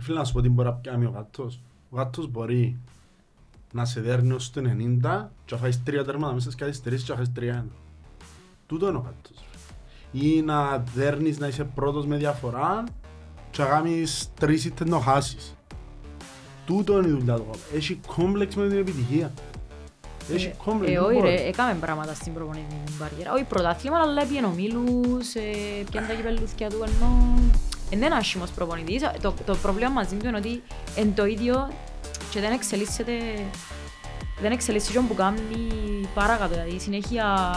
Ρε φίλε να σου πω τι μπορεί να πιάνει ο γάτος. Ο γάτος μπορεί να σε δέρνει ως το 90 και να φάεις τρία τέρματα μέσα και καθυστερήσεις και να φάεις τρία ένα. Τούτο είναι ο γάτος. Ή να δέρνεις να είσαι πρώτος με διαφορά και να κάνεις τρεις ήττες να χάσεις. Τούτο είναι η δουλειά του γάτου. Έχει κόμπλεξ με την επιτυχία. Έχει κόμπλεξ. Ε, δεν όχι μπορείς. ρε, έκαμε πράγματα στην προπονητική καριέρα. Όχι πρωτάθλημα, αλλά έπιεν ομίλους, ε, πιάνε τα κυπελούθκια του, ενώ... Είναι ένα άσχημος προπονητής. Το, το πρόβλημα μαζί του είναι ότι είναι το ίδιο και δεν εξελίσσεται... Δεν εξελίσσεται και που κάνει παρακάτω, δηλαδή συνέχεια...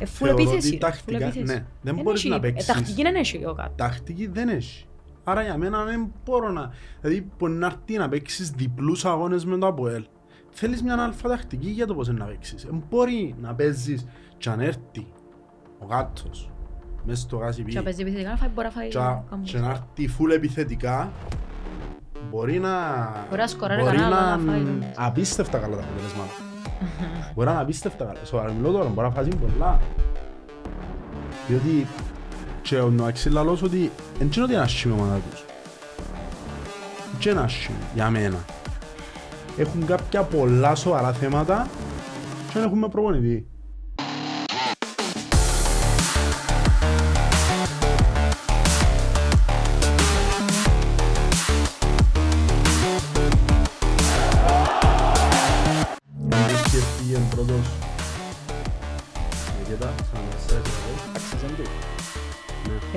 Ε, full Θεωρώ επίθεση. ότι ρε, τακτικά, full επίθεση. ναι, δεν Εν μπορείς έχει- να ε, παίξεις. Τακτική δεν έχει ο κάτω. Τακτική δεν έχει. Άρα για μένα δεν μπορώ να... Δηλαδή μπορεί να έρθει να παίξεις διπλούς αγώνες με το ΑΠΟΕΛ. Θέλεις μια αλφα τακτική για το πώς είναι να παίξεις. Δεν μπορεί να παίζεις και αν έρθει ο γάτος μέσα στο γάσι Και να παίζεις επιθετικά, φάει- μπορεί να φάει... και, κάμπο. και να έρθει φουλ επιθετικά μπορεί να... Μπορεί να σκοράρει μπορεί κανένα, να αλλά να φάει, είναι νομίζω. απίστευτα καλά τα αποτελέσματα. μπορεί να είναι απίστευτα καλά. Σοβαρά μιλώ τώρα, μπορεί να φάσει πολλά. Διότι και ο Νοαξί λαλός ότι δεν είναι ότι είναι άσχημη η ομάδα τους. Δεν είναι άσχημη για μένα. Έχουν κάποια πολλά σοβαρά θέματα και δεν έχουμε προπονητή.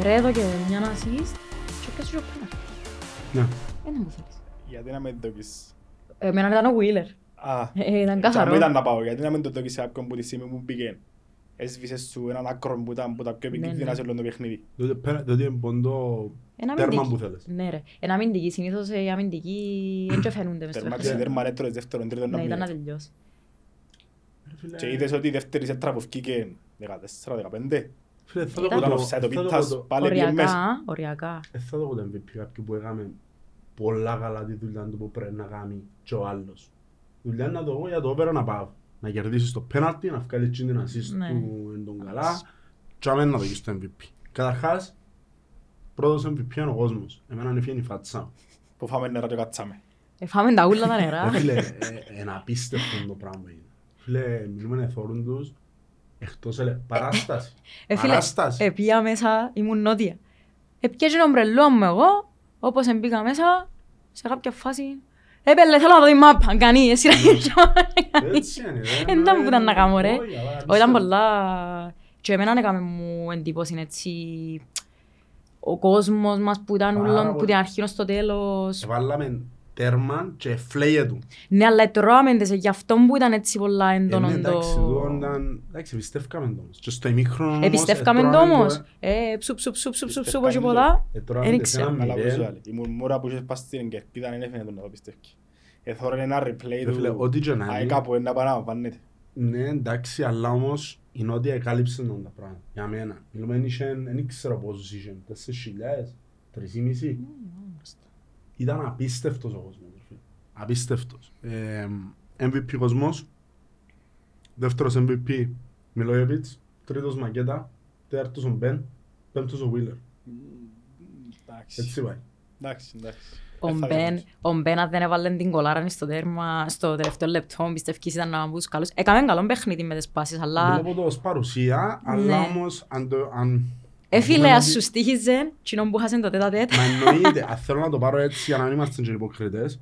Ναι. Ρε εδώ και μια assist και πιάσε και ο πέναλτι. Ναι. Είναι που θέλεις. Γιατί να με δοκίσεις. Εμένα ήταν ο Wheeler. Α, Ε, ήταν και καθαρό. μου ήταν να πάω. Γιατί να μην το δοκίσεις κάποιον που τη στιγμή που μπήκε. Έσβησες σου έναν άκρο που ήταν από τα πιο Ναι, επικίνδυνα ναι. σε όλο το παιχνίδι. Διότι πέρα- διότι είναι ποντό Ένα τέρμα αμυντική. που θέλεις. Ναι ρε. Ένα αμυντική. Συνήθως οι αμυντικοί δεν και φαίνονται μες στο Τερμάτισε παιχνίδι. τέρμα έτρωες δεύτερον, τρίτον να Ναι, ήταν να μην. τελειώσει. Ρε φίλε, Και είδες ότι η δεύτερη σέντρα που βγήκε 14-15. Φίλε, θα το Ήταν πω Ήταν το- offside θα ο το Πίτας, πω το- πάλι πήγε Οριακά, μέσα. α, οριακά. ε, θα το πω το MVP κάποιου που έκαμε πολλά καλά τη δουλειά του που πρέπει να κάνει και ο άλλος. Η δουλειά είναι να το πω για το όπερα να πάω. Να κερδίσεις το πέναλτι, να βγάλεις εκείνη την assist Ναι. του εν τον καλά και αμένα να το έχεις το MVP. Καταρχάς, πρώτος MVP είναι ο κόσμος. Εμένα είναι η φάτσα μου. Που φάμε νερά και κάτσαμε. Ε, Φάμε τα ούλα τα Ρε νερά. Φίλε, ε, είναι απίστευτο το πράγμα είναι. Φίλε, μιλούμε εθώρουν τους εκτός ελε... Παράσταση. Ε, φίλε, Παράσταση. ε, πήγα μέσα, ήμουν νότια. Ε, πιέζε τον ομπρελό μου εγώ, όπως μπήκα μέσα, σε κάποια φάση. Ε, πέλε, θέλω να δω η μάπα, κανεί, εσύ να γίνεις Έτσι είναι. ρε. Δεν ήταν που ήταν να κάνω, ρε. Όχι, αλλά Όχι, ήταν απίστευτο. πολλά... Και εμένα έκαμε μου εντύπωση έτσι... Ο κόσμος μας που ήταν Πάρα ούλον που πολύ. την αρχή ως στο τέλος. Εβάλαμε τέρμα και φλέγε του. Ναι, αλλά τρώαμε τις, γι' αυτό που ήταν έτσι πολλά Ε, ναι, έντονο εντάξει, το... τούτο ήταν- εντάξει, πιστεύκαμε το όμως. Και στο ημίχρονο όμως, Επιστεύκαμε το έτρωγαμε όμως. το, Ε, ψου ψου ψου ψου ψου ψου Πιστεύκαμε όχι το. πολλά. ε, έτρωγαμε Δεν το σε ένα ξέρω. Αλλά που μηδέν. σου λέει, η μουρμούρα που είχες πας στην κερκίδα δεν έφυγε να το πιστεύεις. Εθώρε ένα replay Ρε φίλε, του ό,τι και να ΑΕ είναι. κάπου ένα παραλαμβάνεται. Ναι, εντάξει, αλλά όμως η Νότια εκάλυψε τον τα πράγματα. Για μένα. Μιλούμε, είχε, δεν ξέρω πόσους είχε, τέσσερις χιλιάδες, τρεις ή μισή. Ήταν απίστευτος ο κόσμος. ρε φίλε. Απίστευτος. Ε, MVP κοσμός, δεύτερος MVP Μιλόγεβιτς, τρίτος Μακέτα, τέταρτος ο Μπεν, πέμπτος ο Βίλερ. Εντάξει. Έτσι πάει. Εντάξει, εντάξει. Ο Ε, θα Μπεν, διαφωνήσω. ο Μπεν αν δεν έβαλε την κολάρα στο τέρμα, στο τελευταίο λεπτό, πιστεύεις ήταν να μπούς καλός. Έκαμε καλό παιχνίδι με τις πάσεις, αλλά... Βλέπω το ως παρουσία, αλλά Ναι. όμως αν το... Αν, Ε, αν φίλε, πούμε ας ότι- σου στήχιζε, κοινόν που χάσαν το τέτα τέτ. Μα εννοείται, αν θέλω να το πάρω έτσι για να μην είμαστε και υποκριτές,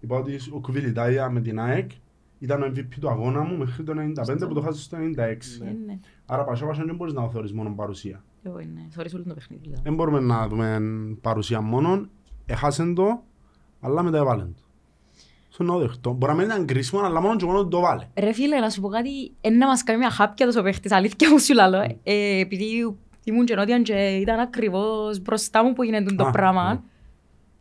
είπα ότι ο Κουβιλιτάια με την ΑΕΚ ήταν ο MVP του αγώνα μου μέχρι το 95 που το χάσε στο 96. Ε, ναι. Άρα πασά πασά δεν μπορείς να θεωρείς μόνο παρουσία. Εγώ είναι. Θωρείς όλο το παιχνίδι. δηλαδή. Δεν μπορούμε να δούμε παρουσία μόνο, έχασαν το, αλλά μετά έβαλαν το. Στο να δεχτώ. Μπορεί να μην ήταν κρίσιμο, αλλά μόνο και μόνο ότι το βάλε. Ρε φίλε, να σου πω κάτι, είναι να μας κάνει μια χάπια τόσο παίχτης, αλήθεια μου σου λαλώ. Ε, επειδή ήμουν και νότια και ήταν ακριβώς μπροστά μου που γίνεται το Α, πράγμα. ναι.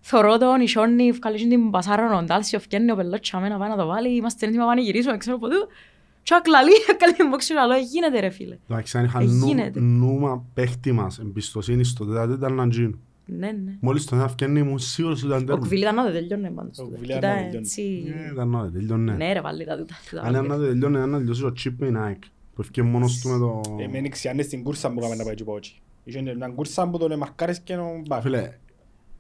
Θωρώ τον Ισόνι, βγάλεις την πασάρα ο Ντάλσιο, φτιάχνει ο πελός τσάμε να πάει να το βάλει, είμαστε έτοιμοι να πάμε να γυρίσουμε, ξέρω πότε. Και ακλαλεί, καλή την box λαλώ, «Ε, γίνεται ρε φίλε. Εντάξει, αν είχα Ε, νου- γίνεται. νούμα παίχτη μας, εμπιστοσύνη στο τέταρτο ήταν να γίνω. Ναι, ναι. Μόλις τον έφτιανε ήμουν σίγουρος ότι ήταν Ο τέρμα. κουβίλ ήταν να το τελειώνει πάντως. Ο του. Κουβίλη Ήταν ήταν να τελειώνει. έτσι... Ε, Ήταν να τελειώνε. Ναι ρε πάλι τα τούτα. τα Αν ήταν να βάλει. τελειώνει, ήταν να τελειώσει το chip με η Nike. Που έφυγε μόνος του με το... Εμένει ξιάνε στην κούρσα που κάμε να πάει και πάω εκεί. Είχε μια κούρσα που τον εμαρκάρεις και τον μπαφ. Φίλε,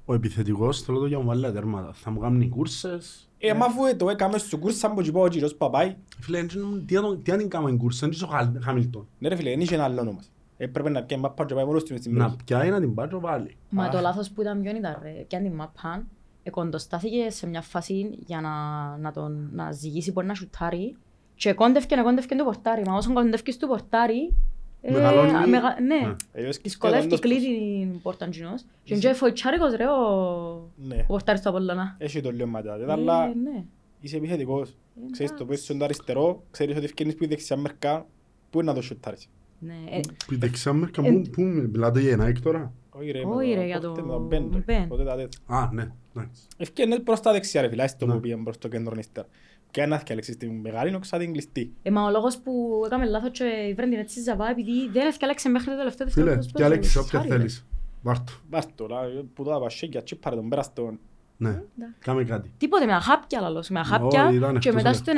Ο επιθετικός θέλω το για να μου βάλει τέρματα. Θα μου κάνει κούρσες. Ε, μα αφού ε, το έκαμε στο κούρσα που είπα ο κύριος Παπάη. Φίλε, εν τζ- τι να το- τι να την κάνουμε κούρσα, είναι και ο Χαλ- Χάμιλτον. Ναι ρε φίλε, δεν είχε ένα άλλο όμως. Έπρεπε να πιάει μάπα και πάει μόνος του μες στην Να περιοχή. πιάει να την πάει και βάλει. Μα Α. το λάθος που ήταν ποιον ήταν ρε. Και αν την μαπάν, εκοντοστάθηκε σε μια φάση για να, να τον να ζυγίσει μπορεί να σουτάρει και κόντευκε να κόντευκε το πορτάρι. Μα όσον κόντευκες το πορτάρι, ε, Μεγαλώνει. α, μεγα- ναι, Ναι. Αλλιώς δυσκολεύει όντως κλείσει την πόρτα κοινός. Και είναι και φοητσάρικος ρε ο, Ναι. ο πορτάρις του Απολλώνα. Έχει το λίγο ματάτε, Ε, αλλά ναι. είσαι επιθετικός. Ε, Ξέρεις το εντάξει. πες στον αριστερό, ξέρεις ότι ευκαινείς που η δεξιά μερικά, πού είναι να το σουτάρεις. Ναι, ε, Που η δεξιά μερκα Ε, πού, πού μιλάτε για ένα τώρα; Όχι ρε, Όχι, με ρε, το- για πότε το- με το Μπεν, ρε. Μπεν. Πότε τα τέτοια. Α, ναι, εντάξει. Ευκαινείς προς τα δεξιά ρε φίλε, άσε το Ναι. που πήγαινε προς το κέντρο ύστερα. Και ένας και αλέξεις την μεγάλη, όξα την κλειστή. Ε, μα ο λόγος που έκαμε λάθος και βρέν την έτσι ζαβά επειδή δεν έφτιαξε μέχρι το τελευταίο Φίλε, δευτερόλεπτο και στο Άλεξη, όποια σάρι, ρε. θέλεις. Βάρ' το. Βάρ' το, λά, που το δάπα σέκια, τσίπαρε τον, πέρας τον. Ναι, εντάξει. κάμε κάτι. Τίποτε με αχάπια λαλός, με Όχι, αχάπια ήταν και εκτός μετά όλα. στο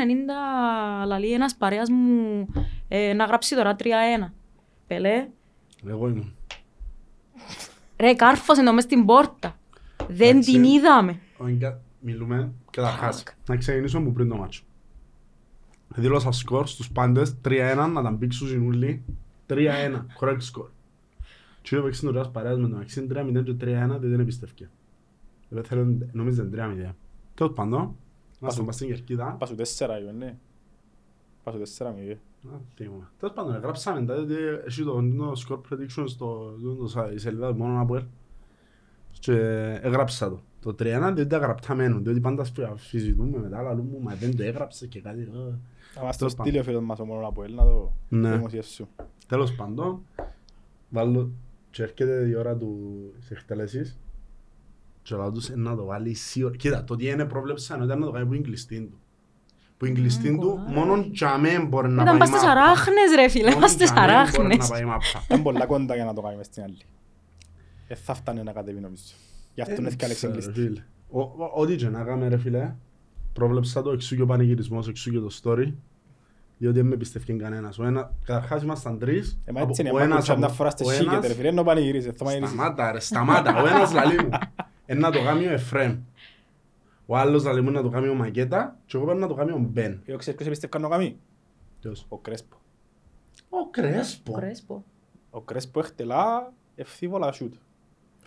90 λαλεί ένας παρέας μου ε, να γράψει τώρα 3-1. Πελέ, Εγώ ήμουν. ρε κάρφωσε το μες στην πόρτα. Δεν Εντάξει. την είδαμε. Όγκα, Μιλούμε καταρχάς. Να ξεκινήσω μου πριν το μάτσο. Δήλωσα σκορ στους πάντες 3-1 να τα μπήξουν συνούλοι. 3-1, correct score. Και ο παίξin ωραίας παρέας με το μεταξύ 3-0 και 3-1 δεν εμπιστεύκε. Δεν θέλω, νόμιζε 3-0. Τέλος πάντων, να στον πας στην κερκίδα. Πάσου τέσσερα, είπε, ναι. Πάσου τέσσερα, μη είπε. Α, τι ήμουν. Τέλος πάντων, γράψαμε τα, διότι έχει το το score prediction στο το- το- η σελίδα του μόνο από ελ. Και έγραψα το. Το 3-1 διότι τα γραπτά μένουν, διότι πάντα σφ- συζητούμε μετά, αλλά μου, μα δεν το έγραψε και κάτι. ε. Θα μας το Τέλος στείλει ο φίλος μας ο μόνο από ελ, να το Ναι. δημοσιεύσω. Τέλος πάντων, βάλω και έρχεται η ώρα του της εκτέλεσης και λέω τους «Ε, να το βάλει σίγουρα. Κοίτα, το τι είναι πρόβλεψα ήταν να το κάνει που είναι κλειστήν του. Που είναι κλειστήν του, κολλάει. μόνον τζαμέ μπορεί να Ήταν πάει πας στις μάπα. αράχνες ρε φίλε, Μόνον πας στις τζαμέ μπορεί αράχνες. να πάει μάπα. Ήταν πολλά κοντά για να το κάνει μες στην άλλη. Ε, θα φτάνε να κατέβει νομίζω. Γι' αυτό Δεν είναι και Αλέξη ξέρω, κλειστή. φίλε. Ο- ο- Ό,τι και να κάνουμε ρε φίλε, πρόβλεψα το εξού και ο πανηγυρισμός, εξού και το story, διότι δεν με πιστεύει κανένας. Ο ένα, καταρχάς ήμασταν τρεις, Ε, μα από- έτσι είναι, ο μάλλον ένας και αν από- τα φοράς τις ο σίγεται, ένας- ρε φίλε, ενώ πανηγυρίζεις, θα πανηγυρίζεις. Σταμάτα ρε, σταμάτα, ο ένας λαλεί μου. Ένα να το κάνει ο Εφραίμ. Ο άλλος λαλεί μου να το κάνει ο Μακέτα και εγώ πρέπει να το κάνει ο Μπεν. Εγώ ξέρεις ποιος εμπιστεύει να το κάνει. Ποιος; Ο Κρέσπο. Ο Κρέσπο. Κρέσπο. Ο Κρέσπο έχτελά ευθύβολα σούτ.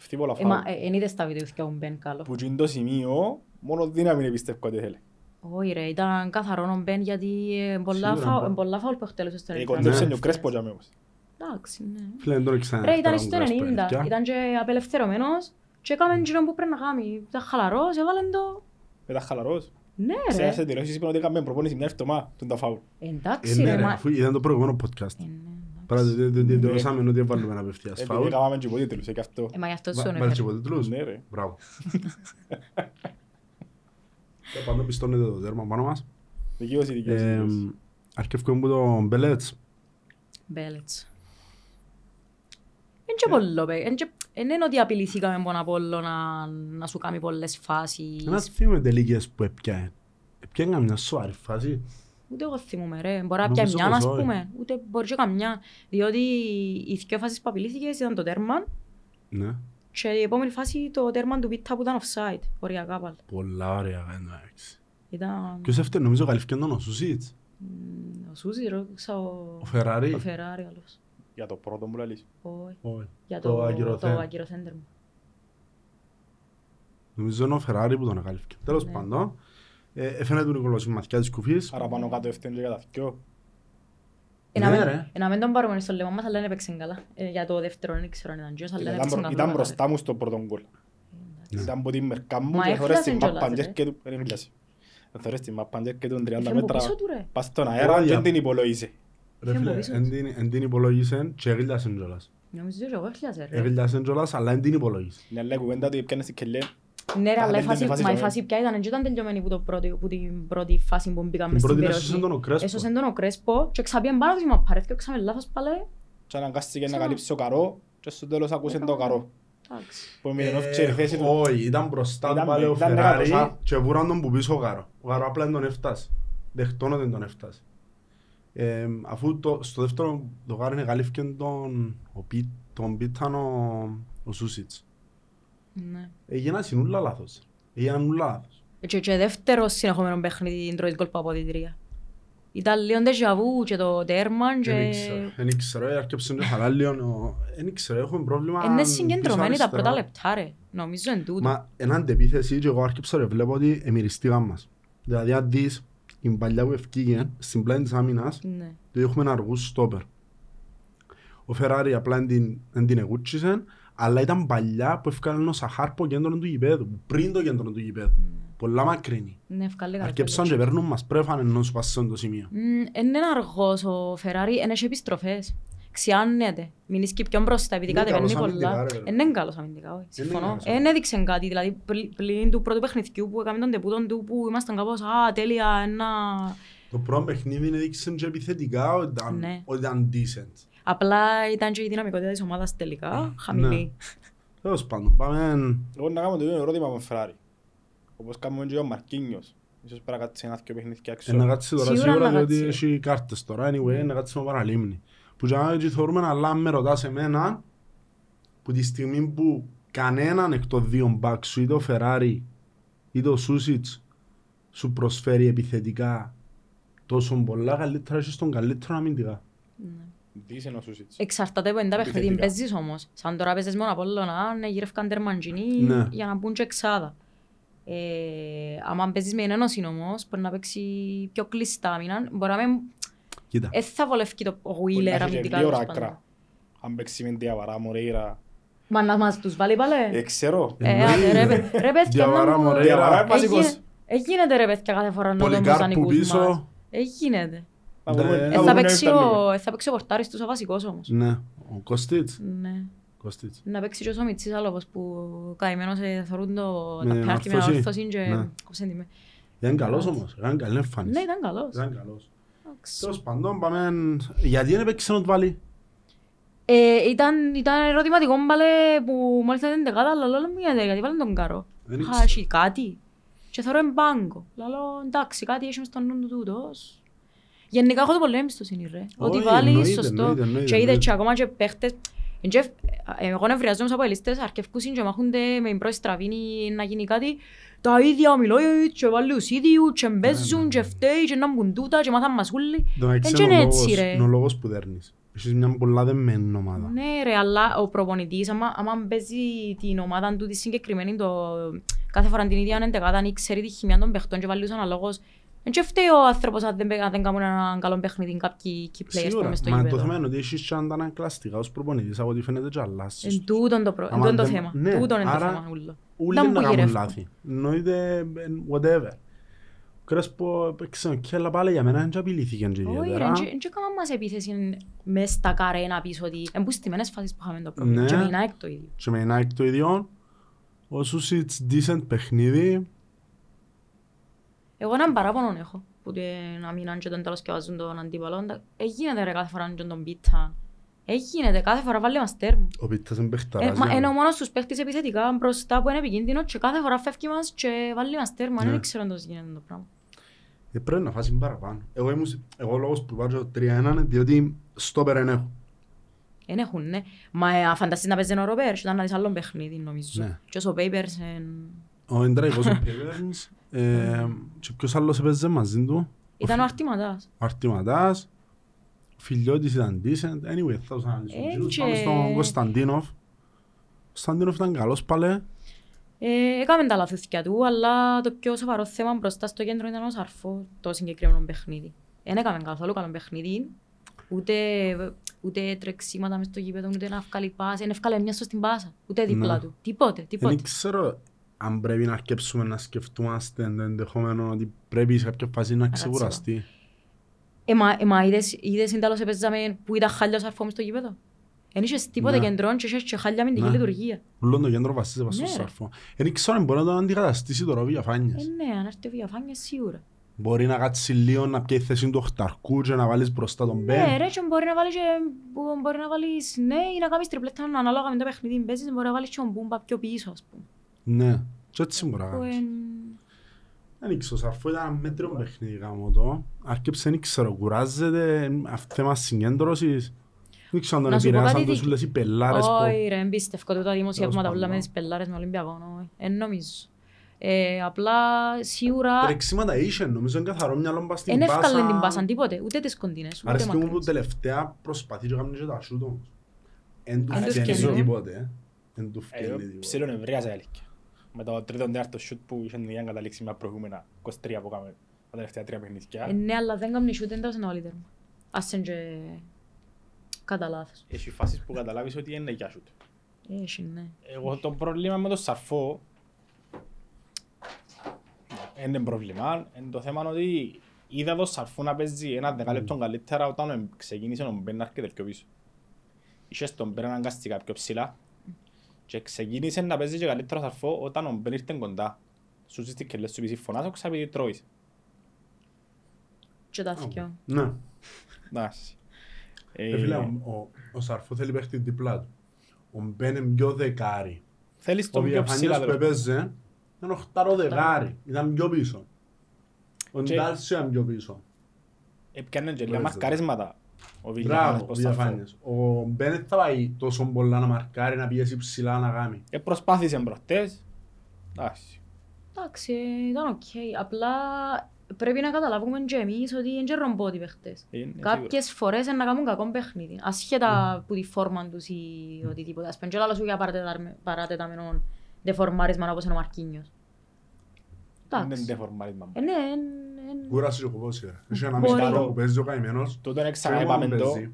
Ευθύβολα Ε, μα, φάουλ. ε, εν είδες τα βίντεο που μπεν καλό. Που είναι το σημείο, μόνο δύναμη είναι πιστεύω ότι θέλει. Όχι ρε, ήταν καθαρό ο Μπεν γιατί ε, πολλά Σίγουρα, φάουλ- μπα. πολλά φάουλ που εκτέλεσε στον Ε, Ερυθρό. κοντέψε Ναι. και ο Κρέσπο για μένα. Εντάξει, ναι. Φίλε, δεν το ήξερα. Ρε, ήταν να στο Κρέσπο, 90, παιδιά. ήταν και απελευθερωμένος και έκαμε εκείνο που πρέπει να κάνει. Ήταν χαλαρός, έβαλε το... Μετά χαλαρός. Ναι Σε ρε, ένας δηλώσεις είπαν ότι έκαμε προπόνηση μια εβδομάδα του τα φάουλ. Ε, εντάξει ναι, ρε, ρε, μα... αφού ήταν το προηγούμενο podcast. Ε, ναι, Παρά εντάξει. το- το- το- το- δηλώσαμε ότι βάλουμε ένα απευθείας Επειδή φάουλ. έκαναμε και υποτίτλους, ε, και αυτό. Ε, μα γι' αυτό σου Βα- τον Βάλεις και έφερε. υποτίτλους. Ναι ρε. Μπράβο. Και Πάντα πιστώνεται το τέρμα πάνω μας. Δικαίωση, δικαίωση. Ε, δικαίωση. Αρκεύκουμε από το Μπελέτς. Μπέλετς. Εν και πολλό, παι. Εν και- εν είναι ότι απειληθήκαμε από τον Απόλλω να, να σου κάνει πολλές φάσεις. Ένας θυμούμε τελικές που έπιανε. Έπιανε καμιά σοβαρή φάση. Ούτε εγώ θυμούμαι ρε. Μπορεί να πιάει Νομίζω μια, πως ας όχι. πούμε. Ούτε μπορεί και καμιά. Διότι οι δυο φάσεις που απειλήθηκες ήταν το τέρμα Ναι. και η επόμενη φάση το τέρμα του Πίτα που ήταν offside. Οριακά πάλι. Πολλά ωραία εντάξει. Ήταν Ποιος έφτιανε, νομίζω καλύφθηκε τον ο Σουσίτς. μ, ο Σούζη, ρώτησα ο, Ο Φεράρι. ο Φεράρι άλλος. Για το πρώτο μου λαλείς. Όχι. Όχι. Για Το το, το ακυρωθέν. ακυρωθέντερ μου. Νομίζω είναι ο Φεράρι που τον ακαλύφθηκε. Τέλος Ναι. πάντων, ε, έφερε τον Νικολός η μαθηκιά της κουφής. Άρα πάνω κάτω ευθύνη και για τα δυο. Ε, να Ναι, μην- ρε. ε, Να μην τον πάρουμε στο λαιμό μας, αλλά δεν έπαιξε καλά. Ε, Για το δεύτερο δεν ξέρω αν ήταν γιος, αλλά δεν Ήταν έπαιξε μπρο- καθόλου Ήταν καλά, μπροστά ρε. μου στο πρώτο γκολ. Ναι. Ήταν από τη μερκά μου Μα και έχλασε θωρές την κιόλας, μάπαν ρε. και έρχεται- δεν έχλασε. Θωρές την μάπαν και έρχεται 30 Είχε μου μέτρα πίσω του, ρε. πας στον αέρα Ωραία. και δεν την υπολογίσε. Ρε Είχε φίλε, μου πίσω εν της. την- εν την υπολόγισεν και έγλιασεν κιόλας. Νομίζω ότι εγώ έχλιασε, ρε. Έγλιασεν κιόλας, αλλά εν την υπολόγισε. Είναι άλλη κουβέντα του έπιανε στην κελέ. Ναι, ρε, αλλά η Παραδέλτε φάση, με φάση μα η ζωή. φάση πια ήταν, δεν ήταν τελειωμένη που, το πρώτο, που την πρώτη φάση που μπήκαμε Την στην πρώτη περιοχή. έσωσεν τον ο Κρέσπο. Έσωσεν τον ο Κρέσπο και ξαπιέν πάνω της μα παρέθηκε, ξαμε λάθος πάλι. Και αναγκάστηκε να Ξέρω. καλύψει ο καρό και στο τέλος ακούσε το καρό. Εντάξει. Που έμεινε off Ε, και η θέση του. Όχι, ήταν μπροστά του Ήταν- πάλι ο ήταν Φεράρι εκατοσά. και βούραν τον που πίσω ο Γάρο. Ο Γάρο απλά δεν τον έφτασε. Δεχτών ότι δεν τον έφτασε. Ε, αφού το, στο δεύτερο το Γάρο είναι καλύφθηκε τον, ο Πι- τον Πίταν ο, ο Σούσιτς. Ναι. έγιναν συνούλα λάθος. Έγιναν ούλα λάθος. Και, και δεύτερο συνεχόμενο παιχνίδι τρώει γκολ από αποδητρία. Ήταν λίγο déjà vu και το τέρμαν και... Δεν ήξερα, δεν ήξερα, αρκέψαν και χαρά λίγο, ο- δεν ήξερα, έχουμε πρόβλημα Είναι πίσω συγκεντρωμένοι τα πρώτα αριστερά. λεπτά ρε. Νομίζω είναι τούτο. Μα εν αντεπίθεση και εγώ άρκεψα και βλέπω ότι εμυριστήκαν μας. Δηλαδή αν δεις η παλιά που ευκήγε στην πλάτη της άμυνας, Ναι. το έχουμε αργούς στόπερ. Ο Φεράρι απλά εν την, εν την εγούτσισε, αλλά ήταν παλιά που έφκανε ο Σαχάρ από κέντρο του γηπέδου, που πριν το κέντρο του γηπέδου. Πολλά μακρινή. Ναι, ευκάλε καλά. Αρκέψαν και παίρνουν μας πρέφανε ενώ σου πάσουν το σημείο. Μμ, Είναι αργός ο Φεράρι, είναι έχει επιστροφές. Ξιάνεται. Μην ισκεί πιο μπροστά επειδή Είναι κατεβαίνει καλός αμυντικά, πολλά. ρε, παιδί. Είναι καλός αμυντικά, όχι. Είναι Συμφωνώ. καλός Δεν έδειξε κάτι, δηλαδή πλη- πλην του πρώτου παιχνιδιού που έκαμε τον τεπούτον του που ήμασταν κάπως «Α, τέλεια, ένα...» Το πρώτο παιχνίδι έδειξε και επιθετικά ότι ήταν, Ναι. ότι ήταν decent. Απλά ήταν και η δυναμικότητα της ομάδας τελικά, χαμηλή. Τέλος πάντων, πάμε... Εγώ να κάνω το ίδιο ερώτημα με τον Φεράρι. Όπως κάνουμε και ο Μαρκίνιος. Ίσως πρέπει να κάτσει ένα δυο παιχνίδια έξω. Να κάτσει τώρα Σίγουρα σίγουρα να διότι κάτσει. έχει κάρτες τώρα. Anyway, να κάτσει με παραλίμνη. Που για να έτσι θεωρούμε, αλλά αν με ρωτάς εμένα, που τη στιγμή που κανέναν εκ των δύο μπακς σου, είτε ο Φεράρι είτε ο Σούσιτς, σου προσφέρει επιθετικά τόσο πολλά, καλύτερα έχεις τον καλύτερο αμυντικά. Δεις είναι ο Σούσιτς. Εξαρτάται από εντά παιχνίδι Επιθετικά. παίζεις όμως. Σαν τώρα παίζεις μόνο Απόλλωνα, ναι, γύρευκαν τερμαντζινοί Ναι. για να μπουν και εξάδα. Ε, άμα παίζεις με ένωση όμως, μπορεί να παίξει πιο κλειστά άμυνα. Μπορεί να μην... Κοίτα, Ε, θα βολεύει το ο Μπορεί να Wheeler έχει και αμυντικά. γλύωρα τέλος πάντων. άκρα. Αν παίξει με Διαβαρά, Μωρέιρα. Μα να μας τους βάλει Ε, πάλι. ξέρω. Ε, άντε, ρε, παι- ρε παιδιά, Διαβαρά, να μου- Μωρέιρα. Διαβαρά είναι Ε, βασικός. γίνε- ε, γίνεται ρε παιδιά κάθε φορά να δούμε τους Πολυκάρπου δανεικούς μας. πίσω. Ε, γίνεται. Να βρούμε- Ε, να Ε, βρούμε θα ένα παίξει εφτά ο- ε, θα παίξει ο πορτάρης τους ο βασικός όμως. ναι, ο Κωστίτς. Ναι. Κωστίτς. Να παίξει και ο Σομιτσής άλλος που καημένος ε, θεωρούν το Με τα την πέναρτι με όρθωση. όρθωση και Ναι. κόψε τη με. Ήταν καλός όμως, ήταν καλή εμφάνιση. Ναι, ήταν καλός. Ήταν καλός. Εντάξει. Τέλος πάντων, πάμε... Γιατί δεν έπαιξε να το βάλει. Ε, ήταν, ήταν ερωτηματικό μπαλέ που μόλις ήταν δεκάδα, αλλά λέω μου γιατί γιατί βάλουν τον καρό. Δεν Είχα ήξερα. έχει κάτι. Και θεωρώ εμπάγκο. Λέω εντάξει κάτι έχει μες στον νου του τούτος. Γενικά έχω το πολύ εμπιστοσύνη ρε. Ότι Όχι, βάλει εννοείται, σωστό. εννοείται, εννοείται, Και είδε εννοείται. και ακόμα και παίχτες. Εν και- ε, Εγώ νευριάζομαι από ελίστες, αρκευκούσιν και μάχονται με την πρώτη στραβήνη να γίνει κάτι. Τα ίδια μιλάει και βάλει τους ίδιους και μπέζουν και φταίει και να μπουν τούτα και μάθαν μας όλοι. Το να Εν ξέρεις και είναι ο έτσι λόγος- ρε. είναι ο λόγος που δέρνεις. Έχεις μια πολλά δεμένη ομάδα. Ναι ρε, αλλά ο προπονητής άμα, άμα παίζει την ομάδα του τη συγκεκριμένη το, κάθε φορά την ίδια εντεκάδα αν ξέρει τη χημία των παιχτών και βάλει τους αναλόγως Εν και φταίει ο άνθρωπος αν δεν, παί- αν δεν κάνουν έναν καλό παιχνίδι κάποιοι key players που Σίγουρα. μες στο Μα το γήπεδο. θέμα είναι ότι έχεις και αντανακλαστικά ως προπονητής από ό,τι φαίνεται και αλλάσεις Εν τους. τούτον το, προ... εν Άμα τούτον το δεν- θέμα. ναι, Τούτον είναι το άρα- θέμα ούλο. Ούλοι Ήταν να που κάνουν γυρεύκουν. λάθη. Εννοείται ε, whatever. Ο Κρέσπο έπαιξε οκ, αλλά πάλι για μένα δεν απειλήθηκε και Όχι ρε, ιδιαίτερα. εν και έκαναν μας επίθεση μες στα καρένα πίσω ότι εν που στημένες φάσεις που είχαμε το πρόβλημα. Ναι. Και με η Nike το ίδιο. Και με η Nike το ίδιο. Ο Σούσιτς decent παιχνίδι. Εγώ έναν παράπονο έχω που την αμήναν και τον τέλος και βάζουν τον αντίπαλο. Εγίνεται ρε κάθε φορά και τον πίτα. Εγίνεται κάθε φορά βάλει μας τέρμα. Ο Πίτας είναι Ε, παιχταράς. μα για είναι ο μένα. μόνος τους παίχτης επιθετικά μπροστά που είναι επικίνδυνο και κάθε φορά φεύγει μας και βάλει μας τέρμα. Ναι. Δεν ξέρω αν το γίνεται το πράγμα. Ε, Πρέπει να φάσεις παραπάνω. Εγώ ήμουν- Εγώ ο λόγος που βάζω 3-1 είναι διότι στόπερ δεν έχω. Δεν έχουν, ναι. Μα ε, φανταστείς να παίζει ο Ροπέρ και ήταν να δεις άλλο παιχνίδι νομίζω. Ναι. Και όσο Papers εν- Ο Εντραϊκός ο Πέβερνς. Ε, Και ποιος άλλος έπαιζε μαζί του; ήταν ο Αρτηματάς. Ο Αρτηματάς. Ο Φιλιώτης ήταν decent. Anyway, θα τους αναλύσουμε. Ε, Εκείνους και- Πάμε στον Κωνσταντίνοφ. Ο Κωνσταντίνοφ ήταν καλός πάλι. Ε, έκαμε τα λαθούθηκια του, αλλά το πιο σοβαρό θέμα μπροστά στο κέντρο ήταν ο Σαρφό, το συγκεκριμένο παιχνίδι. Δεν έκαμε καθόλου καλό παιχνίδι, ούτε, ούτε τρεξίματα μες στο γήπεδο, ούτε να βγάλει πάσα, δεν ευκάλε μια σωστή πάσα, ούτε δίπλα Ναι. του. Τίποτε, τίποτε. Δεν ξέρω αν πρέπει να αρκέψουμε να σκεφτούμαστε το ενδεχόμενο ότι πρέπει σε κάποια φάση να Ρατσίβα. ξεκουραστεί. Ε, μα, ε, μα είδες, είδες είναι τέλος έπαιζαμε που ήταν χάλια ο Σαρφό μες στο γήπεδο. Εν είχες τίποτε Ναι. κεντρών και είχες και χάλια αμυντική Ναι. λειτουργία. Όλο το κέντρο βασίζεται πάνω στο Ναι, ρε. σαρφό. Δεν ξέρω αν μπορεί να το αντικαταστήσει τώρα ο Ε, Βιαφάνιας. ναι, αν έρθει ο Βιαφάνιας σίγουρα. Μπορεί να κάτσει λίγο να πιέει θέση του οχταρκού και να βάλεις μπροστά τον Ναι, Μπεν. ρε, και μπορεί να βάλεις, και, που- μπορεί να βάλεις, ναι, ή να κάνεις τριπλέτα ανάλογα με το παιχνίδι που παίζεις, μπορεί να βάλεις και τον Μπούμπα πιο πίσω, ας πούμε. Ναι, και έτσι μπορεί να Που κάνεις. εν- Δεν ξέρω, ο Σαρφό ήταν ένα μέτριο παιχνίδι γάμο το. Αρκέψε, δεν ξέρω, κουράζεται, αυτό θέμα συγκέντρωσης. Δεν ξέρω αν τον Να σου πω επηρεάσαν κάτι τους δίκη. όλες οι πελάρες που... Όχι ρε, εμπίστευκο τούτα δημοσιεύματα Τέλος που λέμε πάντων. τις πελάρες με Ολυμπιακό. όχι. Εν νομίζω. Ε, απλά σίγουρα Τρεξίματα είχε, νομίζω είναι καθαρό μυαλό πας στην δεν πάσα. εύκαλε την πάσα τίποτε, ούτε τις κοντινές, ούτε Αρέσκει μου που μακρύς. τελευταία προσπαθεί και κάνει και τα σούτ όμως. Εν του Εν του φτιάχνει φτιάχνει. τίποτε. Εν του Εγώ φτιάχνει τίποτε. ψήλων ευρέασα έλικια. Με το τρίτο τέταρτο σούτ που είχε την ίδια καταλήξει με προηγούμενα 23 που έκαμε τα τελευταία τρία Ε, παιχνίδια. Ναι, αλλά δεν κάνει σούτ, δεν τα να βάλει τέρμα. Ας είναι και κατά λάθος. Έχει φάσεις που καταλάβεις ότι είναι για σούτ. Έχει, ναι. Εγώ το πρόβλημα με το Σαρφό είναι πρόβλημα. Είναι το θέμα ότι είδα το Σαρφό να παίζει ένα δεκάλεπτο καλύτερα όταν ξεκίνησε ο Μπεν να έρχεται πιο πίσω. Είχες τον Μπεν αναγκαστικά πιο ψηλά και ξεκίνησε να παίζει και καλύτερος Σαρφό όταν ο Μπεν ήρθε κοντά. Σου ζήσεις και λες σου πεις φωνάς ο ξαπίδι τρώεις. Και τα θυκιό. Ναι. Εντάξει. Ε, φίλε, ο- ο- Ο Σαρφό θέλει παίχτη δίπλα του. Ο Μπεν είναι πιο δεκάρι. Θέλεις Ο τον πιο Διαφανιάς ψηλά. που τέλος. έπαιζε ήταν οχτάρο δεκάρι. Ήταν πιο πίσω. Ο Και- Ντάλσιο ήταν πιο πίσω. Έπιανε και λίγα Μπορείς, μαρκαρίσματα. Ο Βιλιάνας Μπράβο, ο προς Σαρφό. Διαφάνειας. Ο Μπεν δεν θα πάει τόσο πολλά να μαρκάρει, να πιέσει ψηλά να κάνει. Ε, προσπάθησε προχτές. Εντάξει. Εντάξει, ήταν οκ. Απλά πρέπει να καταλάβουμε και εμείς ότι είναι και ρομπότοι παίχτες. Είναι Κάποιες φορές είναι να κάνουν κακό παιχνίδι. Ασχέτα από τη φόρμα τους ή οτιδήποτε. Ας πούμε και άλλο σου για παρατεταρμε- παρατεταμένο δεφορμάρισμα όπως είναι ο Μαρκίνιος. Είναι Εντάξει. δεφορμάρισμα. Ε, ναι, εν- εν- Κούρασε και ο κοπόσιρα. Έχει ένα Μπορεί. μισθάρο που παίζει ο καημένος. Τούτον και ξαναείπαμε μόνο το. παίζει.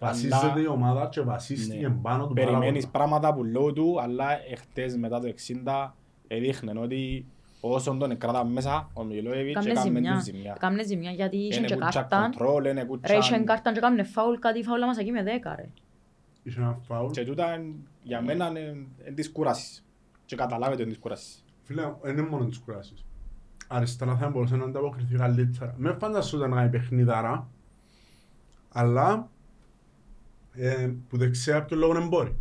Βασίζεται η ομάδα και βασίστηκε Ναι. πάνω του πάρα Περιμένεις πολλά. πράγματα που λέω του, αλλά εχθές μετά το 60 έδειχνε ότι όσον τον κρατά μέσα, ο Μιλόεβιτς Κάμνε έκαμε ζημιά. την ζημιά. Κάμνε ζημιά γιατί είχε Είναι και κούτσα κάρταν. κοντρόλ, είναι Ρε, είχε κούτσα... κάρταν και κάμνε φάουλ, κάτι φάουλα μας εκεί με δέκα ρε. Είχε ένα φάουλ. Και τούτα εν- για μένα είναι είναι της κούρασης. Και καταλάβετε είναι της κούρασης. Φίλε, δεν είναι μόνο τις κουράσεις. Αριστερά θα μπορούσε να ανταποκριθεί καλύτερα. Με φαντασούταν να κάνει παιχνιδάρα, αλλά ε, που δεξιά ποιο λόγο δεν μπορεί.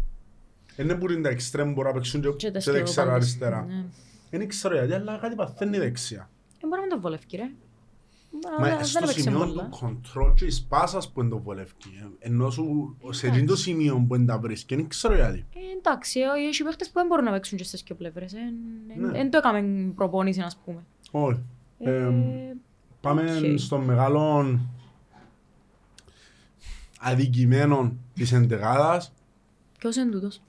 Είναι που είναι τα εξτρέμ μπορούν να παίξουν και, Και τα και δεξιά σκευοπάντες. αριστερά. Ναι. Δεν ξέρω γιατί, αλλά κάτι παθαίνει δεξιά. Ε, μπορεί να το βολεύει ρε. Μα Αλλά δεν στο έπαιξε σημείο πολλά. του κοντρόλ και της πάσας που είναι το βολεύει. Ενώ σου σε εκείνο το σημείο που είναι τα βρίσκει, δεν ξέρω γιατί. Ε, εντάξει, ε, έχει παίχτες που δεν μπορούν να παίξουν και στις δύο πλευρές. Ναι. Δεν το έκαμε προπόνηση, ας πούμε. Όχι. Ε, Ε, Πάμε οκ. στο μεγάλο αδικημένο της εντεγάδας, Ποιος είναι τούτος;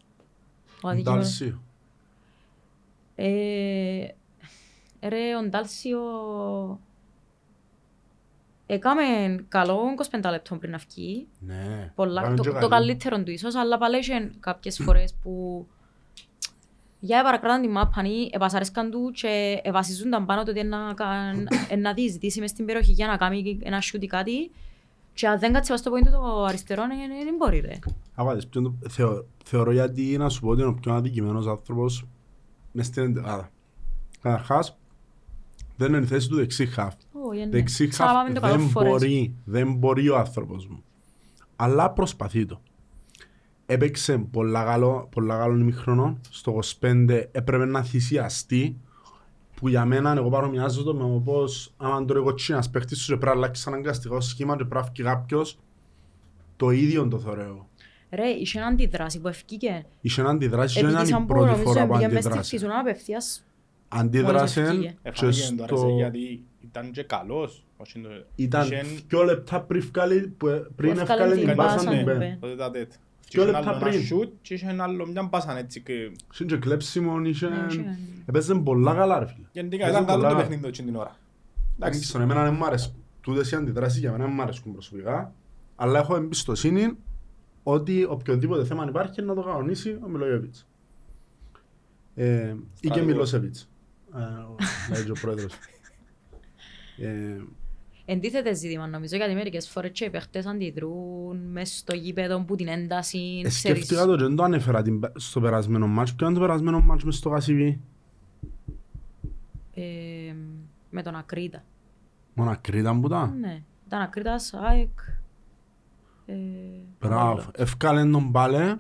Ο ο αδικημένος. Ντάλσιο. Ε, Ρε, ο Ντάλσιο... Έκαμε καλό 25 λεπτό πριν να βγει. Ναι. Πολλά, Πάμε το, και το καλή. καλύτερο του ίσως, αλλά πάλι είχε κάποιες φορές που για παρακράταν τη μάπα ή επασαρέσκαν του και ευασίζονταν πάνω το ότι να, καν- ε, να διεισδύσει μες στην περιοχή για να κάνει ένα σιούτ ή κάτι και αν δεν κάτσει στο πόντο το αριστερό, ε, ε, δεν μπορεί ρε. Άβατες, ποιον το- θεω- θεωρώ γιατί να σου πω ότι είναι ο πιο αδικημένος άνθρωπος μες στην εντεγάδα. Καταρχάς, δεν είναι η θέση του δεξί χαφ. Όχι, ε, ναι. Δεξί χαφ Ξαναπάμε το καλός δεν φορές. μπορεί, δεν μπορεί ο άνθρωπος μου. Αλλά προσπαθεί το. Έπαιξε πολλά καλό, πολλά καλό ημιχρονό. Στο 25 έπρεπε να θυσιαστεί. Που για μένα, εγώ παρομοιάζω το με όπως άμα τώρα εγώ τσίνας παίχτης σου και πρέπει να αλλάξεις αναγκαστικό σχήμα και πρέπει να φύγει κάποιος το ίδιο το θεωρώ εγώ. Ρε, είχε έναν αντιδράση που ευκήκε. Είχε να αντιδράσει και δεν Επειδή ήταν σαν η που πρώτη νομίζω φορά που μπήκε μες στη αντιδράσει. φυσούνα απευθείας. Αντίδρασε Μόλις ευκήγε. και Εφάνηκε το άρεσε στο... γιατί ήταν και καλός. όχι το- Ήταν Είχεν- δυο λεπτά πριν βγάλει, που- πριν Που ευκάλε ευκάλε την την πάσα πάσα του του Μπεν. Μπεν. Τότε ήταν τέτοιο. Και Δυο είχε λεπτά άλλο ένα πριν. σούτ και είχε άλλο μια πάσαν έτσι και... Είχε και κλέψιμο, είχε... Ναι, είχε. Έπαιζε πολλά καλά ρε φίλε. Γενικά Έπαιζε ήταν καλό πολλά το καλά. παιχνίδι εκείνη την ώρα. Εντάξει, Εντάξει. στον εμένα δεν μ' αρέσκουν. Τούτες οι αντιδράσεις για μένα δεν μ' αρέσκουν προσωπικά. Αλλά έχω εμπιστοσύνη ότι οποιοδήποτε θέμα υπάρχει να το κανονίσει ο Μιλόγεβιτς. Ε, ή και Στρατηγός. Μιλόσεβιτς. Ε, ο- Λέει και ο πρόεδρος. Ε, Εντίθεται ζήτημα νομίζω γιατί μερικές φορές και οι παίχτες αντιδρούν μέσα στο γήπεδο που την ένταση. ε, ξέρεις. σκέφτηκα το και δεν το ανέφερα την- στο περασμένο μάτς. Ποιο είναι το περασμένο μάτς μες στο Κασιβί. Ε, με τον Ακρίτα. Μόνο Ακρίτα που ήταν. Ναι, ήταν Ακρίτας, ΑΕΚ. Ε, Μπράβο. άλλο. Ευκάλεν τον πάλε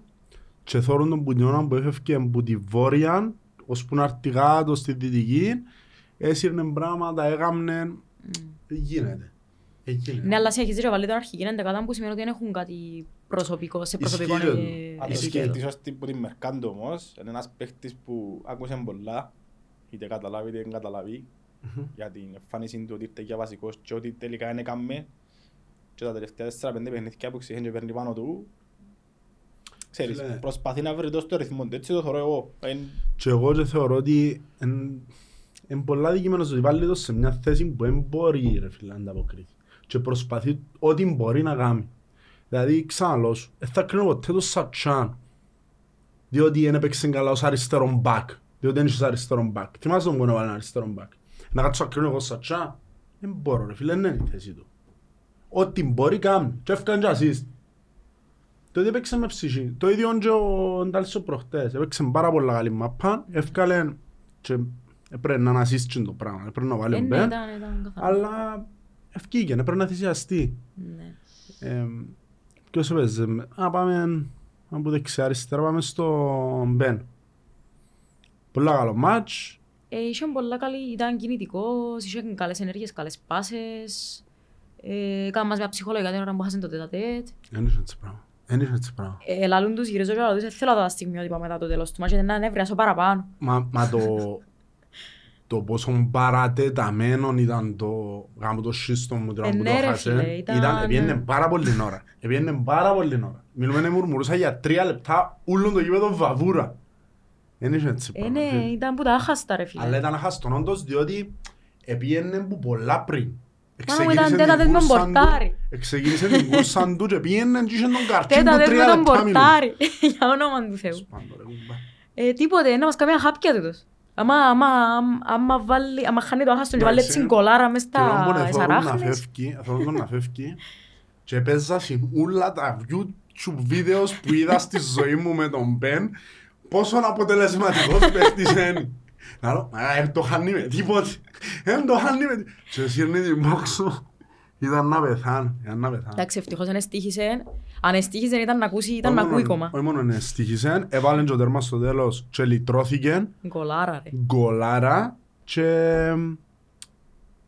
και θόρουν τον πουνιώνα που έφευκε από τη βόρεια ώσπου να έρθει κάτω στη δυτική έσυρνε πράγματα, έγαμνε. Δεν γίνεται. Ε, γίνεται. Ναι, αλλά συνεχίζει και βάλει τον αρχική εντεκάδα που σημαίνει ότι δεν έχουν κάτι προσωπικό, σε Ισχύει προσωπικό και- ε, Αν το Ισχύει. επίπεδο. σκεφτείς ως την- που την Μερκάντο όμως, είναι ένας παίχτης που άκουσε πολλά, είτε καταλάβει είτε δεν καταλάβει, για την εμφάνιση του ότι ήρθε για βασικός και ότι τελικά δεν έκαμε και τα τελευταία 4-5 παιχνίδια που ξέχει και παίρνει πάνω του, ξέρεις, Φίλε. προσπαθεί να βρει τόσο το ρυθμό του, έτσι το θωρώ εγώ. Εν- Και εγώ και θεωρώ ότι είναι πολλά δικημένος ότι βάλει το σε μια θέση που δεν μπορεί ρε φίλε να ανταποκριθεί. Και προσπαθεί ό,τι μπορεί να κάνει. Δηλαδή ξαναλώ σου, δεν θα κρίνω ποτέ το Σατσάν. Διότι δεν έπαιξε καλά ως αριστερόν μπακ. Διότι δεν είσαι αριστερόν μπακ. Θυμάσαι τον που να βάλει ένα αριστερόν μπακ. Να κάτσω να κρίνω εγώ Σατσάν. Δεν μπορώ ρε φίλε, δεν είναι η θέση του. Ό,τι μπορεί κάνει. Και έφκανε και assist. Τότε έπαιξε με ψυχή. Το ίδιο και ο Ντάλσο προχτές. Έπαιξε πάρα πολλά καλή μαπά. Έφκαλε και έπρεπε να ανασύσει το πράγμα. Έπρεπε να βάλει Ε, ναι, μπεν. ήταν- ήταν καθαρό. Αλλά ευκήγε, έπρεπε να θυσιαστεί. Ναι. Ε, ποιος έπαιζε. Α, πάμε από δεξιά αριστερά, πάμε στο Μπεν. Πολλά καλό μάτς. Ε, είχε πολλά καλή, ήταν κινητικός, είχε καλές ενέργειες, καλές πάσες. Ε, Έκαμε μας μια ψυχολογία την ώρα που χάσαν το τέτα-τέτ. Δεν είχε έτσι πράγμα. Δεν είχε έτσι πράγμα. Ε, λαλούν τους γυρίζω και λαλούν τους, «Ε, θέλω τα στιγμιότυπα μετά το τέλος του μάτς, γιατί να νευριάσω παραπάνω. Μα, μα το, το πόσο παρατεταμένο ήταν το γάμο το σύστο μου τώρα Ε, που το ναι, ρε, χάσε. φίλε, ήταν- Ήταν, επιένε πάρα πολύ ώρα. Επιένε πάρα πολύ ώρα. Μιλούμε να μουρμουρούσα για τρία λεπτά ούλον το γήπεδο βαβούρα. Δεν είχε έτσι Ε, πράγμα. ναι, φίλε. ήταν που τα άχαστα ρε φίλε. Αλλά ήταν αχαστον όντως διότι επιένε που πολλά πριν. Μάνα μου ήταν Εξεκίνησε τέταρτες την με τον κούρσα του- πορτάρι. Εξεκίνησε την κούρσα του και πήγαινε και είχε τον καρτσίν του Τέτα δεν με τρία τον λεπτά μιλούν. πορτάρι, για όνομα του Θεού. Σπάντο, ρε, κουμπά. Ε, τίποτε, να μας κάνει ένα χάπια τούτος. Άμα, άμα, άμα, άμα, βάλει, άμα χάνει το άχαστον και βάλει Εντάξει. έτσι κολάρα μες Θέλω να στα θέλω να αράχνες. φεύγει, θέλω τον να φεύγει και έπαιζα σε όλα τα YouTube βίντεος που είδα στη ζωή μου με τον Ben πόσο αποτελεσματικός παίχτης είναι. Να λέω, «Α, δεν το χάνει με τίποτε. Δεν το χάνει με τίποτε. Και σύρνει την box του. Ήταν να πεθάνει. Ήταν να πεθάνει. Εντάξει, ευτυχώς δεν εστίχησε. Αν εστίχησε ήταν να ακούσει, ήταν να Όχι ακούει μόνο- κόμμα. Όχι μόνο είναι στοιχησέν, έβαλε και ο τέρμας στο τέλος και λυτρώθηκε, Κολάρα ρε. γκολάρα και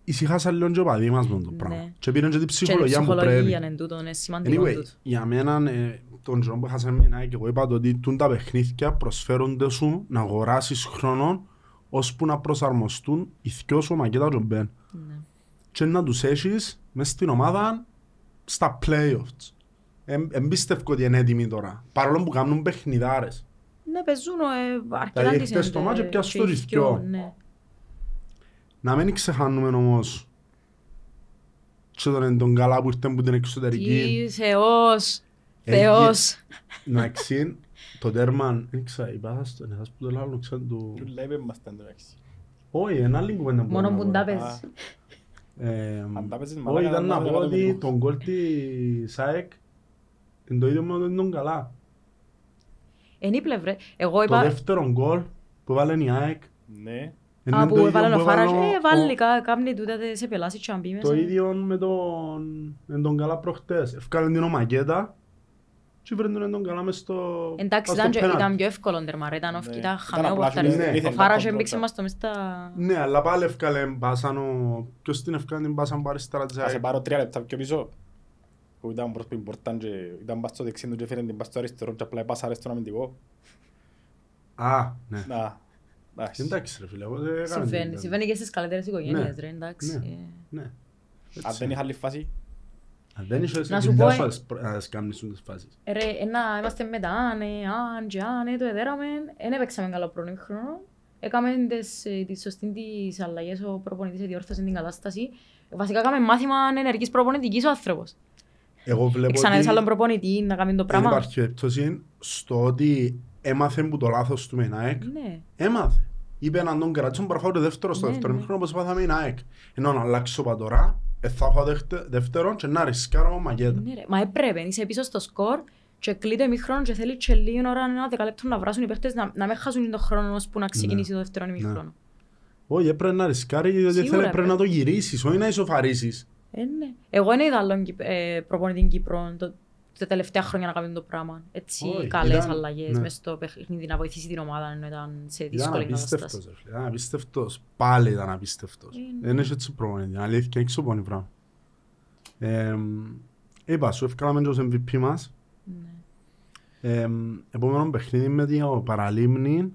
ησυχάσαν λίγο και ο παδί μας με το Ναι. πράγμα. Και πήραν και την Και η ψυχολογία που πρέπει. ψυχολογία είναι τούτο, είναι σημαντικό Anyway, τούτο. για μένα, ε, τον καιρό που χάσαμε ένα και εγώ είπα το ότι τούν τα παιχνίδια προσφέρονται σου να αγοράσεις χρόνο ώσπου να προσαρμοστούν οι δυο σου μακέτα και ο Μπεν. Ναι. Και να τους έχεις μες στην ομάδα στα playoffs. Εν πιστεύω ότι είναι έτοιμοι τώρα. Παρόλο που κάνουν παιχνιδάρες. Ναι, παίζουν ε, αρκετά Δηλαδή, decent, χτες το ε, μάτσο πιάσουν και το οι ρισκιό. δυο, ναι. Να μην ξεχάνουμε όμως και τον, τον καλά που ήρθε από την εξωτερική. Τι Θεός, Έγινε- Θεός. Εντάξει, το τέρμα, δεν ξέρω, είπα σας το, είναι σας που το λέω, ξέρω του... Τούλα είπε μας τα εντάξει. Όχι, ένα άλλη κουβέντα που Μόνο να που πω. τα Α, παίζεις. Ε, Αν τα παίζεις Όχι, μαλάκα, ήταν να να πω το ότι λίγο. τον γκολ της ΑΕΚ είναι το ίδιο με τον τον καλά. Εν η πλευρέ. Εγώ Το είπα, δεύτερο γκολ που βάλε η ΑΕΚ Ναι. είναι α, το που ίδιο έβαλε ο που Φάρας, έβαλε ο- ε, βάλει ο- κα- κάμνη τούτα τε- σε πελάσει και αν πει Το μέσα. ίδιο με τον, με τον καλά προχτές. Ευκάλεν την ομακέτα και βρέντον τον καλά μες στο... Εντάξει, μες ήταν, στο και- πέναλτι. ήταν πιο εύκολο τέρμα, ρε, ήταν, Ναι. ήταν Ήταν χαμένο απλά πορτάρι. ναι, Ο ήθελε Φάρας να έμπηξε κοντρόλ. μας το μες στα... Ναι, αλλά πάλι ευκάλεν μπάσαν ο... Ποιος την ευκάλεν την μπάσαν από αριστερά της Θα σε ΑΕΚ. πάρω τρία λεπτά πιο πίσω. Που ήταν προς την πορτάν και ήταν πας στο δεξί του και έφερε την πας στο αριστερό και απλά έπασαρε στον αμυντικό. Α, ναι. Να, εντάξει. Εντάξει ρε φίλε, εγώ δεν έκανα Συμβαίνει, τίποτα. συμβαίνει και στις καλύτερες οικογένειες, Ναι. ρε, εντάξει. Ναι. ε. Ναι. Αν Έτσι. δεν είχα άλλη φάση, Αν δεν είσαι Να σου δουλειά πω, σου ε, να τις προ- να τις κάνεις τις φάσεις. Ρε, ένα, είμαστε μετά, ναι, αν και αν, ε, το εδέραμε, δεν έπαιξαμε καλό πρώτο χρόνο. Έκαμε τις, ε, τη σωστή τις αλλαγές, ο προπονητής διόρθωσε την κατάσταση. Βασικά έκαμε μάθημα ενεργής προπονητικής ο άνθρωπος. Εγώ βλέπω Ξαναδείς ότι άλλον προπονητή να κάνει το δεν πράγμα. υπάρχει περίπτωση στο ότι έμαθε που το λάθος του με την ΑΕΚ. Ναι. Έμαθε. Είπε να τον κρατήσουν παραφάω το δεύτερο στο Ναι, δεύτερο ναι. μήχρονο όπως πάθαμε την ΑΕΚ. Ενώ να αλλάξω πατορά, ε, θα φάω δευτε- δεύτερον και να ρισκάρω μαγέτα. Ναι, ρε. Μα έπρεπε, είσαι πίσω στο σκορ και κλείτο ημίχρονο και θέλει και λίγη ώρα, ένα δεκαλέπτο να βράσουν οι παίχτες να, να μην χάσουν τον χρόνο ώσπου να ξεκινήσει το δεύτερο ημίχρονο. Όχι, έπρεπε να ρισκάρει γιατί Σίγουρα θέλει, πρέπει πρέπει. να το γυρίσεις, όχι να ισοφαρίσεις. Ε, ναι. Εγώ δεν είδα άλλον Κυπ- ε, προπονητή Κύπρο το, τα τελευταία χρόνια να κάνουν το πράγμα. Έτσι Όχι, καλές ήταν- αλλαγές ναι. μες στο παιχνίδι να βοηθήσει την ομάδα ενώ ήταν σε Ήταν δύσκολη απίστευτος, κατάσταση. ρε φίλε. Ήταν απίστευτος. Πάλι ήταν απίστευτος. Ε, ναι. Δεν έχει έτσι προπονητή. Αλήθεια, έχει ξεπονή πράγμα. Ε, Είπα σου, ευκάλαμε και ως MVP μας. Ναι. Ε, επόμενο παιχνίδι με την Παραλίμνη.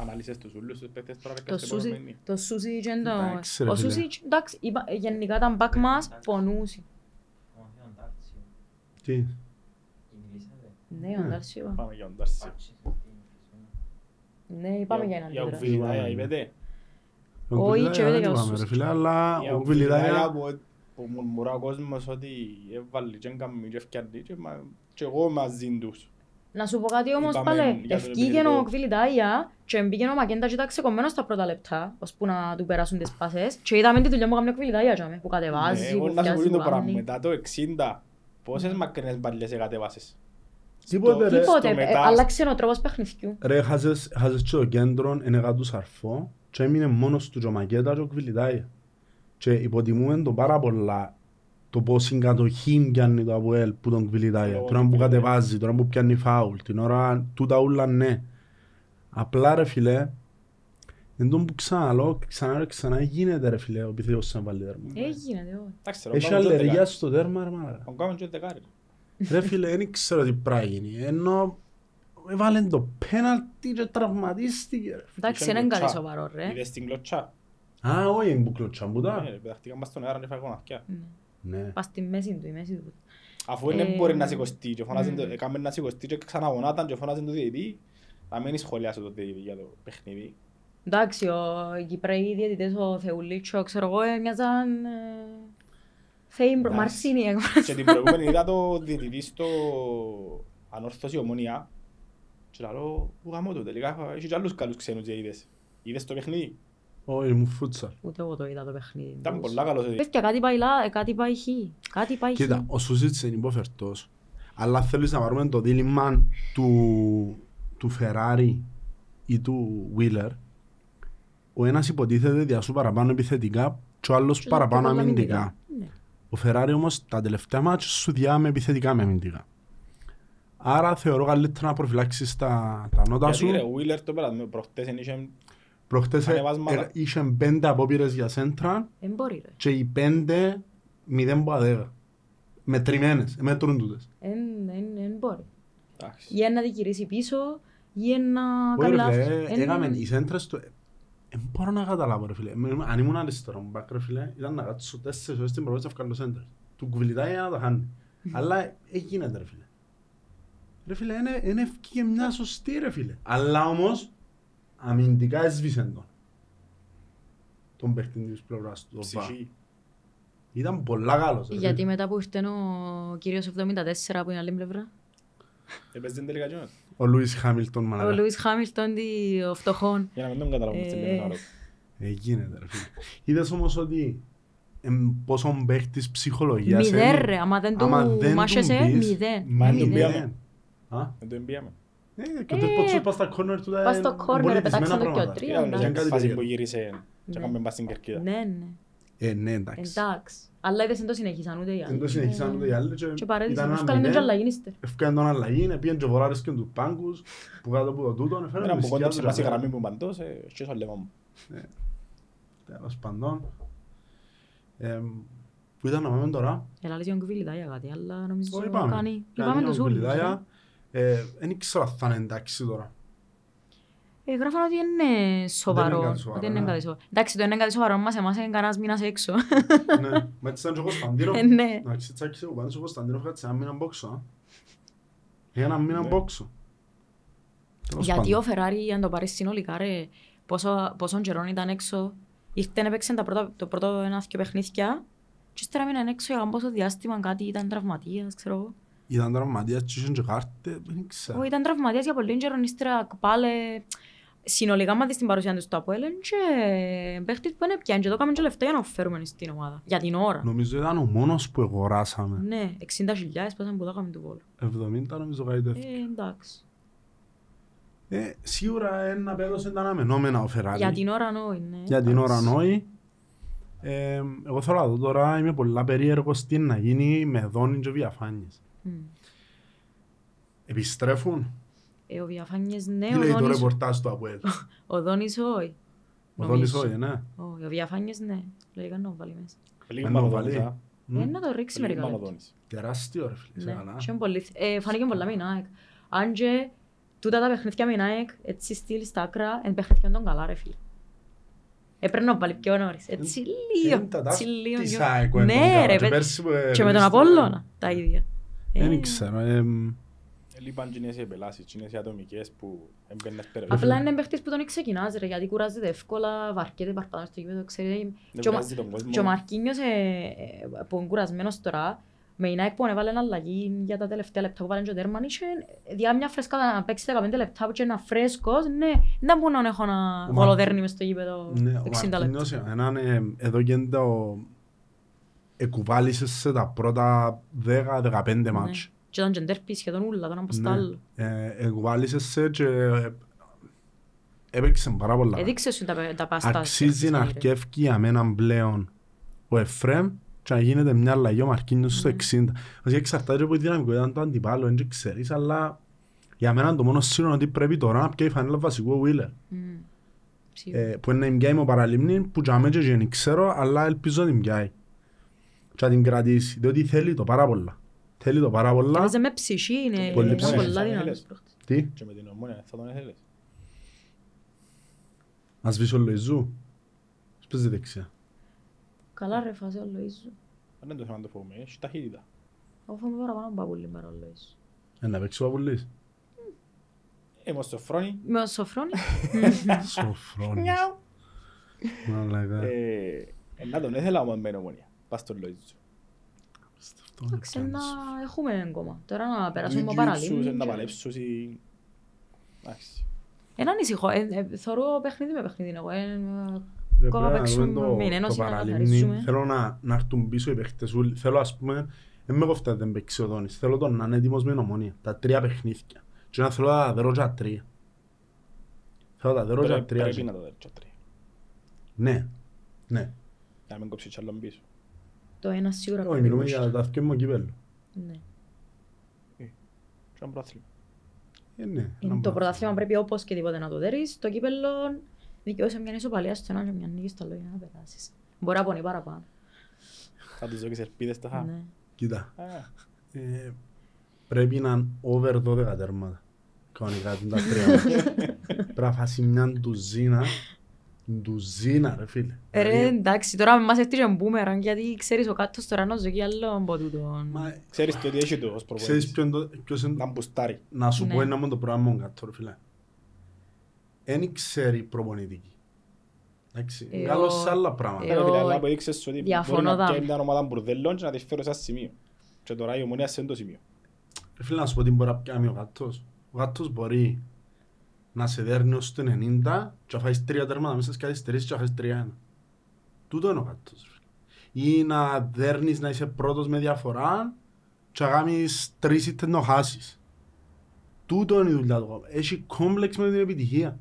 Ανάλυσες τους ούλους τους παίκτες τώρα Το παίκτες Σούζι, επόμενοι. το Σούζι και το... Εντάξει, ρε Ο φίλε. Σούζι, εντάξει, είπα- γενικά ήταν μπακ μας, πονούσε. Τι; Ναι, ο Ντάρσιο. Πάμε για τον Τάρσιο. Ναι, είπαμε για έναν Για αντίδρα. Ουκβιλιδάια είπετε. Ο Όχι, Γκουλιδάια και ούτε δεν για είπαμε, όσους. ρε φίλε, αλλά Για ο Ουκβιλιδάια Γκουλιδάια που- που μουρμουρά ο κόσμος ότι έβαλε και έκαμε και ευκαιρνεί και μα- και εγώ μαζί τους. Να σου πω κάτι όμως Είπαμε πάλι, για τον ευκήγεν επιθετικό. ο Κβιλιτάια και μπήκε ο Μακέντας και ήταν ξεκομμένος στα πρώτα λεπτά, ώσπου να του περάσουν τις πάσες και είδαμε τη δουλειά που έκανε ο Κβιλιτάια τζάμε, που Ναι, κατεβάζει, Εγώ που να σου φτιάζει, πω που το πράγμα. κάνει. Μετά το 60, πόσες μακρινές μπαλιές εκατέβασες. Τίποτε, ρε. Τίποτε, στο ε, μετά- άλλαξε ο τρόπος παιχνιδιού. Ρε, χάζες χάζες και το κέντρο, ενεγά του σαρφό και έμεινε μόνος του και ο Μακέτα και ο Κβιλιτάια. Και υποτιμούμε το πάρα πολλά το πώς συγκατοχή πιάνει το ΑΠΟΕΛ που τον Κβιλιτάια. Λόγω Την ώρα του που Κβιλιτάια. κατεβάζει, την ώρα που πιάνει φάουλ, την ώρα τούτα ούλα ναι. Απλά ρε φίλε, εν τόν που ξαναλώ, ξανά ρε ξανά γίνεται ρε φίλε ο επιθετικός να βάλει τέρμα. Έγινε, δε, όχι. Εντάξει, ρε, Έχει ο Γκάμεν και ο αλλεργία δεκάρι. στο τέρμα ρε μάνα. Ο Γκάμεν και ο δεκάρι. Ρε φίλε, δεν ξέρω τι πράγμα γίνει. Ενώ έβαλε το πέναλτι και τραυματίστηκε. ρε. Εντάξει, Είχε δεν είναι κάτι κλωτσά. σοβαρό, ρε. Είδες την κλωτσά. Α, όχι, είναι που κλωτσάν που τα. Ναι, ρε, πεταχτήκαν πας στον αέρα και φάγαν αυτιά. Ναι. Ναι. Πας στη μέση του, η μέση του. Αφού δεν Ε, μπορεί να σηκωστεί και φωνάζει μμ. το- έκαμε να σηκωστεί και ξαναγωνάταν και φωνάζει το διαιτητή, να μην σχολιάσει το διαιτητή για το παιχνίδι. Εντάξει, ο οι Κυπραίοι διαιτητές, ο Θεουλίτσο, ξέρω εγώ, ε, μοιάζαν ε, θεοί μπρο- Εντάξει. Μαρσίνοι. ε, Και την προηγούμενη είδα το διαιτητή στο ανόρθωση ομονία και λέω, που γαμώ το τελικά, έχεις και άλλους καλούς ξένους διαιτητές. Είδες το παιχνίδι, Όχι, μου φούτσα. Ούτε εγώ το είδα το παιχνίδι. ήταν πολλά καλός ο διαιτητής. Παιδιά, κάτι πάει λά, ε, κάτι πάει χ. Κάτι πάει χ. Κοίτα, ο Σούζιτς είναι υποφερτός. Αλλά θέλεις να πάρουμε το δίλημα του, του Φεράρι ή του Βίλερ. Ο ένας υποτίθεται διασού παραπάνω επιθετικά και ο άλλος Και παραπάνω πολλά αμυντικά. Ναι. Ο Φεράρι όμως τα τελευταία μάτια σου διά με επιθετικά με αμυντικά. Άρα θεωρώ καλύτερα να προφυλάξεις τα, τα νότα σου. Γιατί ρε, ο Βίλερ το πέρα, προχτές εν είχε Προχτές ε, ανεβάσματα. ε, είχε πέντε απόπειρες για σέντρα Δεν μπορεί ρε. και οι πέντε μηδέν που αδέκα. Μετρημένες, μέτρουν τούτες. Δεν μπορεί. Εντάξει. Ή να τη γυρίσει πίσω, ή να Όχι κάνει ρε λάθος. φίλε, Εν- έκαμε οι σέντρες του... Δεν μπορώ να καταλάβω ρε φίλε. Με- Αν ήμουν αριστερό μου μπακ ρε φίλε, ήταν να κάτσω τέσσερις ώρες στην προβέτσα να βγάλω σέντρες. Του κουβιλιτάει για να τα χάνει. Αλλά έγινε ρε φίλε. Ρε φίλε, είναι, είναι ευκαιρία μια σωστή ρε φίλε. Αλλά όμως, αμυντικά έσβησε τον. Τον παίχτη της πλευράς του. το Βα. Ψυχή. Ήταν πολλά καλός. ρε Γιατί φίλε. μετά που ήρθε ο κύριος 74 που είναι άλλη πλευρά. Έπαιζε τελικά και όμως. Ο Λούις Χάμιλτον Ο μαλάκα. Λούις Χάμιλτον τι- ο φτωχόν. Για να μην τον καταλάβουμε Ε, τι λέμε άλλο. Ε, γίνεται ρε φίλε. Είδες όμως ότι εμ, πόσο παίχτης ψυχολογίας Μηδέν είναι; ρε, άμα δεν Άμα του δεν του μάχεσαι, μπεις, μηδέν. Μα δεν τον Μηδέν. πιάμε. Α, Δεν το εμπιάμε. ε, και ο τέτοιος πας στα κόρνερ του τα Πας στο είναι corner, πολιτισμένα πετάξαν το και ο πράγματα. τρία, Ήταν εντάξει. μια κάτι φάση τέτοιο. που γύρισε και Ναι. έκαμε πας στην κερκίδα. Ναι, ναι. Ε, ναι, εντάξει. Εντάξει. Αλλά είδες δεν το συνεχίσαν ούτε οι άλλοι. Δεν το συνεχίσαν ούτε οι άλλοι και Και παρέδισαν, ήταν ένα έφκαλαν την μηδέν. αλλαγή ύστερα. Έφκανε τον αλλαγή, πήγαν και βολάρες και τους πάγκους που κάτω από το τούτον, έφεραν Ένα που μισή κόντεψε άδρα. πας η γραμμή που παντός, ε, και στο λαιμό μου. Τέλος πάντων. Εμ, Πού ήταν να πάμε τώρα. Έλα λες για τον Κβιλιτάια κάτι, αλλά νομίζω Όχι, πάμε. κάνει. Κάνει Είπαμε ο τους ούλους. Γκουλιδάια. Ε, Δεν ξέρω αν θα είναι εντάξει τώρα. Ε, γράφαν ότι είναι σοβαρό. κάτι σοβαρό, Ότι είναι ναι. κάτι σοβαρό. Εντάξει, το είναι κάτι σοβαρό μας, εμάς είναι κανένας μήνας έξω. Ναι, μα έτσι ήταν και ο Κωνσταντίνος. Ε, ναι. Εντάξει, τσάκισε ο Πάνος ο Κωνσταντίνος κάτσε ένα μήνα μπόξο. α. Για ένα μήνα Ναι. μπόξο. Τέλος Γιατί πάντων. ο Φεράρι, αν το πάρεις συνολικά, ρε, πόσο, πόσον καιρόν ήταν έξω, ήρθε να παίξει τα πρώτα, το πρώτο ένα δυο παιχνίδια και ύστερα μείναν έξω για πόσο διάστημα κάτι ήταν τραυματίας, ξέρω εγώ. Ήταν τραυματίας και είχαν και κάρτες, δεν ξέρω. Όχι, ήταν τραυματίας για πολύ καιρό, ύστερα πάλι συνολικά μάθει στην παρουσία του στο Αποέλεν και παίχτης που είναι πιάνει και το έκαμε και λεφτά για να φέρουμε στην ομάδα. Για την ώρα. Νομίζω ήταν ο μόνος που αγοράσαμε. Ναι, 60 χιλιάδες πάσαν που το έκαμε του Βόλου. 70 νομίζω κάτι τέτοιο. Ε, εντάξει. Ε, σίγουρα ένα πέδωσε τα αναμενόμενα ο Φεράρι. Για την ώρα νόη, ναι. Για την ώρα εντάξει. νόη. Ε, εγώ θέλω να δω τώρα, είμαι πολλά περίεργος τι να γίνει με δόνι και διαφάνειες. Μμ. Επιστρέφουν. Ε, ο Διαφάνιες ναι, Τι ο λέει το Δόνης, ρεπορτάζ του Αποέλ. ο Δόνης όχι. Ο Δόνης Νομίζω. όχι, ναι. Όχι, ο Διαφάνιες ναι. Λογικά να το βάλει μέσα. Λίγη Ένα παραδόντες, βαλί. α. Ε, να το ρίξει μερικά λεπτά. Μανοδόνης. Τεράστιο ρε φίλε. είσαι Ναι, καλά. και είναι πολύ θε- ε, Φάνηκε πολλά με η ΑΕΚ. Αν και τούτα τα παιχνίδια με η ΑΕΚ, έτσι στυλ στα άκρα, είναι παιχνίδια των καλά ρε φίλε. Έπρεπε να βάλει πιο νωρίς. Έτσι λίγο, Είναι τα έτσι ταύτη λίγο. της πιο- ΑΕΚ που είναι των Ναι καλά. ρε, Και παι- πέρσι που, ε, και με τον ρίζεται- Απόλλωνα τα ίδια. Δεν Ε, ξέρω. Εμ, Λείπαν και οι επελάσεις, και οι ατομικές που έμπαινες πέρα. Απλά είναι παίχτης που τον ξεκινάς ρε, γιατί κουράζεται εύκολα, βαρκέται παρπάνω στο γήπεδο, ξέρετε. Δεν Και ο Μα- βγάζει τον κόσμο. Και ο Μαρκίνιος, ε, ε, που είναι κουρασμένος τώρα, με η ΑΕΚ που έβαλε ένα αλλαγή για τα τελευταία λεπτά που βάλε και ο τέρμαν, είχε διά μια φρέσκα να παίξει 15 λεπτά που και ένα φρέσκος, ναι, δεν μπορώ να έχω ένα Ο γολοδέρνη μες στο γήπεδο Ναι, ο 60 λεπτά. Μαρτίνιος έναν ε, εδώ και το εκουβάλισες σε τα πρώτα 10-15 Ναι. μάτς. Και ήταν και ντέρπι σχεδόν ούλα, τον από Ναι. άλλο. Ε, Εκουβάλισε σε και ε, έπαιξε πάρα πολλά. Έδειξε σου τα, πε- τα πάστα. Αξίζει να αρκεύει για μένα πλέον ο Εφρέμ και να γίνεται μια αλλαγή ο Μαρκίνιος στο Ναι. 60. Βασικά εξαρτάται από τη δυναμικότητα του αντιπάλου, δεν ξέρεις, αλλά για μένα το μόνο σίγουρο είναι ότι πρέπει τώρα να πιάει η φανέλα βασικού ο Wheeler. Ε, που είναι να την πιάει με παραλίμνη, που για μένα και δεν ξέρω, αλλά ελπίζω να την πιάει. Και να την κρατήσει, διότι θέλει το πάρα πολλά. Θέλει το πάρα πολλά. Έπαιζε με ψυχή, είναι Πολύ είναι ψυχή. πολλά Θα δυνατός ήθελες. παίχτης. Τι, Και με την ομόνια θα τον ήθελες. να σβήσει ο Λοϊζού. Σπέζει δεξιά. Καλά ρε φάση ο Λοΐζου. Δεν είναι το θέμα να το φοβούμε, έχει ταχύτητα. Εγώ φοβούμαι παραπάνω από παπούλι παρά ο Λοΐζου. Ε, να παίξει ο Παπουλής. Είμαι στο φρόνι. Με ο Σοφρόνη. Σοφρόνης. Μαλάκα. Ε, ε, Να τον ήθελα όμως με την ομόνια. Πας στον Λοΐζου. Αυτό είναι Εντάξει, να πλάνος. έχουμε ακόμα. Τώρα να περάσουμε από Jiu-jitsu, παραλίμνη. Να και- παλέψουν. ή- Εντάξει. Ένα ανησυχώ. Ε, ε, Θωρώ παιχνίδι με παιχνίδι εγώ. Ε, Ρε, Ακόμα πρέπει να παίξουμε δούμε το- με την το Ένωση να παραλίμνη. καθαρίζουμε. Θέλω να, να έρθουν πίσω οι παίχτες όλοι. Θέλω ας πούμε, δεν με κοφτά δεν παίξει ο Δόνης. Θέλω τον να είναι έτοιμος με νομονία. Τα τρία παιχνίδια. Και να θέλω τα δερώ και τα τρία. Θέλω τα δερώ και τα Πρέπει- τρία. Πρέπει να το δέρεις τρία. Ναι. Ναι. Για να μην κόψεις κι άλλον πίσω. Το ένα σίγουρα Όχι, πρέπει μιλούμε να για έχει. τα δυο μου κύπελλο. Ναι. Και ένα πρόθλημα. Ε, ναι. Είναι Το πρωτάθλημα πρέπει όπως και τίποτε να το δέρεις. Το κύπελλο δικαιούσε μια ισοπαλία στο ένα και μια νίκη στο άλλο για να περάσεις. Μπορεί να πονεί παραπάνω. Θα τους δώσεις ελπίδες τα χα. Ναι. Κοίτα. Α, Ε, πρέπει να είναι over 12 τέρματα. Κανονικά την τα τρία μας. Πρέπει να φάσει μια ντουζίνα. Ντουζίνα ρε φίλε. Ρε Δηλαδή, εντάξει, τώρα με μας έφτιαξε μπούμεραν γιατί ξέρεις ο κάτω τώρα να ζωή άλλο από τούτον. Μα, Ξέρεις το ότι έχει το ως Ξέρεις προπονητής. ποιο είναι το- ποιος είναι Να το... μπουστάρει. Να σου Ναι. πω ένα μόνο το πράγμα μου κάτω ρε φίλε. Εν ξέρει προπονητική. Εντάξει, Ε, καλός ο- σε άλλα ε, πράγματα. Πέρα φίλε, ο- αλλά αποδείξες σου ότι διαφωνώ μπορεί να δάμε. πιάει μια ομάδα μπουρδέλων και να τη φέρω σε ένα σημείο. Και τώρα η ομονία σε αυτό το σημείο. Ρε φίλε να σου πω τι μπορεί να πιάνει ο γάτος. Ο γάτος μπορεί να σε δέρνει ως το 90 και να φάεις τρία τέρματα μέσα στις καθυστερήσεις και να φάεις τρία ένα. Τούτο είναι ο γάτος. ρε φίλε. Ή να δέρνεις να είσαι πρώτος με διαφορά και να κάνεις τρεις ήττες να χάσεις. Τούτο είναι η δουλειά του. Έχει κόμπλεξ με την επιτυχία.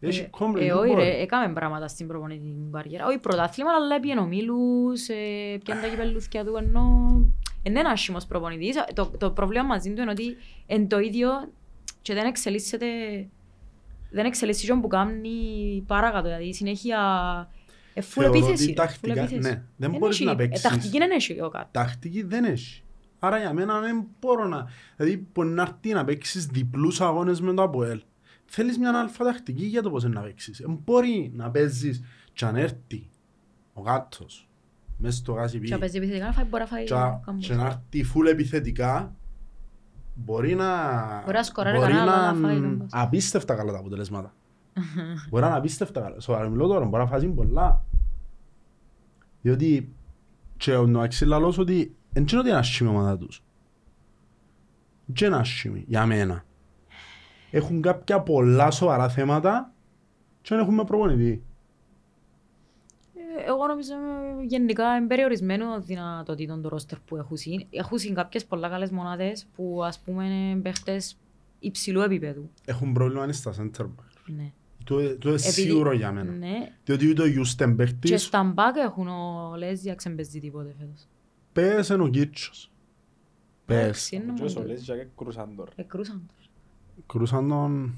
Έχει Ε, κόμπλεξ. Ε, δεν όχι μπορεί. ρε, έκαμε πράγματα στην προπονητική καριέρα. Όχι πρωτάθλημα, αλλά πήγαινε ομίλους, ε, πιάνε τα κυπελούθκια του, ενώ... Είναι ένα άσχημος προπονητής. Το, το πρόβλημα μαζί του είναι ότι είναι το ίδιο και δεν εξελίσσεται... Δεν εξελίσσει και που κάνει παρακάτω, δηλαδή συνέχεια... Ε, φουλ Θεωρώ επίθεση. ότι ρε, φουλ τακτικά, επίθεση. ναι, δεν Εν μπορείς έχει- να ε, παίξεις. Τακτική δεν έχει ο κάτω. Τακτική δεν έχει. Άρα για μένα δεν μπορώ να... Δηλαδή μπορεί να έρθει να παίξεις διπλούς αγώνες με το ΑΠΟΕΛ. Θέλεις μια αλφα τακτική για το πώς είναι να παίξεις. Δεν μπορεί να παίζεις και αν έρθει ο γάτος μέσα στο γάσι Και να παίζει επιθετικά, να φάει- μπορεί να φάει και, κάμπος. και να έρθει φουλ επιθετικά μπορεί να... Μπορεί να σκοράρει μπορεί κανένα, να αλλά να φάει είναι κάμπος. απίστευτα καλά τα αποτελέσματα. μπορεί να είναι απίστευτα καλά. Σοβαρά μιλώ τώρα, μπορεί να φάσει πολλά. Διότι και ο Νοαξί λαλός ότι δεν είναι ότι είναι άσχημη η ομάδα τους. Δεν είναι άσχημη, για μένα. Έχουν κάποια πολλά σοβαρά θέματα και δεν έχουμε προπονητή. Ε, Εγώ νομίζω ε, γενικά είναι περιορισμένο δυνατοτήτων το ρόστερ που έχουν. Έχουν κάποιες πολλά καλές μονάδες που ας πούμε είναι παίχτες υψηλού επίπεδου. Έχουν πρόβλημα είναι στα center back. Ναι. Το, το είναι Επειδή- σίγουρο για μένα. Ναι. Διότι ούτε ο Ιούστεν Και παίχτης στα μπακ έχουν ο Λέζια ξεμπεζεί τίποτε φέτος. πες εν ο Κίτσος. Πες. Εντάξει, είναι Και μόνο όσο το- λες και κρούσαν τώρα. Εκρούσαν τους. Κρούσαν τον...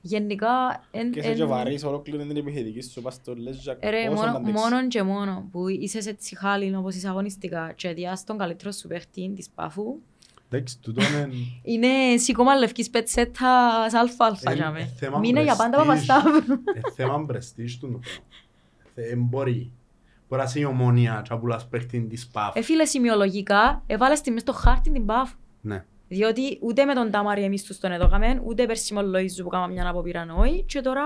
Γενικά, εν- Και είσαι και εν- βαρύς ολόκληρη την επιθετική σου, πας στο λες για Ε, Ρε, πόσο να μόνο, αντέξεις. μόνον και μόνο που είσαι σε τσιχάλιν όπως είσαι αγωνιστικά και διάς τον καλύτερο σου παίχτη της Πάφου Εντάξει, τούτο είναι... είναι σηκώμα λευκής πετσέτας αλφα-αλφα Ε, για με. θέμα Μείνε για πάντα prestige. Παπασταύρου. Ε, θέμα πρεστής του το πράγμα. Ε, μπορεί. Μπορεί να είσαι η ομόνια και να πουλάς παίχτη της ΠΑΦ. Ε, φίλε, σημειολογικά έβαλες τη μες στο χάρτη την Πάφου. Ναι. Διότι ούτε με τον Τάμαρη εμείς τους τον έδωκαμε, ούτε πέρσι με ο Λοΐζου που κάναμε μια απόπειρα νόη και τώρα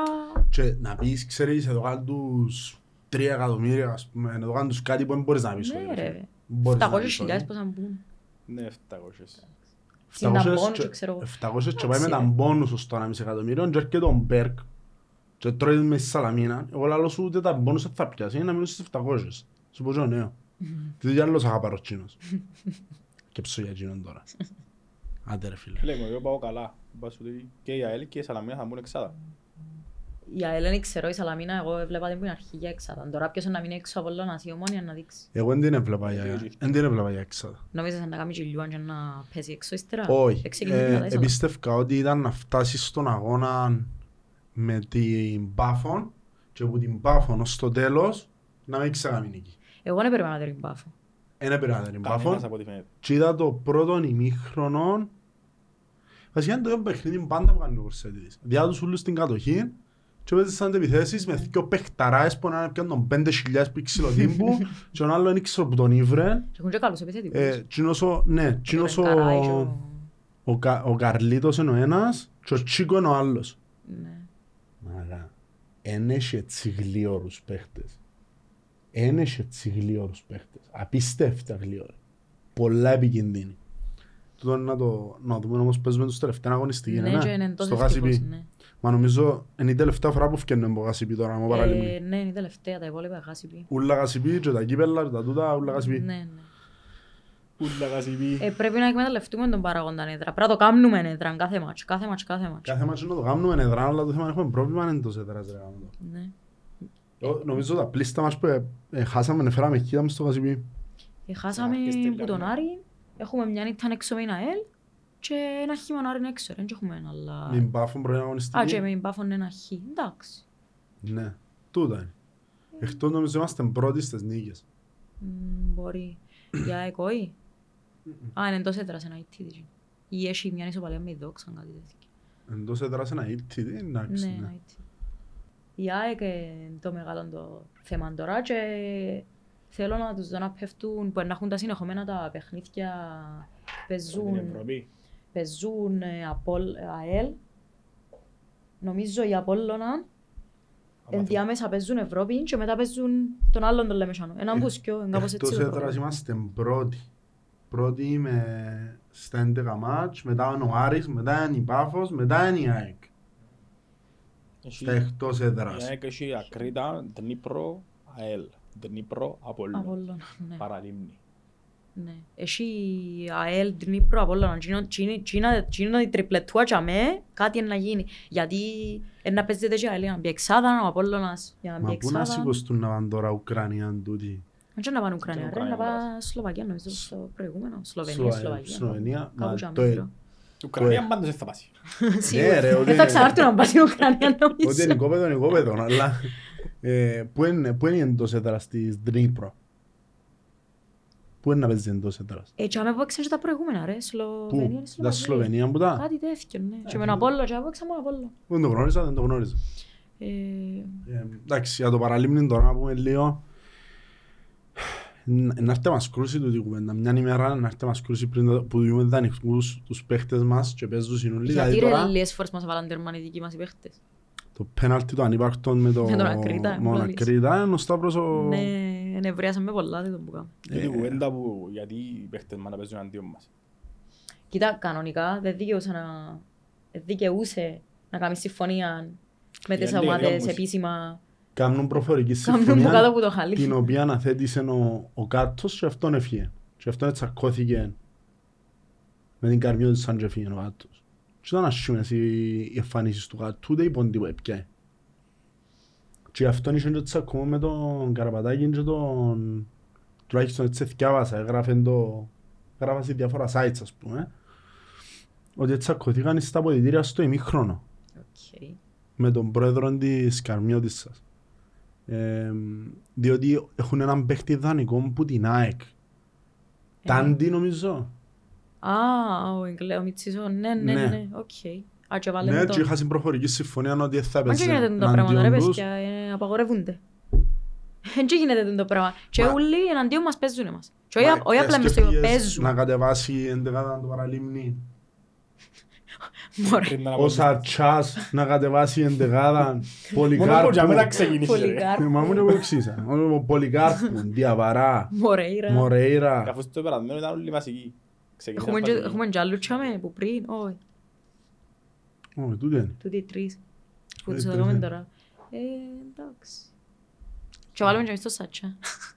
Και να πεις, ξέρεις, εδώ κάνουν τους τρία εκατομμύρια, ας πούμε, εδώ κάνουν τους κάτι που δεν μπορείς να πεις. ναι όχι, ρε. Μπορείς να 700 πεις, χιλιάδες όχι. πώς θα μπουν. Ναι, 700. Στην 700 Αμπώνου και- και ξέρω εγώ. 700 και πάει με Εντάξει, τα ρε. μπόνους ως το 1,5 εκατομμύριο και έρχεται ο Μπέρκ και τρώει με στη Σαλαμίνα. Εγώ λαλώ σου ούτε τα μπόνους δεν θα πιάσει, είναι να μείνω στις 700. Σου πω και ο νέο. Τι δουλειά άλλος αγαπάρω τσίνος. Και ψω για τσίνον τώρα. Άντε ρε φίλε. Φίλε μου, εγώ πάω καλά. Πάω σου ότι και η ΑΕΛ και η Σαλαμίνα θα μπουν εξάδα. Η ΑΕΛ δεν ξέρω, η Σαλαμίνα εγώ έβλεπα την που είναι αρχή για έξατα. Τώρα ποιος να μείνει έξω από Λόνας η ομόνια να δείξει. Εγώ δεν την έβλεπα για δεν την έβλεπα για έξαδα. Νόμιζες να κάνει κυλιούαν και να πέσει έξω ύστερα; Όχι. Εξεκινήσει Ε, να τα είσοδα. Επίστευκα ότι ήταν να φτάσεις στον αγώνα με την Πάφον και από την Πάφον ως το τέλος να μην ξεγάμει νίκη. Εγώ δεν περίμενα την Πάφο. Ένα περίμενα την Κανένας Πάφον από ό,τι φαίνεται. και είδα το πρώτο ημίχρονο Βασικά είναι το ίδιο παιχνίδι πάντα που κάνει ο Κορσέτης. Διά τους ούλους στην κατοχή και παίζεις σαν επιθέσεις με δυο παιχταράες που να πιάνουν τον 5.000 που ξυλοτύμπου και ο άλλος δεν ήξερα που τον ήβρε. Και έχουν και καλούς επιθετικούς. Ε, τσίνος ο- Ναι, τσίνος Τον Καράι και ο... ο- Ο, Κα, ο Καρλίτος είναι ο ένας και ο Τσίκο είναι ο άλλος. Ναι. Μαλά, εν έχει έτσι γλίωρους παίχτες. Εν έχει έτσι γλίωρους παίχτες. Απίστευτα γλίωροι. Πολλά επικίνδυνοι. Τούτο είναι να το να δούμε όμως παίζουμε τους τελευταία αγωνιστική. Ναι, και είναι τόσο στο ευτυχώς, Γάσιπι. ναι. Μα νομίζω είναι η τελευταία φορά που φτιάχνουμε από Γάσιπι τώρα, μου Ε, παραλίμνη. Ναι, είναι η τελευταία, τα υπόλοιπα χάσει πει. Ούλα Γάσιπι και τα κύπελα και τα τούτα, ούλα Γάσιπι. Ναι, ναι. Ούλα γασιπί. Ε, πρέπει να εκμεταλλευτούμε τον παραγόντα νέτρα. Πρέπει να το κάνουμε νέτρα, κάθε μάτς, κάθε μάτς, κάθε μάτς. Κάθε μάτσο να το κάνουμε εδρά, αλλά το θέμα είναι έχουμε πρόβλημα είναι τόσο έδρας ρε γάμο το. Ναι. Εγώ Νομίζω τα πλήστα μας που ε, ε, χάσαμε, φέραμε χίλια μες στο Γάσιπι. Ε, Χάσαμε Αρκείς τελικά, που τον ναι. Άρη, έχουμε μια νύχτα έξω με την ΑΕΛ και ένα χ με τον Άρη είναι έξω, δεν έχουμε ένα άλλα... Μην πάφουν πρωί Α, και αγωνιστική. με την Πάφον ένα χ, εντάξει. Ναι, τούτα είναι. Εκτός νομίζω είμαστε πρώτοι στις νίκες. Μ, Μπορεί. Για εκοή. Α, είναι τόσο έτρας ένα ηττίδι. Ή έχει μια ισοπαλία με η δόξα, κάτι τέτοιο. Εντός έδρας ένα ήττη, εντάξει. Ναι, ναι. ένα ηττίδι. Η ΑΕΚ είναι το μεγάλο το θέμα τώρα και θέλω να τους δω να πέφτουν, που να έχουν τα συνεχόμενα τα παιχνίδια, Στην παίζουν, Ευρώπη. παίζουν ε, Απόλ- ΑΕΛ. Νομίζω η Απόλλωνα Άμα ενδιάμεσα παίζουν Ευρώπη και μετά παίζουν τον άλλον τον Λεμεσάνο. Έναν μπουσκιο, είναι κάπως έτσι Εκτός το έδρας πρόγραμμα. είμαστε πρώτοι. Πρώτοι με στα 11 μάτς, μετά είναι ο Άρης, μετά είναι η Πάφος, μετά είναι η ΑΕΚ. Έχει- Στα εκτός η έδρας. ΑΕΚ έχει Ακρίτα, Δνήπρο, ΑΕΛ. Δνήπρο, Απόλλων. Απόλλωνα, ναι. Παραλίμνη. Ναι. Έχει ΑΕΛ, Δνήπρο, Απόλλωνα. Τσίνα η τριπλετούα και αμέ, κάτι είναι να γίνει. Γιατί ε, να παίζεται και η ΑΕΛ για να μπει εξάδα, ο Απόλλωνας για να μπει Μα πού να εξάδα. σηκωστούν να πάνε τώρα Ουκρανία τούτοι. Δεν να πάνε Ουκρανία, ρε, Ουκρανία, να μπράβο. πάνε Σλοβακία νομίζω στο προηγούμενο. Σλοβενία, Σλοβα- Σλοβακία. Σλοβενία, Κάπου μα και το- αμέσως. Η Ουκρανία πάντως δεν θα πάσει. Σίγουρα. ρε, ότι Δεν θα είναι- ξανάρθουν να πάνε στην Ουκρανία Ότι νομίζω. είναι οικόπεδο, είναι οικόπεδο, αλλά ε, πού είναι πού είναι εντός έδρας της Δνήπρο; Πού είναι να παίζει εντός έδρας; Έτσι, άμα έπαιξαν και τα προηγούμενα, ρε. Πού, Σλοβενία, τα Σλοβενία που τα. Κάτι τέτοιο, ναι. Και με τον Απόλλω, και έπαιξα μόνο Απόλλω. Δεν το γνώριζα, δεν το γνώριζα. Ε, Ε, εντάξει, για το παραλίμνη τώρα να πούμε λίγο. Ν- Να έρθει μας κρούσει τούτη η κουβέντα. Μια ημέρα να έρθει μας κρούσει πριν το- που δούμε δανεικούς τους παίχτες μας και παίζουν συνολή. Γιατί Δηλαδή ρε τώρα λίγες φορές μας βάλαν τέρμαν οι δικοί μας οι παίχτες; το πέναλτι το ανύπαρκτο με το Με τον Ακρίτα, με τον μόλις. Ακρίτα είναι ο Σταύρος ο... Ναι, ενευρίασαν με πολλά δεν τον που κάνω. Ε. Είναι η κουβέντα που γιατί οι παίχτες μας να παίζουν αντίον μας. Κοίτα, κανονικά δεν δικαιούσε να, δεν δικαιούσε να κάνει συμφωνία με τις Για λίγα ομάδες διάμωση. επίσημα. Κάνουν προφορική Κάνουν που κάτω συμφωνία από το χαλί. την οποία αναθέτησε ο, ο Κάτος και αυτόν έφυγε. Και αυτόν τσακώθηκε με την καρμιό του σαν και έφυγε ο Κάτος. Και ήταν ασχήμες οι, οι εμφανίσεις του Κάτου, ούτε είπαν τίποτα έπιανε. Και αυτόν είχε και τσακωμό με τον Καραπατάκη και τον... Τουλάχιστον έτσι εθκιάβασα, έγραφε το... Έγραφα σε διάφορα sites ας πούμε. Ότι τσακωθήκαν στα αποδυτήρια στο ημίχρονο. Οκ. με τον πρόεδρο της Καρμιώτισσας. Ε, διότι έχουν έναν παίχτη δανεικό που την ΑΕΚ. Τάντι νομίζω. Α, ο Εγκλέο Μιτσίσο, ναι, ναι, Ναι. ναι, οκ. Α, και βάλε Ναι, το. και είχα σιν προφορική συμφωνία ότι θα Μα και έπαιζε γίνεται το πράγμα, ρε εναντίον τους. παιδιά, ε, απαγορεύονται. Δεν και γίνεται το πράγμα. Και Μα- όλοι εναντίον μας παίζουν εμάς. Και όχι Μα, απ- όχι απλά μες στο σκέφτηκες παίζουν. Να κατεβάσει εντεκάδα το παραλίμνη. Μωρέ. Πριν να Ο αποδείξει. Σατσάς να κατεβάσει εντεκάδα. Μόνο που Πολυκάρπου. για μένα ξεκινήσει. ρε. Πολυκάρπου. Μα μου είναι που εξήσα. Ο Πολυκάρπου, Διαβαρά, Μωρέιρα. Μορέιρα. Αφού στο περασμένο ήταν όλοι βασικοί. Ξεκινήσαν Έχουμε και- βασικοί. Έχουμε και άλλους τσάμε που πριν, όχι. Ω, τούτο είναι. Τούτοι οι τρεις. Που Ε, τους τρεις, δούμε ναι. τώρα. Ε, εντάξει. Και βάλουμε και εμείς το σάτσα.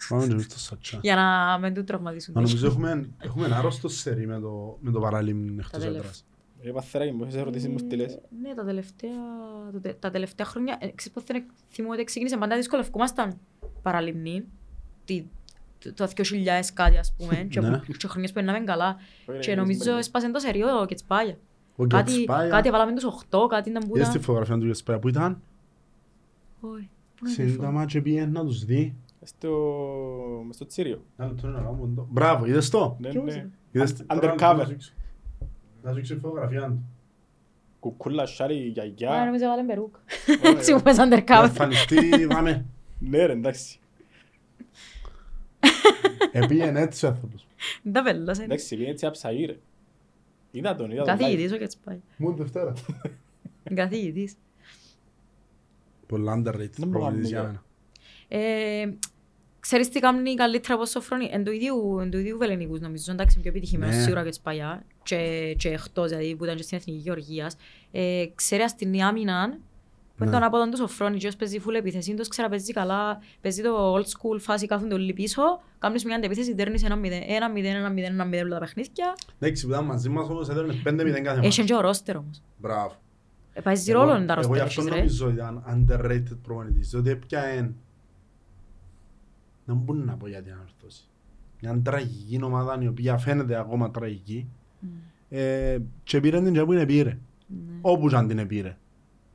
Πάμε και εμείς στο Σατσά. Για να μην του τραυματίσουν. Μα νομίζω έχουμε, έχουμε άρρωστο σερί με το, με το παραλίμνη εκτός τελευταία. έδρας. Ρε Παθεράκη, μου έχεις ερωτήσει μου στείλες. Ε, Ναι, τα τελευταία, το τε- τα τελευταία χρόνια, ε, ξέρεις πότε θυμούμαι ότι ξεκίνησε πάντα δυσκολευκούμασταν παραλυμνή, τι- το- το 2000 κάτι ας πούμε, και, Ναι. που- και χρονιές που έναμε καλά. Ωραία, Και είναι νομίζω μπερδεύει. έσπασε το σερίο και τσπάγια. Ο Κάτι, Γκέτσπάια, κάτι βάλαμε τους 8, κάτι ήταν που είδες τη ήταν. φωτογραφία του Γκέτσπάια που ήταν; Όχι, πού είναι Σε τη τα φωτο- μάτια πήγε να τους δει; Στο- μες στο Τσίριο. Ένα λεπτό να κάνουμε το. Μπράβο, είδες το; Ναι, Ποιος ναι. είναι; Είδες Un- το. Τώρα Undercover. Να σου δείξω. Να σου δείξω τη φωτογραφία του. Κουκούλα, σάρι, Α, γιαγιά. νομίζω βάλε μπερούκ. Ωραία. Έτσι μου πες Να undercover. εμφανιστεί, πάμε. Ναι ρε, εντάξει. Επήγαινε έτσι ο άνθρωπος. Δεν τα πέλασε. Εντάξει, πήγαινε έτσι αψαγή ρε. Είδα τον, είδα τον. live. Καθηγητής ο Κετσπάι. Μου Δευτέρα. Καθηγητής. Πολλά underrated Δεν μπορώ να προπονητής για μιλάω. μένα. Ε, Ξέρεις τι κάνει καλύτερα από Σοφρόνη, εν του ίδιου, εν του ίδιου Βελενικούς νομίζω, εντάξει πιο επιτυχημένος Ναι. σίγουρα και σπαγιά και, και εκτός δηλαδή που ήταν και στην Εθνική Γεωργίας. Ε, ξέρει αστυνή άμυνα, που είναι Ναι. τον απόδον του Σοφρόνη και ως παίζει φουλ επίθεση, τους ξέρει να παίζει καλά, παίζει το old school φάση, κάθονται όλοι πίσω, κάνεις μια αντεπίθεση, δέρνεις ένα μηδέν, ένα μηδέν, ένα μηδέν, ένα μηδέν όλα τα παιχνίδια. Εντάξει, που ήταν μαζί μας όμως έδερνες 5-0 κάθε μάτς. Έχει και ο ρόστερ όμως. Μπράβο. Ε, Παίζει Εγώ- ρόλο τα Εγώ γι' ρόστερ, αυτό έχεις, ρε. νομίζω ήταν underrated προπονητής, διότι έπιαεν... Δεν μπορεί να πω γιατί ανορθώσει. Μια τραγική ομάδα η οποία φαίνεται ακόμα τραγική ε, και πήρε την και που είναι πήρε. Ναι. Όπου και αν την πήρε.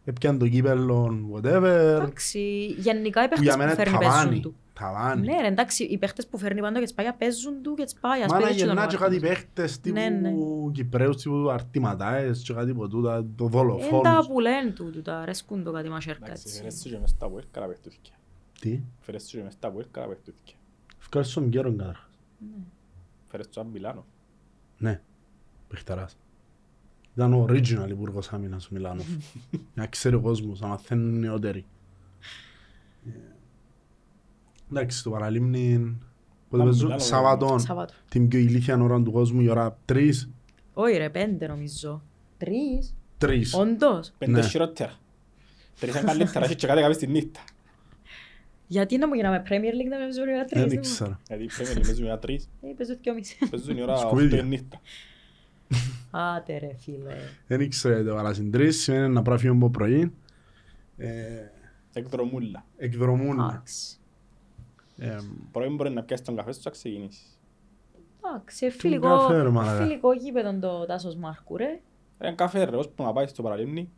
Έπιαν το κύπελλο, whatever, Εντάξει, γενικά οι που για παίχτες μένα που φέρνει παίζουν ταβάνι. του. Ταβάνι. Ναι ρε, εντάξει, οι παίχτες που φέρνει πάντα και σπάγια παίζουν του και σπάγια. Μα να γεννά και κάτι παίχτες τύπου Ναι, ναι. Κυπρέους, τύπου αρτηματάες και κάτι ποτούτα, το Είναι τα δολοφόνους. που λένε τούτου, τα αρέσκουν το κάτι μασέρκα Εντάξει, έτσι. φέρες σου και μες στα puerca να παιχτούθηκε. Τι, Φέρες σου και μες στα puerca να παιχτούθηκε. ευκάλεις στον καιρό καταρχάς. Φέρες σου σαν Μιλάνο. Ναι, παιχταράς. Ήταν ο original υπουργός άμυνας του Μιλάνου. Να ξέρει ο κόσμος, να μαθαίνουν οι νεότεροι. Ε, Εντάξει, το παραλίμνη... Πότε Πάμε παίζουν Μιλάνο, Σαββατόν, Σαββάτο. την πιο ηλίθια ώρα του κόσμου, η ώρα τρεις, Όχι ρε, πέντε νομίζω. Τρεις. τρεις. Όντως. Πέντε Ναι. χειρότερα. Τρεις είναι καλύτερα, έχει και κάτι κάποιος τη νύχτα. Γιατί να μου γίναμε Premier League να παίζουν ώρα Δεν τρεις. ήξερα. Γιατί πρέπει να παίζουν για τρεις, Ε, παίζω δυο μισή. παίζουν η ώρα Σκουπίδια. 8 η νύχτα. Άτε ρε φίλε. Δεν ήξερα γιατί το παράσιν τρεις, σημαίνει να πρέπει να φύγω από πρωί. Ε, Εκδρομούλα. Εκδρομούν. Εντάξει. Ε, Πρωί μπορεί να πιάσεις τον καφέ σου και να ξεκινήσεις. Εντάξει, ε, καφέ, φιλικό, ρε, μαλάκα. φιλικό γήπεδο το Τάσος Μάρκου ρε. Ένα καφέ ρε, ώσπου να πάει στο παραλίμνη.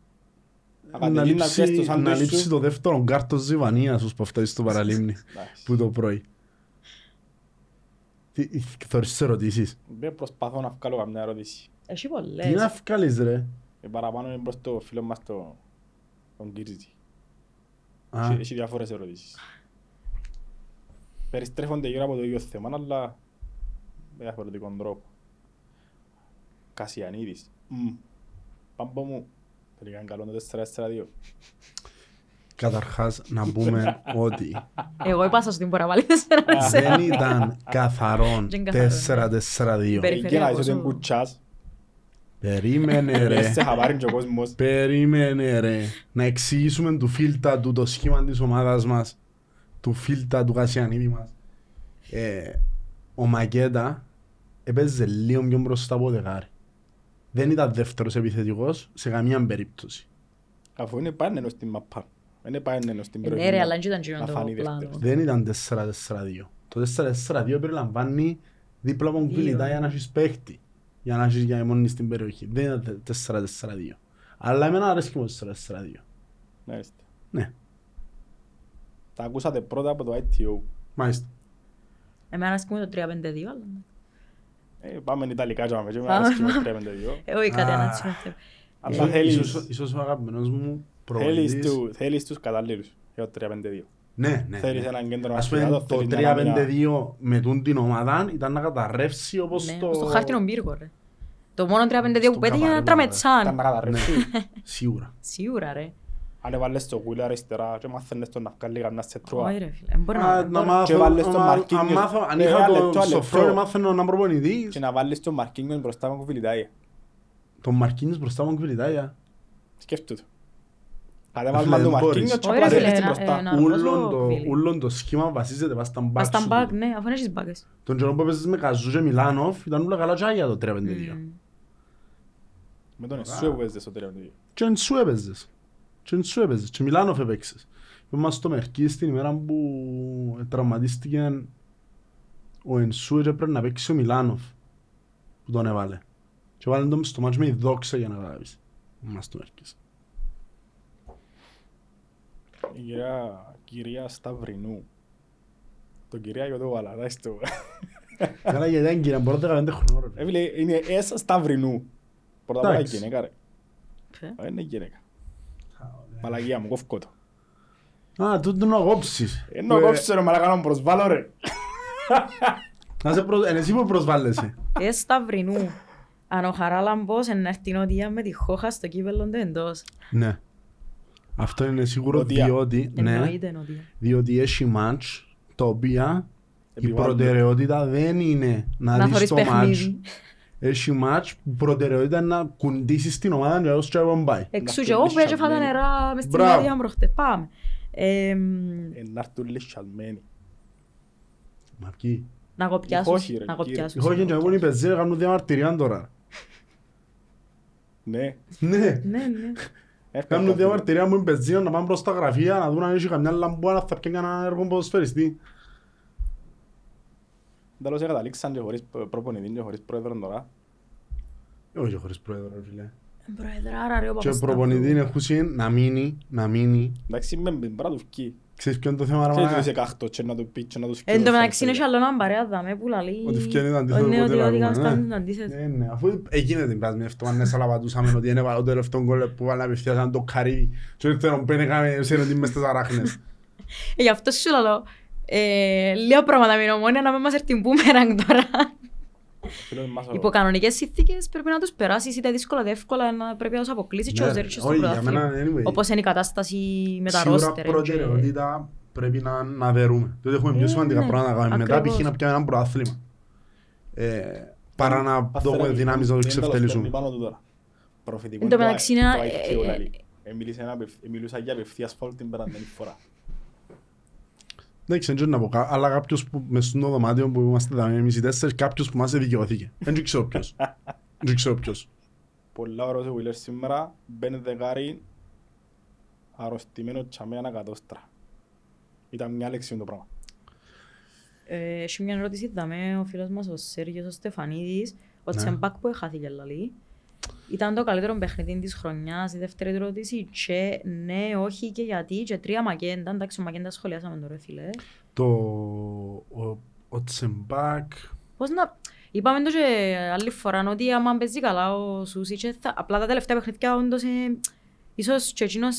Να να κατεβεί να πιάσεις το λείψει, να σάντουιτς λείψει σου. το δεύτερο κάρτο ζιβανίας σου που φτάσει στο παραλίμνη Εντάξει. που το πρωί. Τι, θωρείς τις ερωτήσεις; Δεν προσπαθώ να βγάλω καμιά ερώτηση. Έχει Τι να πολλές. βγάλεις ρε; Ε, παραπάνω είναι προς το φίλο μας το- τον Κύρζη. Α, Έχει- Έχει διάφορες ερωτήσεις. Περιστρέφονται γύρω από το ίδιο θέμα, αλλά με διαφορετικό τρόπο. Κασιανίδης. Μμ. Πάμπο μου. Τελικά είναι καλό το 4-4-2. Καταρχάς να πούμε ότι Εγώ είπα σας ότι μπορεί να βάλει τέσσερα τέσσερα. δεν ήταν καθαρόν Δεν καθαρόν, 4-4-2. Περιφερειακός Και να είσαι ότι είναι ο- κουτσάς. Περίμενε ρε. Σε χαβάρει και ο κόσμος. Περίμενε ρε. Να εξηγήσουμε του φίλτα του το σχήμα της ομάδας μας. Του φίλτα του Κασιανίδη μας. Ε, ο Μακέτα έπαιζε λίγο πιο μπροστά από ο Δεκάρη. Δεν ήταν δεύτερος επιθετικός σε καμία περίπτωση. Αφού είναι πάνενος στην μαπά. Είναι πάνενος στην Ε, Ναι περιοχή. ρε, αλλά δεν ήταν και Να το φανεί πλάνο. δεύτερος. Δεν ήταν 4-4-2. Το 4-4-2 περιλαμβάνει δίπλα από Δύο. κβιλιτά για να έχεις παίχτη. Για να έχεις για μόνη στην περιοχή. Δεν ήταν 4-4-2. Αλλά εμένα αρέσκει μου το 4-4-2. Μάλιστα. Ναι, Τα ακούσατε πρώτα από το ITO. μάλιστα. Εμένα αρέσκει μου το 3-5-2, αλλά... Ε, πάμε Ιταλικά και πάμε και με Πάμε. αρέσκει μου το 3-5-2. Ε, όχι κάτι Α. ένα τσιμό. Αλλά Ίσως- θέλεις, ίσως- Ίσως ο αγαπημένος μου θέλεις, προπονητής. του, θέλεις τους καταλλήλους για το 3-5-2. Ναι, ναι. Θέλεις ναι. έναν κέντρο Ας πούμε αμφιλάτο, το θέλεις μια άμυνα. 3-5-2 με τούν την ομάδα ήταν να καταρρεύσει όπως Ναι, το... στο χάρτινο πύργο, ρε. Το μόνο 3-5-2 Στον που πέτυχε ήταν καβαρό, Ήταν τραμετσάν. να καταρρεύσει. Σίγουρα. Σίγουρα, ρε. Αν έβαλες το Will αριστερά και μάθαινες τον να βγάλει καμιά σετρούα. Όχι, ρε φίλε. Ε, Μπορεί Α, να... Να μπορεί- μάθω, Και βάλες τον άμα- Μαρκίνιος. αν μάθω, αν Ναι, είχα ένα το λεπτό, ένα σοφρό λεπτό. να μάθαινω έναν προπονητή, Και να βάλεις τον Μαρκίνιον μπροστά με κουβιλιτάγια. τον Μαρκίνης μπροστά μου κουβιλιτάγια. Σκέφτου το. Κατέβαλμα Φίλε, τον δεν μπορείς. Μαρκίνιο και Όχι, ρε απλά φίλε, θέλεις την να- μπροστά. ε, να αργός Ούλον ο το- Βίλι. Ούλον το σχήμα βασίζεται πας στα μπακ Πας στα σου. μπακ, ναι, αφού έχεις μπάκες. Τον καιρό που έπαιζες με Καζού και Μιλάνοφ ήταν όλα καλά τζάγια το 3-5-2. Μμμ. Με τον Εσού έπαιζες στο 3-5-2. Και εν σου έπαιζες. Και εν σου έπαιζες. Και Μιλάνοφ έπαιξες. Είμαστε στο Μερκή στην ημέρα που τραυματίστηκε ο Ενσού και πρέπει να παίξει ο Μιλάνοφ που τον έβαλε. Και βάλε τον στο μάτς με η δόξα για να καταλάβεις. Είμαστε στο Μερκής. Η κυρία, κυρία Σταυρινού. Το κυρία για το Βαλαρά στο... Καλά γιατί ήταν κύριε, μπορώ 15 χρονών ρε. Έβιλε, είναι έσσα Σταυρινού. Πρώτα απ' όλα Εντάξει. γυναίκα ρε. Φε. Α, Είναι γυναίκα. Μαλαγία μου, κόφκω το. Α, τούτο να κόψεις. Ενώ Ε, κόψε ρε μαλακά να μου προσβάλλω ρε. Να σε προ... Είναι εσύ που προσβάλλεσαι. Ε, Σταυρινού. Αν ο Χαράλαμπος να έρθει η Νότια με τη Χόχα στο κύπελλο του εντός. Ναι. Αυτό είναι σίγουρο Νότια. διότι, ναι, Εννοείται Νότια. διότι έχει μάτς τα οποία η Επιβάλλονται. προτεραιότητα δεν είναι να, Να δεις θωρείς το μάτς. Παιχνίδι. Έχει μάτς που η προτεραιότητα είναι να κουντήσεις την ομάδα και να δώσεις τσάι πάει. Εξού Να και εγώ που φτιάξεις έτσι φάτα σαλμένη. νερά μες στην Μπράβο. Νότια προχτές. Πάμε. Εμ, Ε, Να έρθουν λίγο σαλμένοι. Μα ποιοι; Να κοπιάσουν. Όχι, ρε, Να κύριε. κοπιάσουν. Εγώ και εγώ οι πεζοί κάνουν διαμαρτυρία τώρα. Ναι. Ναι. Ναι, ναι. Έρχονται Κάνουν αυτοί. διαμαρτυρία μου οι πεζοί να πάνε προς τα γραφεία να δουν αν έχει καμιά λαμπούα να θα πιάνε κανένα έργο ποδοσφαιριστή. Τέλος καταλήξαν και χωρίς προπονητή και χωρίς πρόεδρο τώρα. Ε, Όχι χωρίς πρόεδρο ρε φίλε. Προεδράρα ρε ο Και Παπασταύρου. προπονητή είναι έχουν να μείνει, να μείνει. Εντάξει, με με μπρά του φκεί. Ξέρεις ποιο είναι το θέμα ρε Ξέρεις μάνα; ότι είσαι κάχτο και να του πει και να τους Εν τω φκεί. μεταξύ είναι και άλλο έναν παρέα δαμέ που λαλεί... Ότι φτιάχνει το αντίθετο Ναι, από ότι ό,τι ότι λαλούμε, κάνεις ναι. το αντίθετο. Ναι, ναι, αφού έγινε την πάση με αυτό, αν σαλαβατούσαμε ότι είναι το τελευταίο γκολ που βάλαμε απευθείας σαν το καρύδι και ήρθε να μπαίνει κάμε σε ότι μες στις αράχνες. Ε, Γι' αυτό σου λέω, ε, λέω πράγματα με την ομόνια να μην μας έρθει μπούμεραγκ τώρα. Φίλος μας ο- Υπό κανονικές συνθήκες πρέπει να τους περάσεις είτε δύσκολα είτε εύκολα να πρέπει να τους αποκλείσεις και Ναι, ως δέρεις στο όχι, για πρωτάθλημα. μένα, anyway. Όπως είναι η κατάσταση με τα Σίγουρα ρόστερ. προτεραιότητα πρέπει να, να δερούμε. Διότι έχουμε πιο Ε, σημαντικά ναι, πράγματα να κάνουμε. Μετά ακριβώς. π.χ. να πιάμε ένα προάθλημα. Ε, παρά να Πάθαμε δούμε δυνάμεις να το είναι τέλος εξευτελίσουμε. πάνω του τώρα. Προφητικό Εν τω είναι το μεταξύ I- είναι το ένα- IQ, ε, δηλαδή. Εμίλησα ένα απευ- Εμιλούσα για απευθείας φάουλ την περασμένη φορά. Δεν ξέρω να πω, κα- αλλά κάποιος που μες στο δωμάτιο που είμαστε εδώ εμείς οι τέσσερις, κάποιος που μας δικαιώθηκε. Δεν ξέρω ποιος. Δεν ξέρω ποιος. Πολλά ωραίος ο Βίλερ σήμερα. Μπαίνει δεκάρι. Αρρωστημένο τσαμέ ανακατόστρα. Ήταν μια λέξη το πράγμα. Ε, Έχει μια ερώτηση δαμέ ο φίλος μας ο Σέργιος ο Στεφανίδης ο Ναι. Τσεμπάκ που έχαθηκε λαλή. Ήταν το καλύτερο παιχνίδι της χρονιάς, η δεύτερη του ερώτηση και ναι, όχι και γιατί; Και τρία μακέντα, εντάξει ο μακέντα σχολιάσαμε τώρα φίλε. Το... Ο, ο Τσεμπάκ... Πώς να... Είπαμε το και άλλη φορά ότι άμα παίζει καλά ο Σούσιτς, θα... απλά τα τελευταία παιχνίδια όντως ε, ίσως και εκείνος...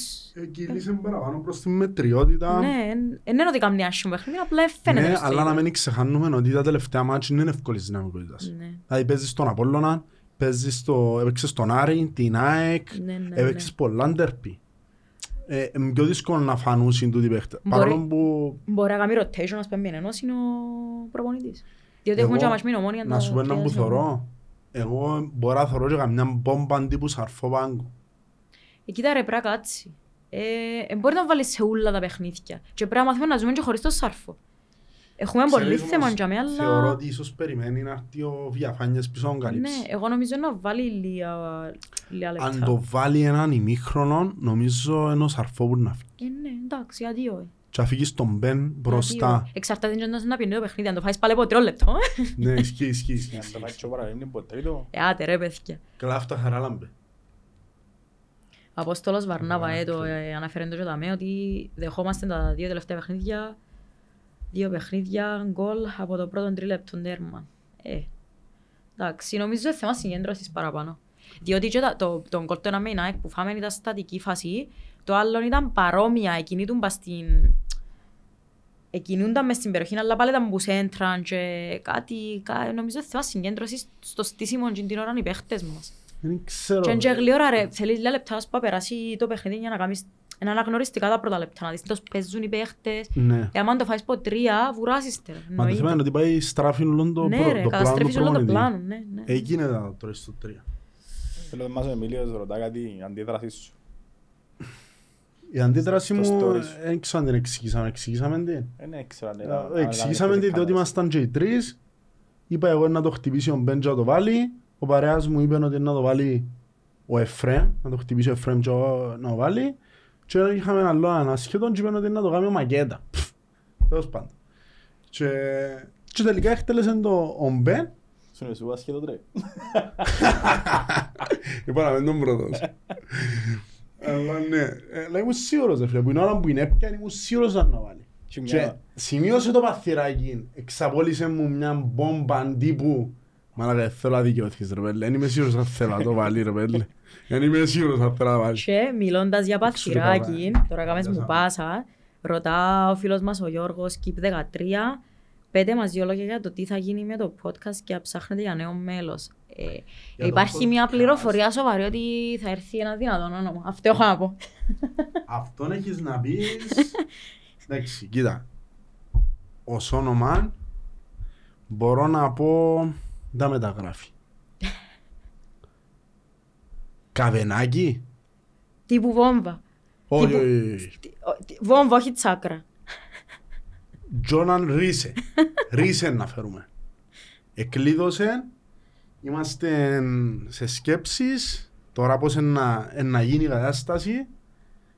Κύλησε παραπάνω προς τη μετριότητα. Ναι, εν- εν είναι ότι κάνει άσχημο παιχνίδι, απλά φαίνεται. Ναι, μες στο αλλά να γήπεδο. μην ξεχάνουμε ότι τα τελευταία μάτια είναι εύκολης δυναμικότητας. Ναι, Δηλαδή παίζεις στον Απόλλωνα, παίζεις στο... έπαιξες στον Άρη, την ΑΕΚ, ναι, ναι, ναι. έπαιξες πολλά ντέρπι. Ε, είναι πιο δύσκολο να φανούσουν τούτοι παίχτες. Μπορεί. Παρόλο που Μπορεί να κάνει rotation, ας πούμε, ενός είναι ο προπονητής. Διότι Εγώ- έχουμε και μας μείνει ομόνια να σου πω έναν που τρία θωρώ, εγώ μπορώ να θωρώ και καμιά μπόμπα τύπου σαρφό πάγκο. Ε, κοίτα ρε, πρέπει να κάτσει. Ε, ε, μπορεί να βάλεις σε όλα τα παιχνίδια. Και πρέπει να μάθουμε να ζούμε και χωρίς το σάρφο. Έχουμε πολύ Ξέρεις θέμα όμως, για μένα, Θεωρώ αλλά... ότι ίσως περιμένει να έρθει ο Βιαφάνιες πίσω να τον Ναι, καλύψει. εγώ νομίζω να βάλει λίγα, λίγα λεπτά. Αν το βάλει έναν ημίχρονο, νομίζω είναι ο σαρφό που να φύγει. Ε, ναι, εντάξει, γιατί όχι. Και αφήγει στον Μπεν Γιατί μπροστά. όχι. Εξαρτάται και να- να πιένει το παιχνίδι, αν το φάεις πάλι από τριό λεπτό. Ναι, ισχύει, ισχύει, ισχύει. Για να το πάει και ο παραλίμνη ποτέ το. Ε, άτε ρε, παιδιά. Καλά αυτά χαράλαμπε. Απόστολος Βαρνάβα, Ναι, ε, το οκ. ε, αναφέρει το και ταμέ, ότι δεχόμαστε τα δύο τελευταία παιχνίδια, δύο παιχνίδια, γκολ από το πρώτο τρίλεπτο τέρμα. Ε, εντάξει, νομίζω είναι θέμα συγκέντρωσης παραπάνω. Διότι και τα- το, το γκολ του 1 με η ΑΕΚ που φάμε ήταν στατική φάση, το άλλο ήταν παρόμοια, εκείνη του μπας στην... Εκινούνταν μες στην περιοχή, αλλά πάλι ήταν που σέντραν και κάτι, κα- νομίζω είναι θέμα συγκέντρωσης στο στήσιμο και την ώρα οι παίχτες μας. Δεν ξέρω. Και είναι γλύωρα ρε, θέλεις λίγα λεπτά να περάσει το παιχνίδι για να κάνεις ένα αναγνωριστικά τα πρώτα λεπτά, να δεις πώς παίζουν οι παίχτες. Ναι. Και άμα το φάεις από τρία, βουράζεις τε. Μα το εννοείται. θέμα είναι ότι πάει στράφει όλο το Ναι προ- ρε, το πλάνο καταστρέφεις του όλο το προπονητή. πλάνο, ναι, ναι. Έγινε τα τώρα στο τρία. Θέλω μας ο Εμίλιος ρωτά κάτι η αντίδραση σου. Η αντίδραση Στο μου, story σου. δεν ξέρω αν την εξηγήσαμε. Εξηγήσαμε την. Ε, ναι, ξέρω αν Ε, ήταν- αν Εξηγήσαμε ήταν την διότι καλά. ήμασταν και οι τρεις. Είπα εγώ να το χτυπήσει ο Μπέντζο να το βάλει. Ο παρέας μου είπε ότι να το βάλει ο Εφρέμ. Να το χτυπήσει ο Εφρέμ και ο- να το βάλει. Και είχαμε ένα άλλο ανάσχετο και είπε ότι να το κάνει ο Μακέτα. Πφ, Τέλος πάντων. Και, και τελικά εκτέλεσε το ο Μπεν. Σου είναι σου άσχετο τρέ. Είπα να μην τον πρώτος. Αλλά ναι, ε, αλλά ήμουν σίγουρος ρε φίλε, που είναι ώρα που είναι έπιαν ήμουν σίγουρος να το βάλει. Και Και μια- σημείωσε το παθυράκι, εξαπόλυσε μου μια μπόμπα τύπου Μαλάκα, δεν θέλω να δικαιωθείς ρε πέλε, δεν είμαι σίγουρος αν θέλω να το βάλει ρε πέλε. Δεν είμαι σίγουρος αν θέλω να βάλει. Και μιλώντας για παθυράκι, Εξωτερικά, τώρα κάμες Για μου σάμε. πάσα, ρωτά ο φίλος μας ο Γιώργος, Κιπ 13, πέντε μας δύο λόγια για το τι θα γίνει με το podcast και ψάχνετε για νέο μέλος. Ε, το υπάρχει μια podcast. πληροφορία σοβαρή ότι θα έρθει ένα δυνατό όνομα. Αυτό έχω να πω. Αυτόν έχεις να πεις... Εντάξει, κοίτα. Ως όνομα μπορώ να πω τα μεταγράφει. Καβενάκι. Τύπου βόμβα. Όχι, Τύπου- όχι, όχι. Τι- ο- τι- Βόμβα, όχι τσάκρα. Τζόναν Ρίσε. Ρίσε να φέρουμε. Εκλείδωσε. Είμαστε σε σκέψεις. Τώρα πώς είναι να, είναι να γίνει η κατάσταση.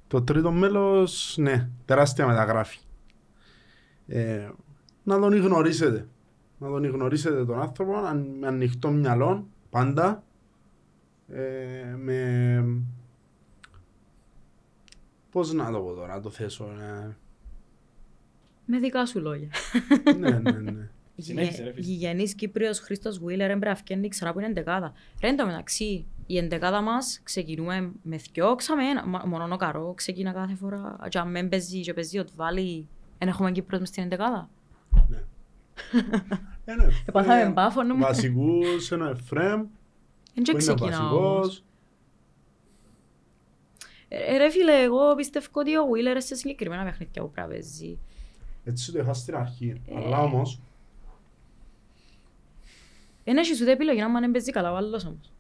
Το τρίτο μέλος, ναι, τεράστια μεταγράφη. Ε, να τον γνωρίσετε. Να τον γνωρίσετε τον άνθρωπο αν- με ανοιχτό μυαλό, πάντα. Ε, με... Πώς να το πω τώρα, να το θέσω. Ε, Με δικά σου λόγια. ναι, ναι, ναι. Συνέχισε, ρε, φίλε. Γηγενής Κύπριος Χρήστος Βουίλερ έμπρε αυκένει ξανά που είναι εντεκάδα. Ρε εν τω μεταξύ, η εντεκάδα μας ξεκινούμε με δυο ξαμένα. Μα- Μόνο ο Καρό ξεκινά κάθε φορά. Και αν μεν παίζει και παίζει ότι βάλει, εν έχουμε Κύπρος μες στην εντεκάδα. Ναι. Ένα Εφραίμ, Επάθαμε μπάφο, νομίζω. Βασικούς, ένα Εφραίμ, Εν και που είναι ξεκινά όμως. βασικός. Ε, Ρε φίλε, εγώ πιστεύω ότι ο Βουίλερ σε συγκεκριμένα παιχνίδια που πρέπει να παίζει. Έτσι το είχα στην αρχή. Ε. Αλλά όμως, Εν έχεις ούτε επιλογή να μην παίζει καλά ο άλλος όμως.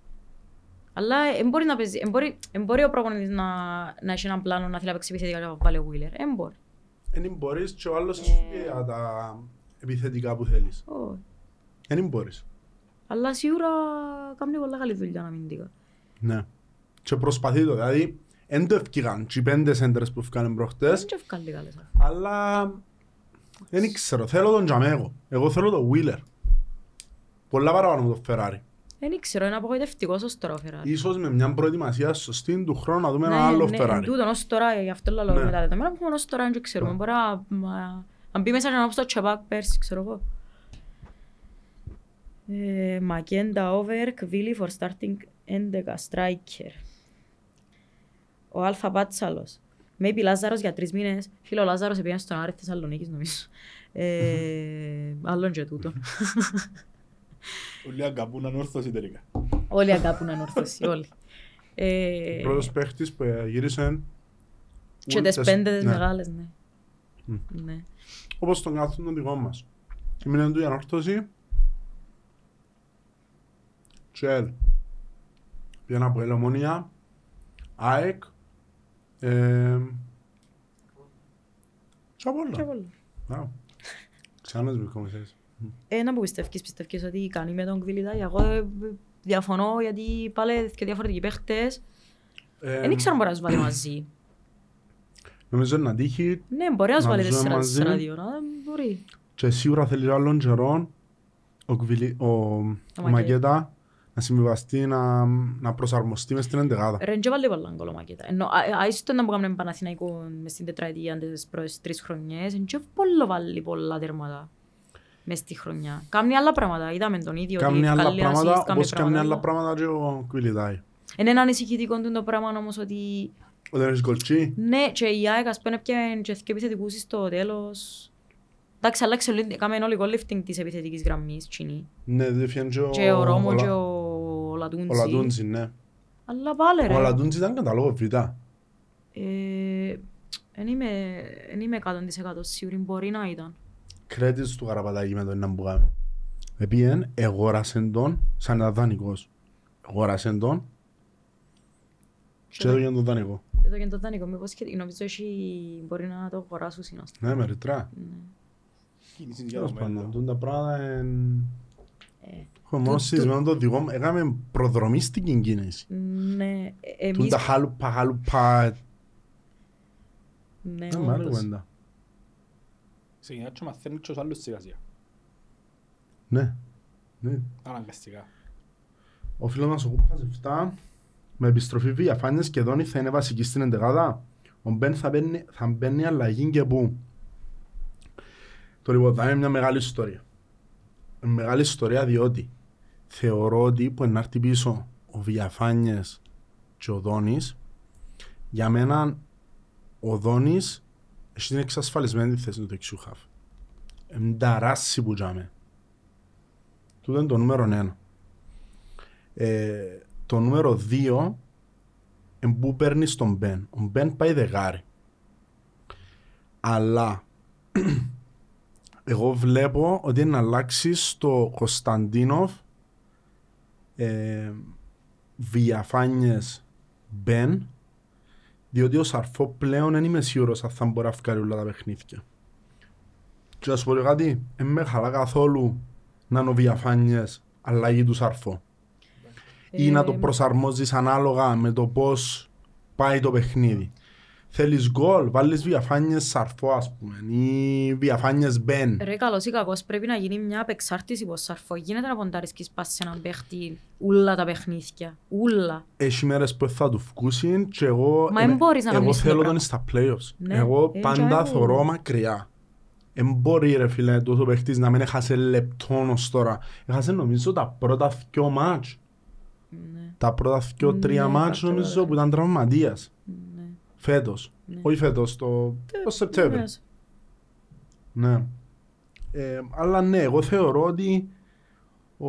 Αλλά εν μπορεί να παίζει, εν μπορεί, εν μπορεί ο προπονητής να, να έχει έναν πλάνο να θέλει να παίξει επιθετικά και να βάλει ο Βουίλερ. Εν μπορεί. δεν μπορείς και ο άλλος Ε. σου πει για τα επιθετικά που θέλεις. Όχι. Δεν μπορείς. Αλλά σίγουρα κάνει πολλά καλή δουλειά να μην δείκα. Ναι. Και προσπαθεί το. Δηλαδή, δεν το ευκήγαν και οι πέντε σέντρες που ευκάνε προχτές, Δεν και ευκάλλει καλές. αλλά δεν ξέρω. Θέλω τον Τζαμέγο. Εγώ θέλω τον Wheeler. Πολλά παραπάνω από τον Ferrari. Δεν ξέρω, είναι απογοητευτικός ως τώρα ο Φεράρι. Ίσως με μια προετοιμασία σωστή του χρόνου να δούμε ένα άλλο ναι, Ferrari. εν τούτον ως τώρα, γι' αυτό λέω Ναι. με τα δεδομένα που έχουμε ως τώρα δεν ξέρουμε. Ναι. Μπορεί να- μα- να μπει μέσα και να πω στο τσεπάκ πέρσι, ξέρω εγώ. Ε, Μακέντα over, Κβίλι for starting 11 striker. Ο Αλφα Πάτσαλος. Maybe Λάζαρος για τρεις μήνες. Φίλο, ο Λάζαρος πήγαινε στον Άρη Θεσσαλονίκης νομίζω. Ε, άλλον και τούτο. Όλοι αγκαπούν ανόρθωση τελικά. όλοι αγάπουν ανόρθωση, όλοι. Ε, Ο πρώτος παίχτης που γύρισε και ούλτες- τις πέντε τις ναι. μεγάλες, ναι. Μμ. Ναι. Όπως τον κάθον τον δικό μας. Έμεινε του η ανόρθωση. Τσέλ. Πήγαινα από Ελομονία. ΑΕΚ. Ε, και από Και όλα. πολλά. Μπράβο. Ξανά τις βρισκόμαστε. Ένα που πιστεύεις, πιστεύεις ότι κάνει με τον Κβιλιτάκη. Εγώ ε, διαφωνώ γιατί πάλι και διαφορετικοί παίχτες. Ε, Δεν ξέρω αν μπορεί να τους βάλει μαζί. Νομίζω να τύχει Ναι, μπορεί να τους Να βάλει τους δούμε 4 μαζί. ράδιο, να δεν μπορεί. και σίγουρα θέλει άλλον καιρό ο, Κβιλι, ο, ο Μακέτα. Μακέτα να συμβιβαστεί, να, να προσαρμοστεί μες στην εντεγάδα. Ρε, και βάλει πολλά γκολ ο Μακέτα. Ενώ, α- α- άιστο να που κάνουμε Παναθηναϊκό μες στην τετραετία τις πρώτες τρεις χρονιές, εν και πολλά βάλει πολλά τέρματα μες στη χρονιά. Κάμνει άλλα πράγματα, είδαμε τον ίδιο. ότι Κάμνει άλλα βγάλει πράγματα, assist, κάμνει όπως κάμνει άλλα άλλα. πράγματα και ο Κουιλιτάι. Είναι ένα ανησυχητικό του το πράγμα όμως ότι Όταν έχεις γκολτσί, ναι και η ΑΕΚ ας πούμε έπιανε και δύο επιθετικούς στο τέλος. Εντάξει, αλλάξε όλη, έκαμε όλοι lifting της επιθετικής γραμμής, τσινή. ναι, δεν φιάνε και ο... Και ο Ρώμο ο και Λα- ο Ο Λατούντζι. Λατούντζι, ναι. Αλλά πάλι Ο ρε. Λατούντζι ήταν καταλόγο β. Ε, Εν είμαι, εν είμαι 100% σίγουρη, μπορεί να ήταν. Credits του Καραπατάκη με το ένα που κάνει. Επίεν, εγόρασεν τον, σαν ήταν δανεικός. Εγόρασεν τον και έδωκε τον δανεικό. Εδώ και το δανεικό, μήπως και νομίζω έχει, μπορεί να το αγοράσουν συνάστα. Ναι, με ρητρά. Κίνηση για Τέλος το πάντων, μέλλον. τούν τα πράγματα εν... Ε, Έχω μόνο Του- συζητημένο το δικό μου, έκαμε προδρομίστικη κίνηση. Ναι, ε, Τούν εμείς... τα χάλουπα, χάλουπα, Ναι, ναι, με άλλη όντως. κουβέντα. Ξεκινά και μαθαίνουν και τους άλλους σιγά σιγά. Ναι, ναι. Αναγκαστικά. Ο φίλος μας ο Κούπας 7 με επιστροφή διαφάνειας και Δόνη θα είναι βασική στην εντεγάδα. Ο Μπεν θα μπαίνει, θα μπαίνει αλλαγή και πού. Το λοιπόν θα είναι μια μεγάλη ιστορία. Μια μεγάλη ιστορία διότι θεωρώ ότι που να έρθει πίσω ο Διαφάνιες και ο Δόνης για μένα ο Δόνης έχει την εξασφαλισμένη τη θέση του δεξιού χαφ. Ενταράσσει που τζάμε. Τούτο είναι το νούμερο ένα. Ε, το νούμερο 2 που παίρνει τον Μπεν. Ο Μπεν πάει δεγάρι. Αλλά εγώ βλέπω ότι είναι να αλλάξει στο Κωνσταντίνοφ ε, διαφάνειες Μπεν διότι ο Σαρφό πλέον δεν είμαι σίγουρος αν θα μπορεί να βγάλει όλα τα παιχνίδια. Και να σου πω και κάτι, δεν με χαλά καθόλου να είναι ο διαφάνειες αλλαγή του Σαρφό ή να το Ε, προσαρμόζεις ανάλογα με το πώς πάει το παιχνίδι. Θέλεις γκολ, βάλεις διαφάνειες σαρφό ας πούμε ή διαφάνειες μπεν. Ρε καλός ή κακός πρέπει να γίνει μια απεξάρτηση πως σαρφό. Γίνεται να ποντάρισκεις πας σε έναν παίχτη ούλα τα παιχνίδια. Ούλα. Έχει μέρες που θα του βγούσουν και εγώ, Μα εν μπορείς να εγώ κάνεις το θέλω πράγμα. τον στα playoffs. Ναι, εγώ ε, πάντα τζάι μου. θωρώ μακριά. Εν μπορεί ρε φίλε τόσο παίχτης να μην έχασε λεπτόν ως τώρα. Έχασε νομίζω τα πρώτα δυο μάτς. Ναι, Τα πρώτα δυο Ναι, τρία μάτς κατάλαβα. νομίζω που ήταν τραυματίας. ναι. Φέτος. Ναι. Όχι φέτος, το, το Σεπτέμβριο. Μες. Ναι. Ε, αλλά ναι, εγώ θεωρώ ότι ο,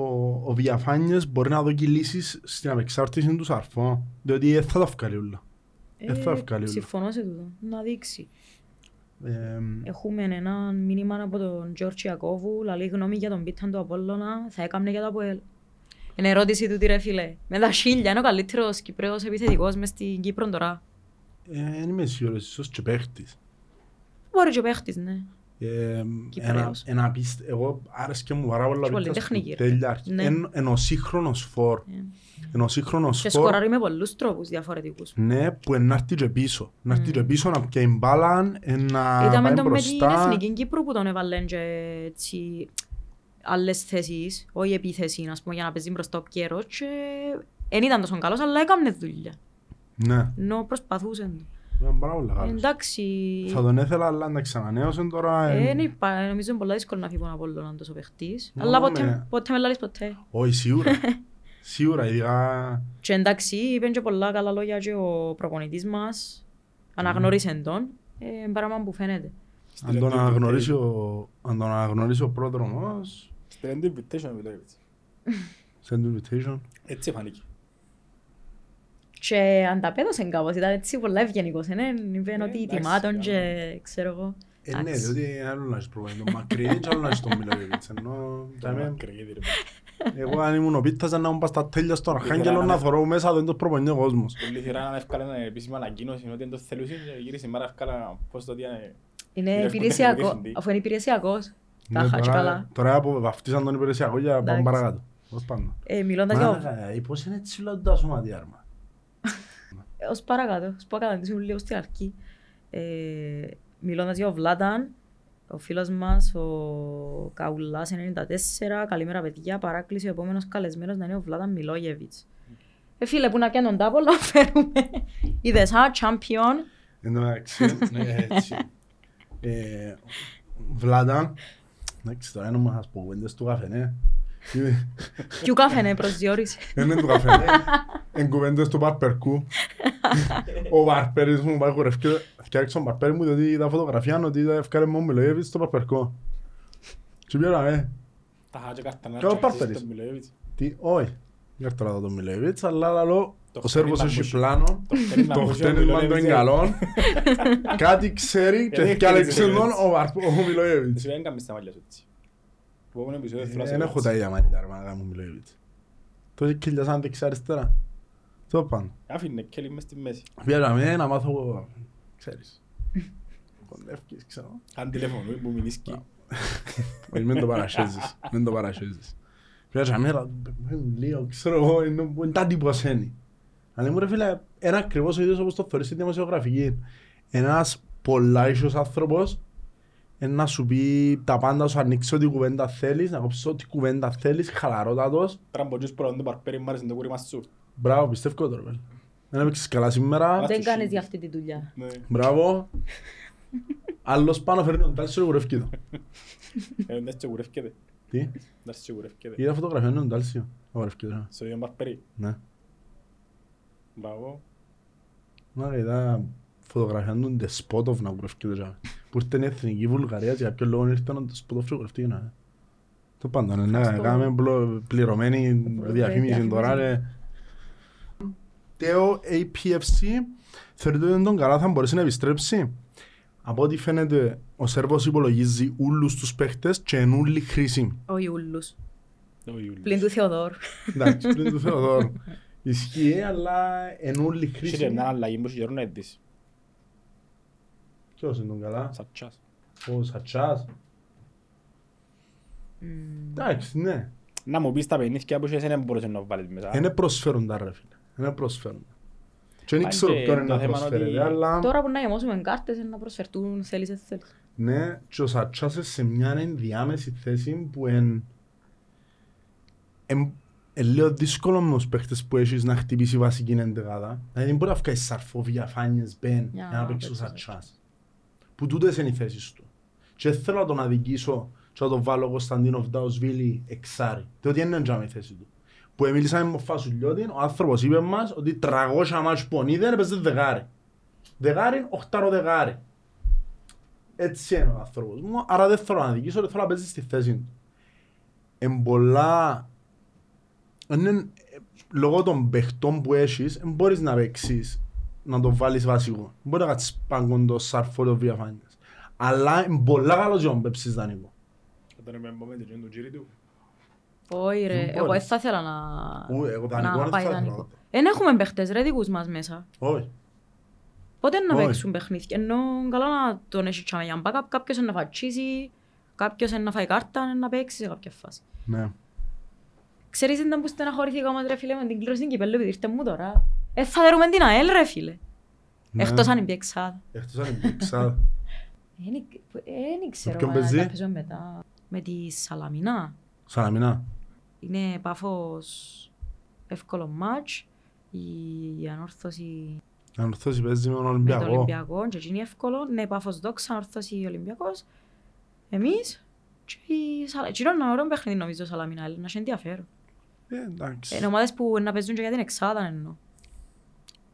ο Διαφάνιες μπορεί να δώσει λύσεις στην απεξάρτηση του Σαρφό, διότι δεν θα τα βγάλει όλα. Δεν θα βγάλει όλα. Συμφωνώ σε τούτο. Να δείξει. Ε, Έχουμε ένα μήνυμα από τον Γιώργη Ιακώβου, λαλή γνώμη για τον πίταν του Απόλλωνα, θα έκαμνε για το Αποέλ. Είναι ερώτηση του τι ρε φίλε. Με τα χίλια είναι ο καλύτερος Κυπρέος επιθετικός μες στην Κύπρο τώρα. ε, δεν είμαι σίγουρος, ίσως και παίχτης. Μπορεί και ο παίχτης, ναι. Ε, ένα, Κυπρέος. ένα απίστε, εγώ άρεσκε μου πάρα πολλά Και πολύ πίτας που τεχνική, ρε. τέλεια αρχή. Ναι. Εν, εν ο σύγχρονος φορ. Ε. Εν ο σύγχρονος Και φορ, σκοράρει με πολλούς τρόπους διαφορετικούς. ναι, που να έρθει και πίσω. Να έρθει και πίσω, να πιάει μπάλα, ε, να Είδαμε πάει τον με την μπροστά. Εθνική Κύπρου που τον έβαλαν και έτσι άλλες θέσεις, όχι επίθεση, ας πούμε, για να παίζει μπροστά ο Πιέρος και δεν ήταν τόσο καλός, αλλά έκαμνε δουλειά. Ναι, Ενώ προσπαθούσε. ήταν πάρα πολύ καλός. Εντάξει, Θα τον ήθελα, αλλά να ξανανέωσε τώρα. ε, ε, δεν είπα, νομίζω είναι πολλά δύσκολο να φύγει από τον Απόλλωνα τόσο παίχτης. Ναι, Αλλά ναι. ποτέ, ποτέ με λάλεις ποτέ. Όχι, σίγουρα. σίγουρα, ειδικά... Και εντάξει, είπε και πολλά καλά λόγια και ο προπονητής μας. Αναγνώρισε τον. Ε, πράγμα που φαίνεται. Αν τον αναγνωρίσει ο, αν τον αναγνωρίσει ο πρόδρομος, Στέλνει το invitation με το έτσι. send invitation. Έτσι φανήκε. Και ανταπέδωσε κάπως, ήταν έτσι πολλά ευγενικός, ε, ναι, είπε Ε, ότι εντάξει, τιμά τον καλά. και ξέρω εγώ. Ε, ναι, Εντάξει. διότι άλλο να έχεις πρόβλημα. Τον μακρύ και άλλο να έχεις τον Μιλόγεβιτς. Ενώ, τζάμε, Μακρυγίδι, ρε. εγώ αν ήμουν ο Πίτας να ήμουν πας στα τέλεια στον Ήθελα Αρχάγγελο να να με- θωρώ μέσα, δεν το προπονεί ο κόσμος. Πολύ σειρά να έφκαλε επίσημα ανακοίνωση ότι δεν το θελούσε και γύρισε η μάρα έφκαλα πώς το διάνε. Είναι Είναι υπηρεσιακό, διευθυντή. αφού είναι υπηρεσιακός. Τα Ναι, είχα και τώρα- καλά. Τώρα που βαφτίσαν τον υπηρεσιακό για πάμε Εντάξει. παρακάτω. Ως πάντα. Ε, μιλώντας για... Μάνα, ε, πώς είναι έτσι όλα τα σωματεία, άρμα; Ε, Ως παρακάτω, ως παρακάτω, λίγο στην αρχή. Ε, μιλώντας για ο Βλάταν, Ο φίλος μας, ο Καουλάς 94, καλημέρα παιδιά, παράκληση ο επόμενος καλεσμένος να είναι ο Βλάταν Μιλόγεβιτς. Ε, φίλε, που να πιάνει τον τάπο να φέρουμε. Είδες, α, champion. Εν τω μεταξύ, ναι, έτσι. Ε, Βλάτα, εντάξει τώρα δεν μου θα σας πω κουβέντες του καφενέ. Ποιου καφενέ προσδιορίσε. Δεν είναι του καφενέ, εν κουβέντες του Παρπερκού. Ο Παρπέρης μου πάει χορευκεί, φτιάξε τον Παρπέρη μου διότι είδα φωτογραφία ότι έφκαρε μου Μιλόγεβιτς στο Παρπερκό. Και πήγα, ε, Τα χάτια καρτανά Κι ο και Πάρτερης. αξίζεις τον Μιλόγεβιτς. τι, όχι. Δεν έρθω να δω τον Μιλόγεβιτς, αλλά λαλό, Το ο Σέρβος χτένι έχει να πλάνο, Το χτένι το να χτένισμα του είναι καλό, κάτι ξέρει και Δεν έφτιαλεξε χτένισε τον έτσι. ο Βαρ- ο Μιλόγεβιτς. Εσύ δεν κάνεις τα μαλλιά σου έτσι. Το επόμενο επεισόδιο θέλω να σε Δεν έχω ρωτήσω. τα ίδια μάτια, ρε μάνα μου Μιλόγεβιτς. Το κυλιάσαν δεξιά αριστερά. Το πάνω. Άφηνε Κέλλη μες στη μέση. Πήγαμε να μάθω, ξέρεις. Κοντεύκεις, ξέρω. Αν τηλεφωνούει που μηνίσκει. Όχι, μην το παρασχέζεις. Μην το παρασχέζεις. Πήγαμε να λίγο, ξέρω εγώ, είναι που είναι τα τυπωσένει. Αλλά μου ρε φίλε, είναι ακριβώς ο ίδιος όπως το θεωρείς στη δημοσιογραφική. Ένας πολλά ίσιος άνθρωπος είναι να σου πει τα πάντα, σου ανοίξει ό,τι κουβέντα θέλεις, να κόψεις ό,τι κουβέντα θέλεις, χαλαρότατος. Τώρα από τους πρώτον το παρπέρι μου άρεσε το κούρι μας σου. Μπράβο, πιστεύω τώρα, βέβαια. Δεν έπαιξες καλά σήμερα. Δεν τους κάνεις σύντους. για αυτή τη δουλειά. Ναι. Μπράβο. Άλλος πάνω φέρνει τον τάλσιο και κουρεύκει το. Ε, Δεν σε κουρεύκεται. Τι, Δεν σε κουρεύκεται. είδα φωτογραφία είναι τον τάλσιο. Κουρεύκει το. Στο ίδιο παρπέρι. Ναι. Μπράβο. Να είδα φωτογραφία του Ντεσπότοφ να κουρεύκει το. Που ήρθε η εθνική Βουλγαρία και για ποιο λόγο ήρθε ο Ντεσπότοφ και κουρεύκει το. Το πάντα, ναι, να Ευχαριστώ. κάνουμε πλο- πληρωμένη διαφήμιση διαφήμιση. τώρα. ρε. Τέο APFC θεωρείτε ότι τον καλά θα μπορέσει να επιστρέψει. Από ό,τι φαίνεται ο Σέρβος υπολογίζει όλους τους παίχτες και είναι όλοι χρήσιμοι. Ο Ιούλους. Ο Ιούλιος. Πλην του Θεοδόρου. Εντάξει, πριν του Θεοδόρου. Ισχύει, αλλά είναι όλοι Είχε χρήσιμοι. μια αλλαγή που είχε καιρό να δεις. Ποιος είναι τον καλά, Σατσάς. ο Σατσάς. Εντάξει, ναι. Να μου πεις τα παιχνίδια που είχες δεν μπορούσες να βάλεις μέσα. Είναι προσφέροντα ρε φίλε. Είναι προσφέροντα. Και δεν Αν ξέρω και ποιον είναι το να θέμα προσφέρει, ότι- αλλά Τώρα που να γεμώσουμε κάρτες είναι να προσφερτούν θέλεις δεν θέλεις. ναι, και ο Σατσάς είναι σε μια ενδιάμεση θέση που είναι εν λίγο δύσκολο με τους παίχτες που έχεις να χτυπήσει βασική εντεγάδα. Δηλαδή δεν μπορεί να βγάλεις σαρφόβια, φάνιες, μπεν, για να παίξεις ο παίξεις, Σατσάς. Που τούτες είναι οι θέσεις του. Και δεν θέλω να τον αδικήσω και να τον βάλω ο Κωνσταντίνοφ Νταουσβίλη εξάρι. Διότι δεν είναι τζάμε η θέση του. Που εμίλησαμε με ο Φασουλιώτη, ο άνθρωπος είπε μας ότι 300 μάτς που είδε έπαιζε δεκάρι. Δεκάρι, οχτάρο δεκάρι. Έτσι είναι ο άνθρωπος μου, άρα δεν θέλω να αδικήσω, δεν θέλω να παίζει στη θέση του. Εν πολλά... Είναι, ε, λόγω των παιχτών που έχεις, δεν μπορείς να παίξεις να τον βάλεις βασικό. Μπορεί να κάτσεις πάνω το σαρφόλιο διαφάνειας. Αλλά είναι πολλά καλός για να παίξεις δανεικό. Όταν είμαι με την του τζίρι του. Όχι ρε, Δεν εγώ μπορεί. δεν θα ήθελα να... Ου, εγώ δανεικό να δεν πάει θα ήθελα. δανεικό. Δεν έχουμε παίχτες ρε δικούς μας μέσα. Όχι. Πότε να Όχι. παίξουν παιχνίδια, ενώ καλά να τον έχει τσάμε για backup, κάποιος είναι να φατσίσει, κάποιος είναι να φάει κάρτα, είναι να παίξει σε κάποια φάση. Ναι. Ξέρεις ήταν που στεναχωρηθήκα όμως ρε φίλε με την κλήρωση στην Κυπέλλου επειδή ήρθε μου τώρα. Ε, θα δερούμε την ΑΕΛ ρε φίλε. Ναι. Εκτός αν είναι εξάδα. Εκτός αν είναι εξάδα. Δεν ξέρω ποιον μα, παίζει; να παίζουμε μετά. Με τη Σαλαμινά. Σαλαμινά. Είναι πάφος εύκολο μάτς. Η ανόρθωση Αν ορθώσει παίζει με τον με το Ολυμπιακό. Ολυμπιακό και εκείνη εύκολο. Ναι, πάφος δόξα, ανόρθωση Ολυμπιακός. Εμείς και η Σαλαμινά. Εκείνο είναι ωραίο παιχνίδι νομίζω Σαλαμινά, να έχει ενδιαφέρον. Ε, εντάξει. Είναι ομάδες που να παίζουν και για την εξάδα εννοώ.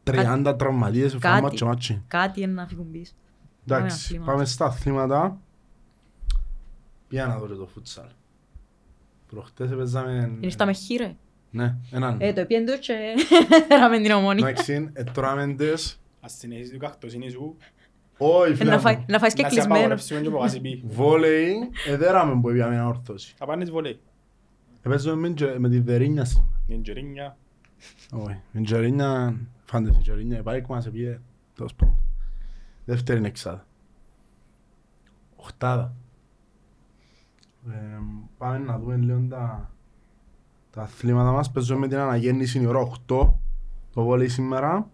30 τραυματίες σε φάμα Κάτι. και μάτσι. Κάτι είναι να φύγουν πίσω. Πάμε Εντάξει, αθλήματα. πάμε στα αθλήματα. Πήγα να δω και το φούτσαλ. Προχτές έπαιζαμε... Ήρθαμε χείρε. Ναι, έναν. Ε, το επίεν το και έραμε την ομόνη. Εντάξει, ετρώαμε τις. Ας συνεχίσεις το κακτοσύνη σου. Όχι, Ε, φίλε Να φάει- μου. να φάεις και Να σε κλεισμένο. απαγορεύσουμε και που βάζει πει. Βόλεϊ, εδέραμε που πήγαμε να ορθώσει. Απάνεις βολέι. Έπαιζαμε με τζε- με τη Δερίνια σήμερα. Είναι τζερίνια. Όχι, η Τζερίνια, φάντες η Τζερίνια, η Πάικ μας πήγε τέλος πάντων. Δεύτερη είναι εξάδα. Οχτάδα. Ε, πάμε να δούμε λίγο τα, τα αθλήματα μας. Παίζουμε με την αναγέννηση η ώρα 8 το βόλεϊ σήμερα.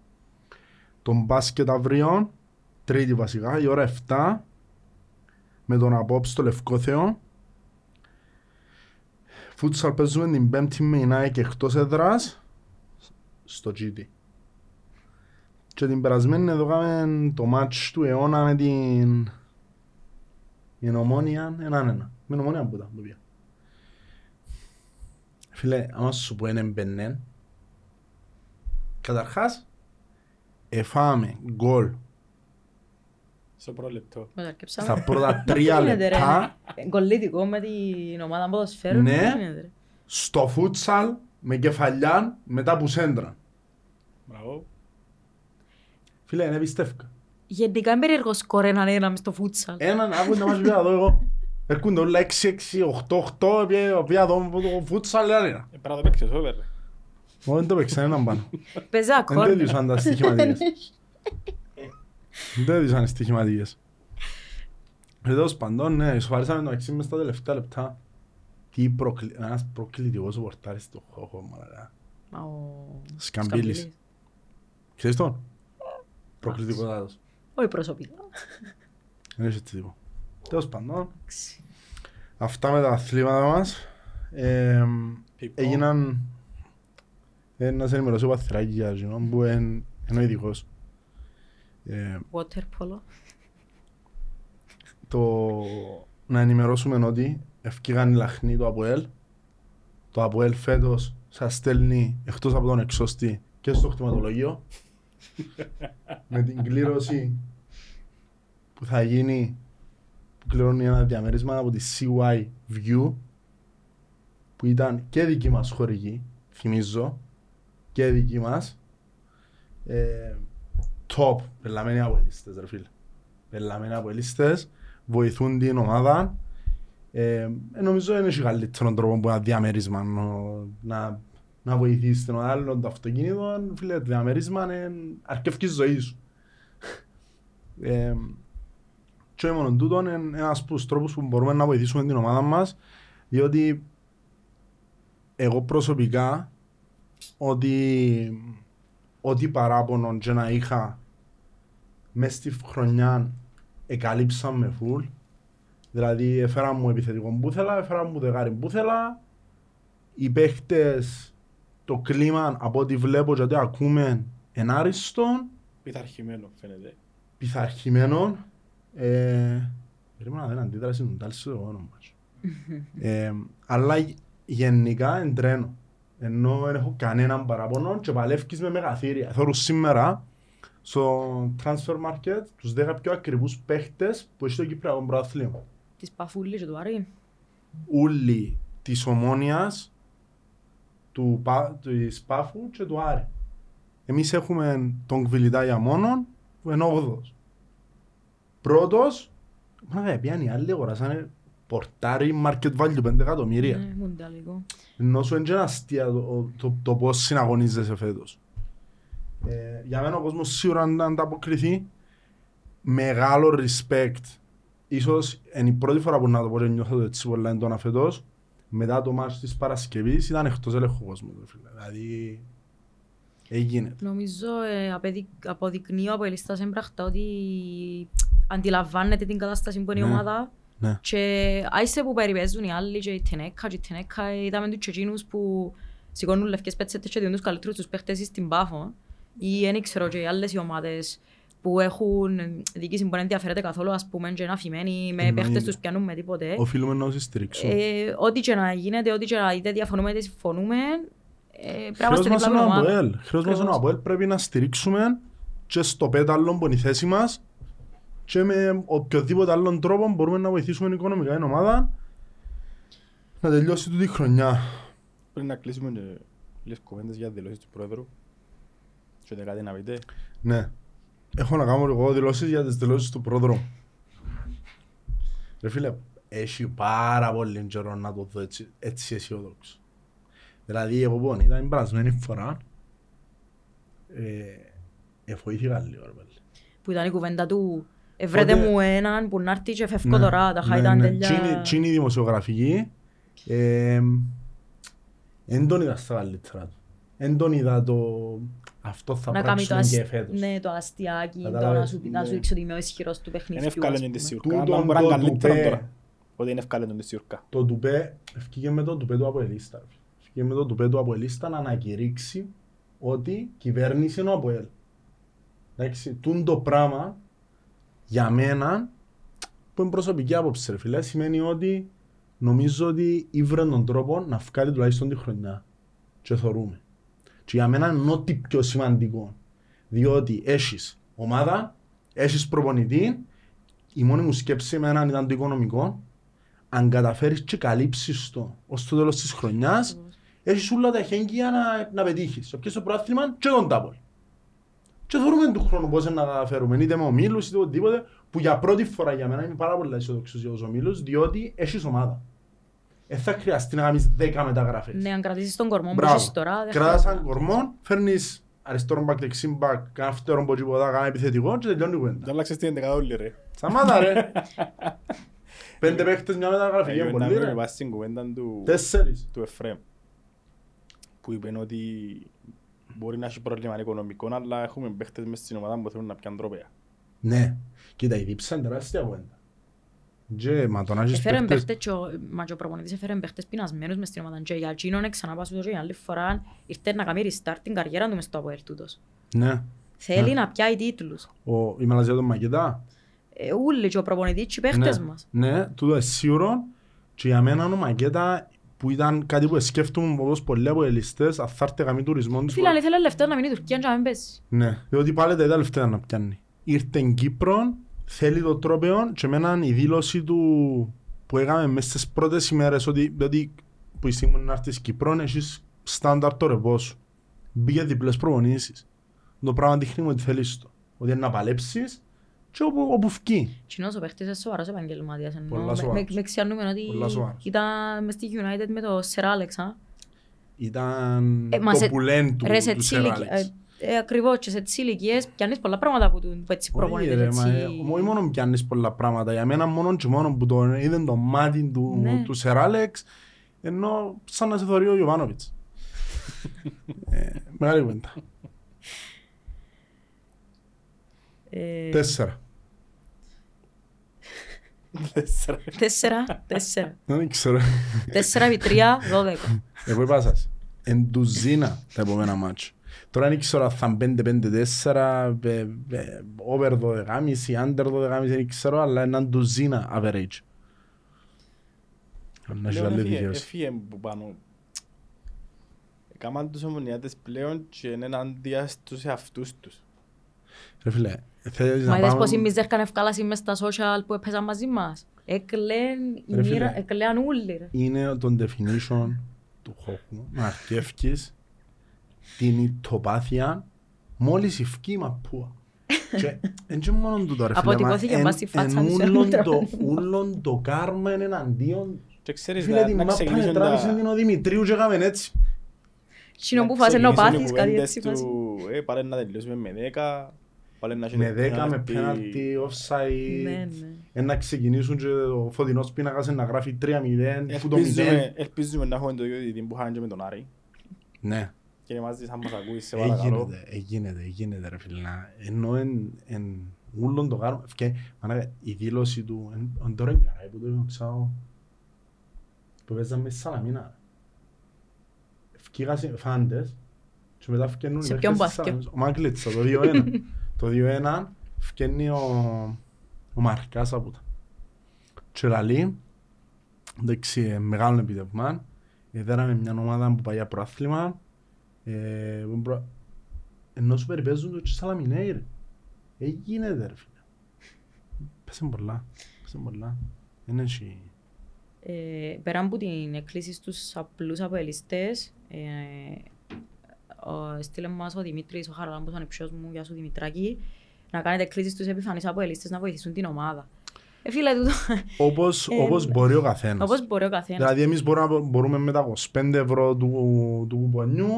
Τον μπάσκετ αύριο, τρίτη βασικά, η ώρα 7. με τον Απόπ στο Λευκό Θεό. Φούτσαλ παίζουμε την πέμπτη με η Nike εκτός έδρας στο GT. Και την περασμένη εδώ κάνουμε το match του αιώνα με την την ομόνια έναν ένα. Με την ομόνια που ήταν που πήγα. Φίλε, άμα σου πω είναι μπαινέν, καταρχάς εφάμε γκολ Στο πρώτο λεπτό. Μεταρκεψάμε. στα πρώτα τρία Τι γίνεται, ρε. λεπτά Γκολίτικο με την ομάδα ποδοσφαίρου. Ναι. Τι γίνεται, ρε. στο φούτσαλ με κεφαλιά μετά που σέντρα. Μπράβο. Φίλε, είναι πιστεύκα. Γενικά είναι περίεργο σκορ έναν ένα μες στο φούτσαλ. Έναν άκουνε μας πια εδώ εγώ. Έρχονται όλα 6-6, 8-8, πια- πια εδώ με το φούτσαλ ένα ένα. Ε, Πρέπει να το παίξεις over. ρε. Εγώ δεν το παίξα έναν πάνω. Παίζει Δεν ακόρ. το έδιωσαν τα στοιχηματικές. Δεν το έδιωσαν οι στοιχηματικές. Ε, Τέλος παντών, ναι, ισοφαρίσαμε το εξή μες στα τελευταία λεπτά. Τι προκλη... ένας προκλητικός πορτάρης στο χώχο, μαλακά. Μα ο... Σκαμπίλης. Ξέρεις τον; Προκλητικότατος. Όχι προσωπικά. Δεν έχει έτσι τίποτα. Τέλος πάντων, αυτά με τα αθλήματα μας. Ε, Πιπό. έγιναν ε, να σε ενημερώσω ο Παθηράκης για εκείνο που είναι είναι ο ειδικός. Ε, Water polo. το, να ενημερώσουμε ότι ευκήγαν οι λαχνοί του ΑΠΟΕΛ. Το ΑΠΟΕΛ φέτος σας στέλνει εκτός από τον εξώστη και στο χτιματολογείο με την κλήρωση που θα γίνει που κληρώνει ένα διαμέρισμα από τη CY View που ήταν και δική μας χορηγή, θυμίζω, και δική μας. Ε, top, πελαμένοι αποελίστες ρε φίλε. Πελαμένοι αποελίστες, βοηθούν την ομάδα. Ε, ε, νομίζω είναι και καλύτερο τρόπο που ένα διαμέρισμα νο- να, να βοηθήσει τον άλλο το αυτοκίνητο. Φίλε, το διαμέρισμα είναι αρκεύκη ζωής σου. Ε, και όχι μόνο τούτο είναι ένας από τους τρόπους που μπορούμε να βοηθήσουμε την ομάδα μας διότι εγώ προσωπικά ότι ό,τι παράπονο και να είχα μες στη χρονιά εκαλύψαν με φουλ δηλαδή έφεραν μου επιθετικό που ήθελα, έφεραν μου δεκάρι που ήθελα οι παίχτες το κλίμα από ό,τι βλέπω και ό,τι ακούμε ενάριστον Πειθαρχημένο φαίνεται. πειθαρχημένο. Ε, περίμενα να δω αντίδραση του Ντάλ στο όνομα μας. ε, αλλά γε- γενικά εντρένω. Ενώ δεν έχω κανέναν παραπονό και παλεύκεις με μεγαθύρια. Θέλω σήμερα στο transfer market τους 10 πιο ακριβούς παίχτες που έχει το Κυπριακό Πρωτάθλημα. Της Παφούλης και του Άρη. Ούλοι της Ομόνιας, του, Πα- της Πάφου και του Άρη. Εμείς έχουμε τον Κβιλιτάγια μόνον που είναι 8ος. Πρώτος, μα πιάνει άλλοι αγοράσανε πορτάρι market value 5 εκατομμύρια. Ναι, μουντιαλικό. Ενώ σου είναι και αστεία το, το, το πώς συναγωνίζεσαι φέτος. Ε, για μένα ο κόσμος σίγουρα να ανταποκριθεί. Μεγάλο respect. Ίσως είναι η πρώτη φορά που να το πω και νιώθω το έτσι πολλά έντονα φέτος. Μετά το μάτς της Παρασκευής ήταν εκτός ελέγχου ο κόσμος. ρε φίλε. Δηλαδή, έγινε. Νομίζω ε, απεδει- αποδεικνύει ο Αποελίστας έμπρακτα ότι αντιλαμβάνεται την κατάσταση που είναι η Ναι. ομάδα Ναι. και άισε που περιπέζουν οι άλλοι και η Τενέκα και η Τενέκα είδαμε τους και εκείνους που σηκώνουν λευκές πέτσετες και διούν τους καλύτερους τους παίχτες στην Πάφο ή δεν ξέρω και οι άλλες οι ομάδες που έχουν διοίκηση που δεν ενδιαφέρεται καθόλου ας πούμε και είναι αφημένοι με Εννοείται. παίχτες τους πιάνουν με τίποτε. Οφείλουμε να τους στηρίξουμε. Ε, ό,τι και να γίνεται, ό,τι και να είτε διαφωνούμε είτε συμφωνούμε, ε, πρέπει να Χρέος είμαστε μας δίπλα είναι από ο ομάδα. ΑΠΟΕΛ. Χρέος μας είναι ο Ακριβώς. ΑΠΟΕΛ. Πρέπει να στηρίξουμε και στο πέταλο που είναι η θέση μας και με οποιοδήποτε άλλον τρόπο μπορούμε να βοηθήσουμε οικονομικά την ομάδα να τελειώσει τούτη η χρονιά. Πριν να κλείσουμε και λίγες κουβέντες για δηλώσεις του Πρόεδρου. Και ούτε κάτι να πείτε. Ναι. Έχω να κάνω εγώ δηλώσεις για τις δηλώσεις του πρόδρομου. Ρε φίλε, έχει πάρα πολύ καιρό να το δω έτσι, έτσι αισιόδοξο. Δηλαδή, εγώ που ήταν την περασμένη φορά, ε, εφοήθηκα λίγο, ρε πάλι. Που ήταν η κουβέντα του «Ευρέτε Τότε- μου έναν που να έρθει και φεύγω Ναι, τώρα, τα ναι, χάιταν ναι. τέλεια». Τσίνη- Τσίνη δημοσιογραφική, ε, εν τον είδα στα καλύτερα του. Εν τον είδα το, Αυτό θα να κάνει το, πράξουμε και ασ... φέτος. ναι, το αστιάκι, το Κατάλαβες, να σου, να σου ναι. δείξει ότι είμαι ο ισχυρός του Είναι παιχνιδιού. εύκολο ας είναι τη πούμε. σιουρκά, Τούτον αλλά μπορεί να το είναι καλύτερο τουπέ. τώρα. Ότι είναι εύκολο είναι τη σιουρκά. Το τουπέ, ευκήγε με το τουπέ του από ελίστα. Ευκήγε με το τουπέ του από ελίστα να ανακηρύξει ότι κυβέρνηση είναι ο ΑΠΟΕΛ. Εντάξει, τούν το πράγμα για μένα, που είναι προσωπική άποψη ρε φίλε, σημαίνει ότι νομίζω ότι ήβρε τον τρόπο να βγάλει τουλάχιστον τη χρονιά. Και θωρούμε. Και για μένα είναι ό,τι πιο σημαντικό. Διότι έχεις ομάδα, έχεις προπονητή, η μόνη μου σκέψη εμένα ήταν το οικονομικό. Αν καταφέρεις και καλύψεις το ως το τέλος της χρονιάς, έχεις όλα τα χέγγια να, να πετύχεις. Σε πιες το πρόθυμα και τον τάπολ. Και θεωρούμε του χρόνου πώς να καταφέρουμε, είτε με ομίλους είτε οτιδήποτε, που για πρώτη φορά για μένα είμαι πάρα πολύ αισιοδόξος για τους ομίλους, διότι έχεις ομάδα. Δεν θα χρειαστεί να κάνεις 10 μεταγραφές. Ναι, αν κρατήσεις τον κορμό που Μπράβο. έχεις τώρα, δεν Κράτας χρειάζεται. έναν κορμό, φέρνεις αριστερό μπακ, δεξί μπακ, κάνα φτερό μποτσιποδά, κάνα επιθετικό και τελειώνει η κουβέντα. Δεν άλλαξες την 11 όλοι ρε. Σταμάτα ρε. Πέντε παίχτες μια μεταγραφή, είναι Εγώ πολύ να ρε. με βάσει στην κουβέντα του, Τέσσερις. του Εφραίμ που είπε ότι μπορεί να έχει πρόβλημα οικονομικό αλλά έχουμε παίχτες μες στην ομάδα που θέλουν να πιάνουν τρόπαια. Ναι. Κοίτα, η δίψα είναι τεράστια κουβέντα. Και μα το να έχεις Έφερε παίχτες... παίχτες και ο- μα και ο προπονητής έφερε παίχτες πεινασμένους μες στην ομάδα και για εκείνον ξαναπά σου το και για άλλη φορά ήρθε να κάνει restart την καριέρα του μες στο ΑΠΟΕΛ τούτος. Ναι. Θέλει να πιάει τίτλους. Ο, η Μαλαζία του Μακετά. Ε, Ούλοι και ο προπονητής και οι παίχτες ναι. μας. Ναι, τούτο είναι σίγουρο. Και για μένα ο Μακέτα που ήταν κάτι που σκέφτομαι όπως πολλοί από ελιστές, αν θα έρθει καμή τουρισμό της Φίλε, αν ήθελε λεφτά να μείνει η Τουρκία και να μην πέσει. Ναι, διότι πάλι τα τελευταία να πιάνει. Ήρθε στην Κύπρο, θέλει το τρόπαιο και εμένα η δήλωση του που έκαμε μέσα στις πρώτες ημέρες ότι, διότι που η στιγμή να έρθεις Κύπρο έχεις στάνταρ το ρεπό σου. Μπήκε διπλές προπονήσεις. Το πράγμα δείχνει μου ότι θέλεις το. Ότι είναι να παλέψεις και όπου, όπου φκεί. Κοινός ο παίχτης είναι σοβαρός επαγγελματίας. ενώ Πολλά με- σοβαρός. με- Με ξιάνουμε ότι Πολλά σοβαρός. ήταν μες στη United με το Σερ Άλεξ. α. Ήταν Ε, μας το σε- πουλέν του, Ρε, σε του τσι Σερ ηλικία- Άλεξ. Ε, ε, Ακριβώς και σε τσι ηλικίες πιάνεις πολλά πράγματα που, του- που έτσι Όχι, προπονητές ρε, μα, έτσι. ε, όχι μόνο πιάνεις πολλά πράγματα. Για μένα μόνο και μόνο που το είδε το μάτι του, Ναι. του Σερ Άλεξ, ενώ σαν να σε θωρεί ο Ιωβάνοβιτς. ε, μεγάλη κουβέντα. Ε, Τέσσερα. Τέσσερα, τέσσερα. Δεν ξέρω. Τέσσερα επί τρία, δώδεκα. Εγώ είπα σας. Εν τουζίνα τα επόμενα μάτς. Τώρα δεν ξέρω αν θα είναι 5-5-4, ε, ε, over 12,5, under 12,5, δεν ξέρω, αλλά έναν τουζίνα average. Να έχει Πλέον άλλη έφυγε- δικαίωση. έφυγε που πάνω. Κάμαν τους ομονιάτες πλέον και είναι ενάντια στους εαυτούς τους. Ρε φίλε, θέλεις Μα να είδες πάμε... πως εμείς έρχαν ευκάλασαν μες στα social που έπαιζαν μαζί μας. Έκλαιν η Ρε φίλε. μοίρα, έκλαιν όλοι ρε. είναι το definition του χώχου. Να αρκεύκεις την ητοπάθεια μόλις ευκεί η μαππούα. Και εν και μόνο τούτο ρε φίλε, μα Αποτυπώθηκε εν- μπας στη φάτσα εν μου σε ούλον ένα το- ούλον το κάρμα είναι εναντίον. Και ξέρεις Φίλε, να, την να μάπα ξεκινήσουν τράβησε τα... την ο Δημητρίου και έκαμε έτσι. Συνο που να φάσε να ξεκινήσουν οι πάθεις κάτι κουβέντες έτσι φάση. του, ε, πάλι να τελειώσουμε με 10, πάλι να έχει Με το 10, με πέναλτι. πέναλτι, offside. Ναι, ναι. Ε, να ξεκινήσουν και ο φωτεινός πίνακας να γράφει 3-0, που το 0. Ελπίζουμε, ελπίζουμε να έχουμε το ίδιο διαιτητή που είχαμε και με τον Άρη. Ναι. Κύριε Μάζης, αν μας ακούεις, σε παρακαλώ. Έγινεται, έγινεται, έγινεται ρε φίλε. να- Ενώ εν, εν ούλον το κάνουμε. Και μάνα, η δήλωση του, εν, εν τώρα είναι καράι που το είπα ξάω, που παίζαμε στη Σαλαμίνα. Ευκήγα σε φάντες και μετά φκαινούν οι Σε παίχτες ποιον της μπάσκετ; Σαλαμίνας. Ο Μάγκλητσα, το 2-1. Το 2-1 φκαινεί ο, ο Μαρκάς από τα. Και λαλεί, εντάξει, ε, μεγάλο επιτεύγμα. Έδεραμε μια ομάδα που πάει για προάθλημα. Ε, που προ- ενώ σου περιπέζουν το και Σαλαμινέι ρε. Ε, γίνεται ρε φίλε. Πέσε πολλά. Πέσε πολλά. Είναι έτσι. Ε, πέραν από την εκκλήση στους απλούς αποελιστές, ε, ο, στείλε μας ο Δημήτρης, ο Χαραλάμπος, ο ανεψιός μου, γεια σου Δημητράκη, να κάνετε εκκλήσεις στους επιφανείς αποελιστές να βοηθήσουν την ομάδα. Ε, φίλε, τούτο, Όπως, Ε, όπως μπορεί ο καθένας. όπως μπορεί ο καθένας. Δηλαδή εμείς μπορούμε, να- μπορούμε με τα 25 ευρώ του, του κουπονιού,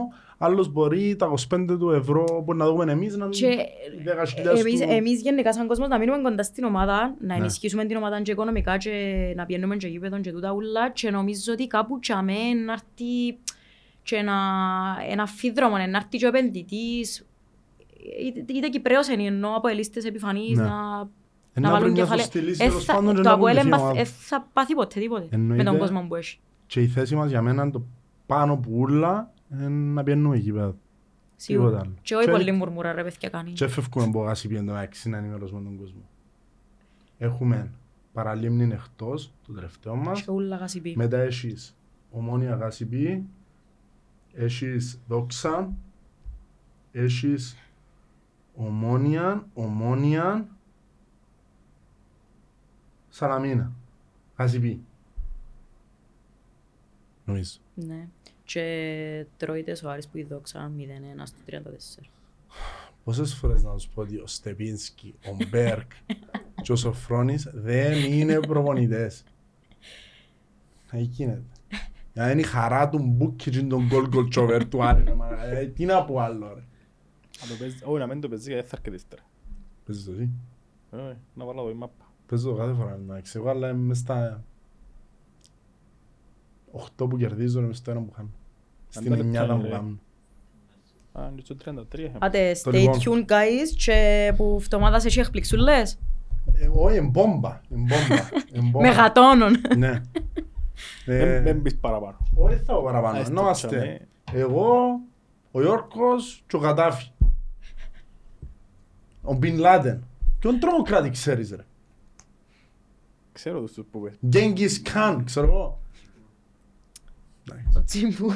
άλλος μπορεί τα 25 του ευρώ που να δούμε εμείς να Και οι 10.000 εμείς, του... εμείς γενικά σαν κόσμος να μείνουμε κοντά στην ομάδα, να Ναι. ενισχύσουμε την ομάδα και οικονομικά και να πιένουμε και γήπεδο και τούτα ούλα και νομίζω ότι κάπου τσάμε να έρθει και ένα, ένα φίδρομο, να έρθει και ο επενδυτής είτε- είτε Κυπρέος είναι ενώ από ελίστες επιφανείς Ναι. να, Ε, να να βάλουν βρει μια κεφάλαια. σωστή λύση, Ε, τέλος θα- πάντων, και Το να Αποέλ βοηθήσει η εν παθ- ομάδα. ε, θα πάθει ποτέ τίποτε με Εννοείται. τον κόσμο που έχει. Και η θέση μας για μένα είναι το πάνω που ούλα είναι να πιένουμε γήπεδο. Σίγουρα. Τίποτα άλλο. Και όχι Και- πολύ μουρμούρα ρε παιδιά κάνει. Και φεύγουμε από γάσι το έξι να ενημερώσουμε τον κόσμο. Έχουμε παραλίμνη εκτός, το τελευταίο μας. Και ούλα γασιπί. Μετά έχεις ομόνια γάσιπη, έχεις δόξα, έχεις ομόνια, ομόνια, σαλαμίνα, γάσιπη. Νομίζω. Ναι. Και τρώειτε ο Άρης που η δόξα 0-1 στο 34. Πόσες φορές να σου πω ότι ο Στεπίνσκι, ο Μπέρκ και ο Σοφρόνης δεν είναι προπονητές. Εκεί γίνεται. Για να είναι η χαρά του Μπούκι και τον γκολ γκολ τσοβέρ του Άρη. ρε, μα, ε, Τι να πω άλλο ρε. Να το παίζει- Όχι, να μην το παίζεις γιατί θα έρχεται ύστερα. Παίζεις το εσύ; Ε, Να βάλω εδώ η μάπα. Παίζω το κάθε φορά. Να ξέρω, αλλά είμαι μες στα 8 που κερδίζω μες στο ένα που χάνω. Στην Αν το 9 λεπτά που είναι, ρε. κάνω. Α, είναι στο 33. είχαμε. Άντε, Το stay λοιπόν. tuned guys και που φτωμάδας έχει εκπληξούλες. Ε, Όχι, εμπόμπα. Εμπόμπα. εμπόμπα. Μεγατόνων. Ναι. Ε, Δεν- Δεν πεις παραπάνω. Όχι θα πω παραπάνω. Ας το Να είμαστε τσάμε. εγώ, ο Ιόρκος και ο Καντάφη. Ο Μπιν Λάντεν. Ποιον τρομοκράτη ξέρεις ρε; Ξέρω τους τους που πες. Γκέγκις Καν, ξέρω εγώ. Εντάξει. Ο Τσιμπούρ.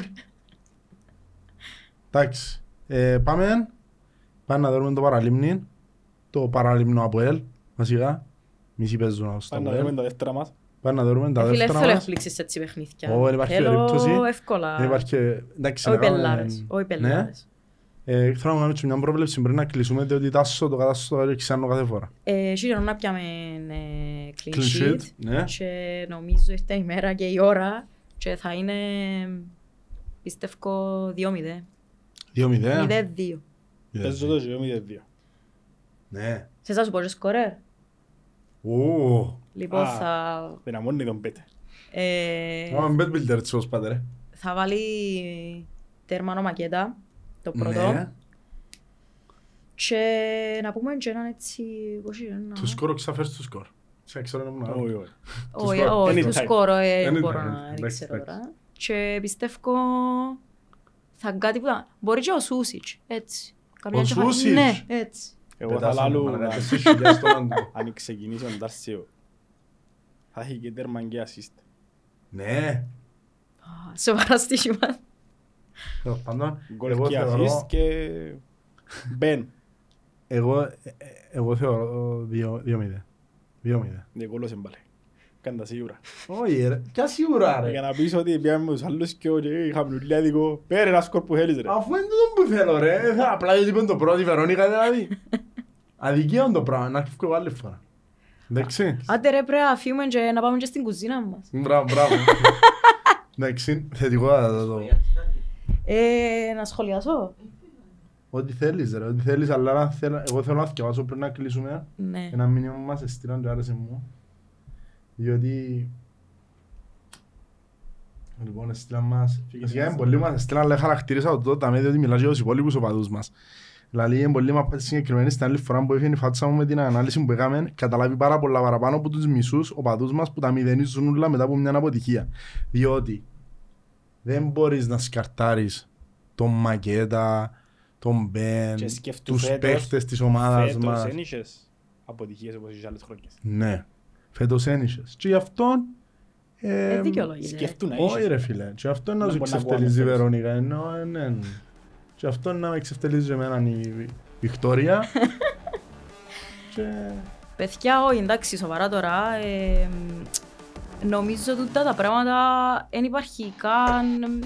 Εντάξει. Ε, πάμε. Πάμε να δούμε το παραλίμνη. Το παραλίμνο από ελ. Βασικά. Μισή παίζουν στο Πάμε να δούμε ελ. τα δεύτερα μας. Πάμε να δούμε τα Ε, Φίλε, δεύτερα θέλω μας. εκπλήξεις σε έτσι παιχνίδια. Ω, δεν υπάρχει Θέλω περίπτωση. εύκολα. Δεν υπάρχει... Εντάξει, Όχι να κάνουμε- πελάρες. Όχι Ναι. πελάρες. Ε, θέλω να κάνουμε και μια πρόβλεψη πριν να κλείσουμε διότι τάσσω το κατάστατο ξάνω κάθε φορά. Ε, Σύγχρονο να πιάμε ε, clean Clean sheet sheet, ναι. και νομίζω ήρθε η μέρα και η ώρα και θα είναι πιστεύω 2-0. 2-0. 0-2. Παίζω το και 0-2. Ναι. Σε εσάς μπορείς σκορέρ. Ου. Λοιπόν, Α. θα, Δυναμώνει τον πέτε. ε, Πάμε bet builder τσος πάτε ρε. θα βάλει τέρμανο μακέτα, το πρώτο. Ναι. Και να πούμε και έναν έτσι... πώς είναι, ένα- Του σκόρ ξαφέρεις του σκόρ. Σε ξέρω να μου Όχι, όχι. Όχι, σκορ. όχι, Anytime. του σκόρω, ε, Anytime, δεν μπορώ να εντάξει, δεν ξέρω εντάξει. τώρα. Και πιστεύω θα κάτι που θα... Μπορεί και ο Σούσιτς, έτσι. Καμιά Ο και θα- Σούσιτς. Ναι, έτσι. Εγώ θα λάλλω να- λάλλου. αν ξεκινήσει ο Ντάρσιο. Θα έχει και τέρμαν και assist. Ναι. Α, Σοβαρά στοίχημα. Τέλος πάντων, Γκολ εγώ και assist θεωρώ- και μπεν. Εγώ, ε, ε, εγώ θεωρώ 2-0. 2-0. Διακόλωσε μπάλε. Κάντα σίγουρα. Όχι ρε, ποια σίγουρα Για ρε. να πεις ότι πιάμε με τους άλλους και όχι, είχαμε λουλιάδικο. Πέρε ένα σκορ που θέλεις ρε. Αφού είναι το που θέλω ρε, Ε, θα- απλά γιατί είπαν το πρώτο η Βερόνικα δηλαδή. Αδικαίων το πράγμα, να φύγω άλλη φορά. Εντάξει. Άντε ρε πρέπει να φύγουμε και να πάμε και στην κουζίνα μας. Μπράβο, μπράβο. Εντάξει, θετικό θα το Ε, να σχολιάσω. Ό,τι θέλεις ρε, ό,τι θέλεις, αλλά να θέλω- εγώ θέλω να θυκευάσω πριν να κλείσουμε Ναι. ένα μήνυμα που μας έστειλαν και άρεσε μου. Διότι... Λοιπόν, έστειλαν μας... Βασικά είναι πολλοί μας έστειλαν, αλλά χαρακτήρισα το τότε με διότι μιλάς για τους υπόλοιπους οπαδούς μας. Δηλαδή, είναι πολλοί μας πάτησε συγκεκριμένη στην άλλη φορά που έφυγε η φάτσα μου με την ανάλυση που έκαμε, καταλάβει πάρα πολλά παραπάνω από τους μισούς οπαδούς μας που τα μηδενίζουν όλα μετά από μια αποτυχία. Διότι δεν μπορείς να σκαρτάρεις τον Μακέτα, τον Μπεν, Και σκέφτου τους φέτος- παίχτες της ομάδας Φέτος μας. δεν είχες αποτυχίες όπως είχες άλλες χρονιές. Ναι. Φέτος ένιξες. Και γι' αυτό... Ε, Ε, δικαιολογείται. Σκέφτου να όχι είχες. ρε φίλε. Και αυτό να Να σου μπορεί να εξευτελίζει η ακούω Βερόνικα. Ενώ, ε, ναι. ναι. Και αυτό να με εξευτελίζει εμένα η Βικτόρια. και... Παιδιά, όχι, εντάξει, σοβαρά τώρα. Ε, νομίζω ότι τα πράγματα δεν υπάρχει καν...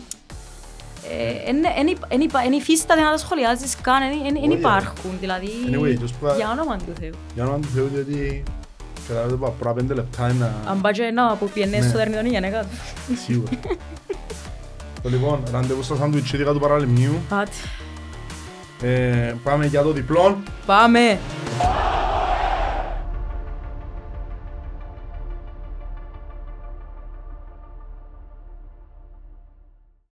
Δεν υφίσταται να τα σχολιάζεις καν, δεν Όχι, ρε. υπάρχουν. Δηλαδή, Anyway, τους που- για όνομα του Θεού. Για να του Θεού, διότι... Καταλάβετε που πρώτα πέντε λεπτά είναι να... Αν πάει και να που πιένες Ναι. στο δερμητόν η γενέκα του. Σίγουρα. Το λοιπόν, ραντεβού στα σαντουιτσίδικα του παραλιμνίου. Πάτε. Ε, πάμε για το διπλό. Πάμε!